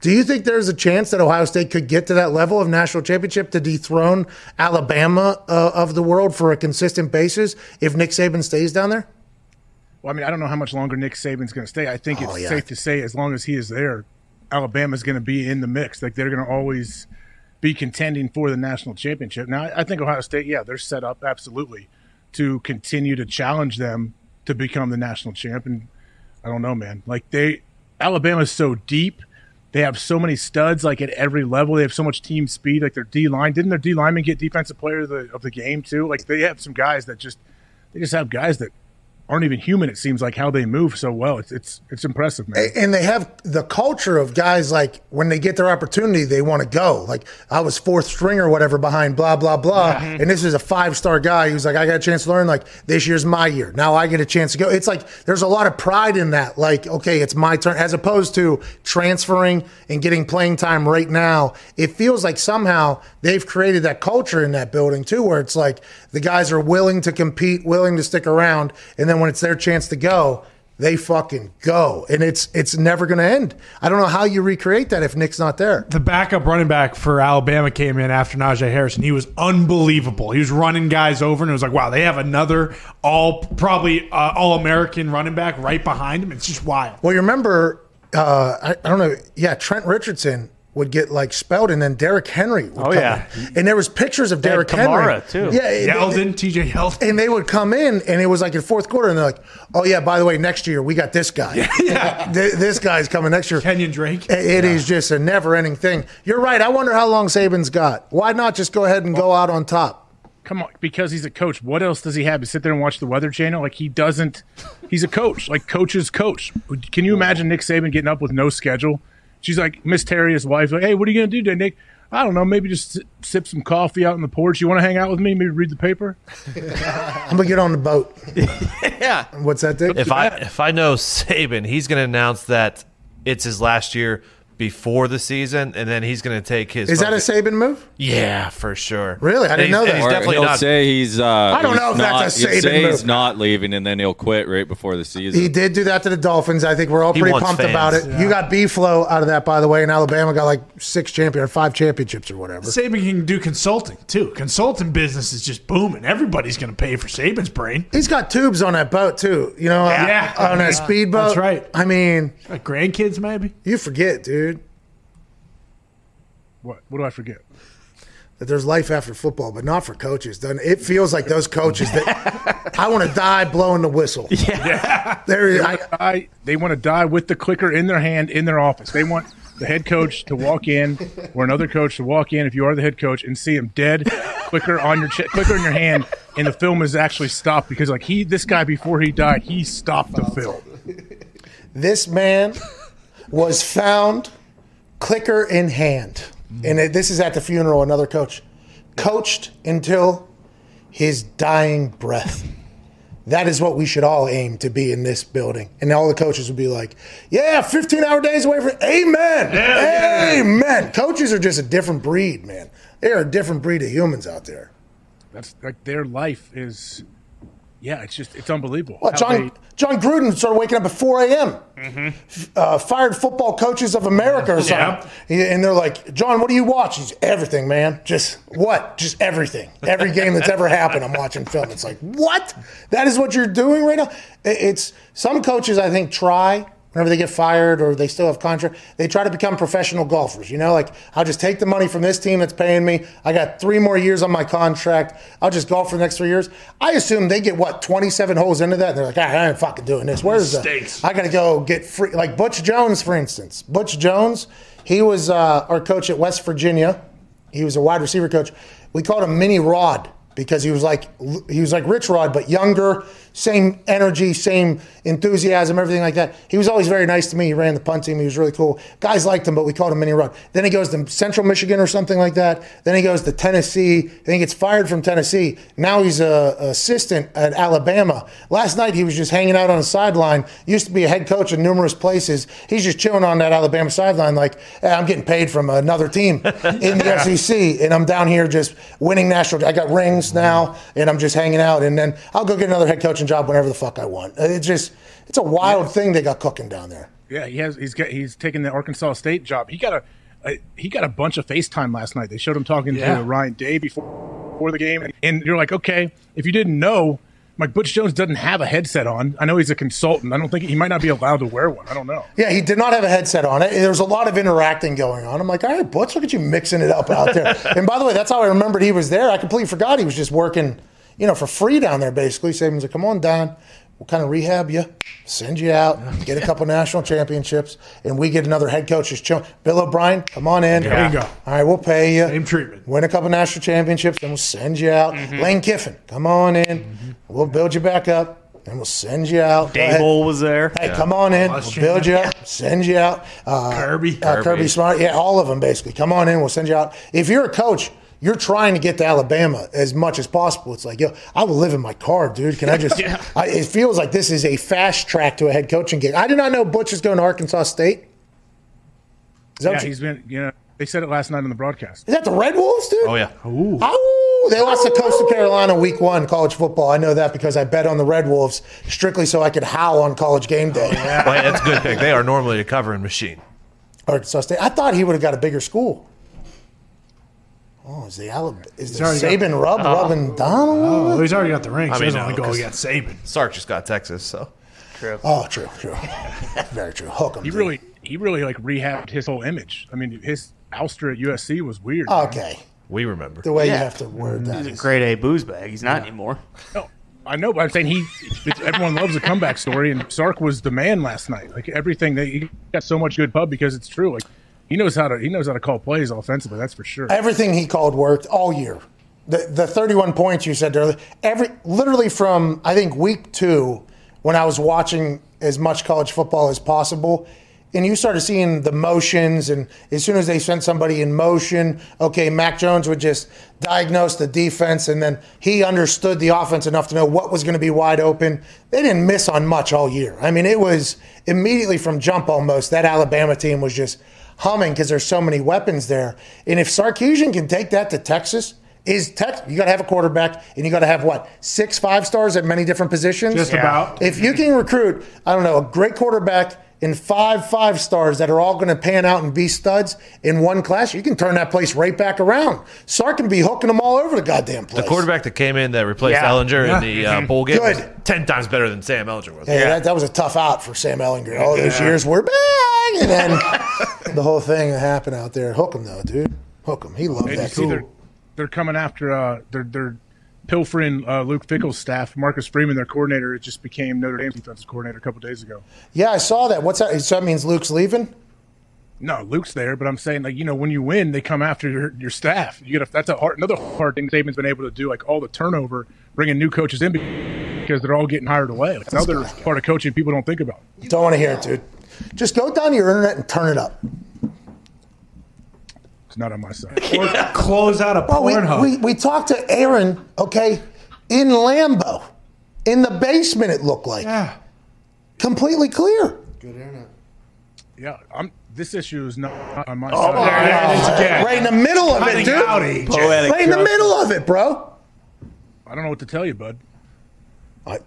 Do you think there's a chance that Ohio State could get to that level of national championship to dethrone Alabama uh, of the world for a consistent basis if Nick Saban stays down there? Well, I mean, I don't know how much longer Nick Saban's going to stay. I think Oh, it's yeah. safe to say, as long as he is there, Alabama's going to be in the mix. Like they're going to always be contending for the national championship. Now, I I think Ohio State, yeah, they're set up absolutely to continue to challenge them to become the national champ. And I don't know, man. Like they, Alabama's so deep They have so many studs like at every level. They have so much team speed. Like their D line, didn't their D lineman get defensive player of the of the game too? Like they have some guys that just they just have guys that aren't even human. It seems like how they move so well. It's it's it's impressive, man. And they have the culture of guys like when they get their opportunity, they want to go. Like I was fourth string or whatever behind blah blah blah, mm-hmm. and this is a five star guy who's like, I got a chance to learn. Like this year's my year. Now I get a chance to go. It's like there's a lot of pride in that. Like okay, it's my turn, as opposed to transferring and getting playing time right now. It feels like somehow they've created that culture in that building too, where it's like the guys are willing to compete, willing to stick around, and then when it's their chance to go, they fucking go, and it's it's never going to end. I don't know how you recreate that if Nick's not there. The backup running back for Alabama came in after Najee Harris, and he was unbelievable. He was running guys over, and it was like, wow, they have another all probably uh, all American running back right behind him. It's just wild. Well, you remember, uh, I, I don't know, yeah, Trent Richardson would get like spelled, and then Derrick Henry. Would Oh, come yeah. in. and there was pictures of They had Derrick Henry too. Yeah, it- Yeldon, TJ Yeldon. and they would come in, and it was like in fourth quarter, and they're like, "Oh yeah, by the way, next year we got this guy. Yeah. Th- this guy's coming next year." Kenyon Drake. It- it is just a never-ending thing. You're right. I wonder how long Saban's got. Why not just go ahead and go out on top? Come on, because he's a coach. What else does he have to sit there and watch the Weather Channel? Like he doesn't. He's a coach. Like coaches coach. Can you imagine Nick Saban getting up with no schedule? She's like Miss Terry, his wife. Like, hey, what are you gonna do today, Nick? I don't know. Maybe just sip some coffee out on the porch. You want to hang out with me? Maybe read the paper. I'm gonna get on the boat. yeah. What's that, Dick? If I if I know Saban, he's going to announce that it's his last year before the season, and then he's going to take his. is that a fucking- Saban move? Yeah, for sure. Really? I didn't he's- know that. He's Or definitely he'll not. say he's. Uh, I don't he's know if not, that's a he'll Saban say move. he's not leaving, and then he'll quit right before the season. He did do that to the Dolphins. I think we're all He pretty pumped fans. about it. You got B flow out of that, by the way, and Alabama got like six champion or five championships or whatever. Saban can do consulting too. Consulting business is just booming. Everybody's going to pay for Saban's brain. He's got tubes on that boat too. You know, Yeah. on that Yeah. speedboat. That's right. I mean, Like grandkids, maybe. you forget, dude, What? What do I forget? that there's life after football, but not for coaches. Doesn't it? It feels like those coaches that I want to die blowing the whistle. Yeah. There, They I, want, to die, they want to die with the clicker in their hand in their office. They want the head coach to walk in or another coach to walk in if you are the head coach and see him dead clicker on your ch- clicker in your hand and the film is actually stopped because like he this guy before he died he stopped the film. this man was found clicker in hand, and it, this is at the funeral. Another coach coached until his dying breath. That is what we should all aim to be in this building. And all the coaches would be like, yeah, 15 hour days away from, amen. amen. Coaches are just a different breed, man. They're a different breed of humans out there. That's like their life is yeah, it's just it's unbelievable. Well, John, they- John Gruden started waking up at 4 a.m. Uh, fired football coaches of America or something. He- And they're like, John, what do you watch? He's everything, man. Just what? Just everything. Every game that's ever happened, I'm watching film. It's like, what? That is what you're doing right now? It's some coaches, I think, try whenever they get fired or they still have contract, they try to become professional golfers. You know, like I'll just take the money from this team that's paying me. I got three more years on my contract. I'll just golf for the next three years. I assume they get what 27 holes into that. And they're like, ah, I ain't fucking doing this. Where's the? I got to go get free. Like Butch Jones, for instance. Butch Jones, he was uh, our coach at West Virginia. He was a wide receiver coach. We called him Mini Rod because he was like he was like Rich Rod, but younger, same energy, same enthusiasm, everything like that. He was always very nice to me. He ran the punt team. He was really cool. Guys liked him, but we called him Mini Rod. Then he goes to Central Michigan or something like that. Then he goes to Tennessee. Then he gets fired from Tennessee. Now he's a a assistant at Alabama. Last night he was just hanging out on the sideline. Used to be a head coach in numerous places. He's just chilling on that Alabama sideline, like "Hey, I'm getting paid from another team in the SEC, and I'm down here just winning national. I got rings now, and I'm just hanging out. And then I'll go get another head coaching job whenever the fuck I want. Uh, it's just it's a wild thing they got cooking down there. Yeah, he has. He's got. He's taking the Arkansas State job. He got a. a he got a bunch of FaceTime last night. They showed him talking Yeah. to Ryan Day before before the game, and you're like, okay, if you didn't know, like Butch Jones doesn't have a headset on. I know he's a consultant. I don't think he might not be allowed to wear one. I don't know. Yeah, he did not have a headset on it. There was a lot of interacting going on. I'm like, all right, Butch, look at you mixing it up out there. and by the way, that's how I remembered he was there. I completely forgot he was just working, you know, for free down there, basically. Saban's like, come on, Don. We'll kind of rehab you, send you out, get a couple national championships, and we get another head coach. Just chill. Bill O'Brien, come on in. There you go. All right, we'll pay you. Same treatment. Win a couple national championships, then we'll send you out. Lane Kiffin, come on in. We'll build you back up, and we'll send you out. Daboll was there. Hey, come on in. We'll build you up, send you out. Uh, Kirby. uh, Kirby. Kirby. Smart. Yeah, all of them basically. Come on in. We'll send you out. If you're a coach, you're trying to get to Alabama as much as possible. It's like, yo, I will live in my car, dude. Can I just? I, it feels like this is a fast track to a head coaching gig. I did not know Butch is going to Arkansas State. Is that, Yeah, you- he's been. You know, they said it last night on the broadcast. is that the Red Wolves, dude? Oh yeah. Oh, they lost to Coastal Carolina week one college football. I know that because I bet on the Red Wolves strictly so I could howl on college game day. Oh, well, that's a good pick. They are normally a covering machine. Arkansas State. I thought he would have got a bigger school. Oh, is the Alabama? Is the already got- Saban rub uh-huh. rubbing Donald? Oh, he's already got the ring. I so mean, he doesn't want no, to go 'cause- against Saban. Sark just got Texas, so True. Oh, true, true, very true. Hook him. He dude. really, he really like rehabbed his whole image. I mean, his ouster at USC was weird. man. okay. we remember. The way you Yeah. have to word that. He's a is- grade A booze bag. He's not anymore. No, I know, but I'm saying he. It's, everyone loves a comeback story, and Sark was the man last night. Like everything, they he got so much good pub because it's true. Like he knows how to he knows how to call plays offensively. That's for sure. Everything he called worked all year. The the 31 points you said earlier, every literally from I think week two when I was watching as much college football as possible, and you started seeing the motions, and as soon as they sent somebody in motion, okay, Mac Jones would just diagnose the defense, and then he understood the offense enough to know what was going to be wide open. They didn't miss on much all year. I mean, it was immediately from jump almost that Alabama team was just humming because there's so many weapons there. And if Sarkisian can take that to Texas, is Tex you got to have a quarterback and you got to have what six five stars at many different positions. Just about. If you can recruit, I don't know, a great quarterback and five five stars that are all going to pan out and be studs in one class, you can turn that place right back around. Sark can be hooking them all over the goddamn place. The quarterback that came in that replaced Yeah. Ehlinger Yeah. in the uh, bowl game was ten times better than Sam Ehlinger was. Yeah, That, that was a tough out for Sam Ehlinger. All those years we're back, and then the whole thing that happened out there. Hook him though, dude. Hook him. He loved And that. see, they're, they're coming after uh, they're they're pilfering uh, Luke Fickell's staff. Marcus Freeman, their coordinator, it just became Notre Dame's defensive coordinator a couple days ago. Yeah, I saw that. What's that? So that means Luke's leaving. No, Luke's there, but I'm saying like you know when you win, they come after your, your staff. You get that's a hard, another hard thing Saban's been able to do. Like all the turnover, bringing new coaches in because they're all getting hired away. Like, another part of coaching people don't think about. Don't want to hear it, dude. Just go down to your internet and turn it up. It's not on my side. Or close out a Well, we, Pornhub. we, we talked to Aaron, okay, in Lambeau. In the basement, it looked like. Yeah. Completely clear. Good internet. Yeah, I'm. This issue is not on my Oh, side. there it is. Right in the middle of it, dude. out, AJ. Poetic Right in the middle of it, bro. I don't know what to tell you, bud. I,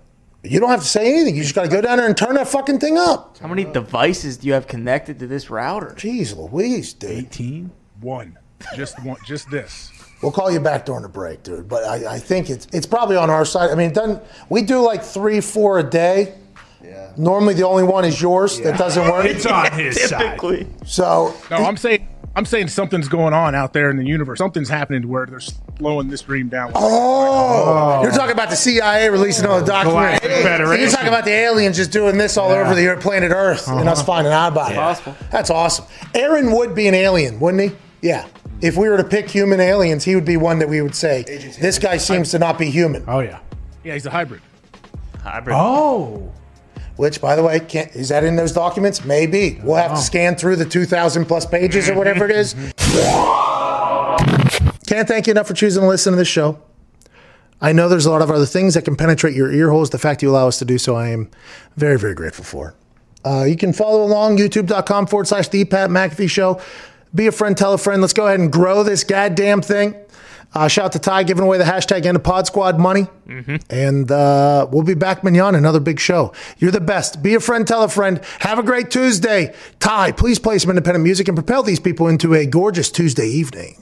you don't have to say anything. You just got to go down there and turn that fucking thing up. How many devices do you have connected to this router? Jeez Louise, dude. 18. One, just one, just this. We'll call you back during the break, dude. But I, I think it's it's probably on our side. I mean, it doesn't we do like three, four a day? Yeah. Normally, the only one is yours that doesn't work. It's on his side. Typically. So No, I'm saying I'm saying something's going on out there in the universe. Something's happening to where they're slowing this dream down. Oh, you're talking about the CIA releasing all the documents. Galactic Federation. You're talking about the aliens just doing this all over the planet Earth and us uh-huh. finding out about it. Possible. That's awesome. Aaron would be an alien, wouldn't he? Yeah. If we were to pick human aliens, he would be one that we would say, this guy seems to not be human. Oh, yeah. Yeah, he's a hybrid. Hybrid. Oh. Which, by the way, can't, is that in those documents? Maybe. We'll have to scan through the 2,000 plus pages or whatever it is. Can't thank you enough for choosing to listen to this show. I know there's a lot of other things that can penetrate your ear holes. The fact you allow us to do so, I am very, very grateful for. Uh, you can follow along youtube.com forward slash the Pat McAfee show. Be a friend, tell a friend. Let's go ahead and grow this goddamn thing. Uh, shout out to Ty giving away the hashtag and the pod squad money. And uh, we'll be back manana, another big show. You're the best. Be a friend, tell a friend. Have a great Tuesday. Ty, please play some independent music and propel these people into a gorgeous Tuesday evening.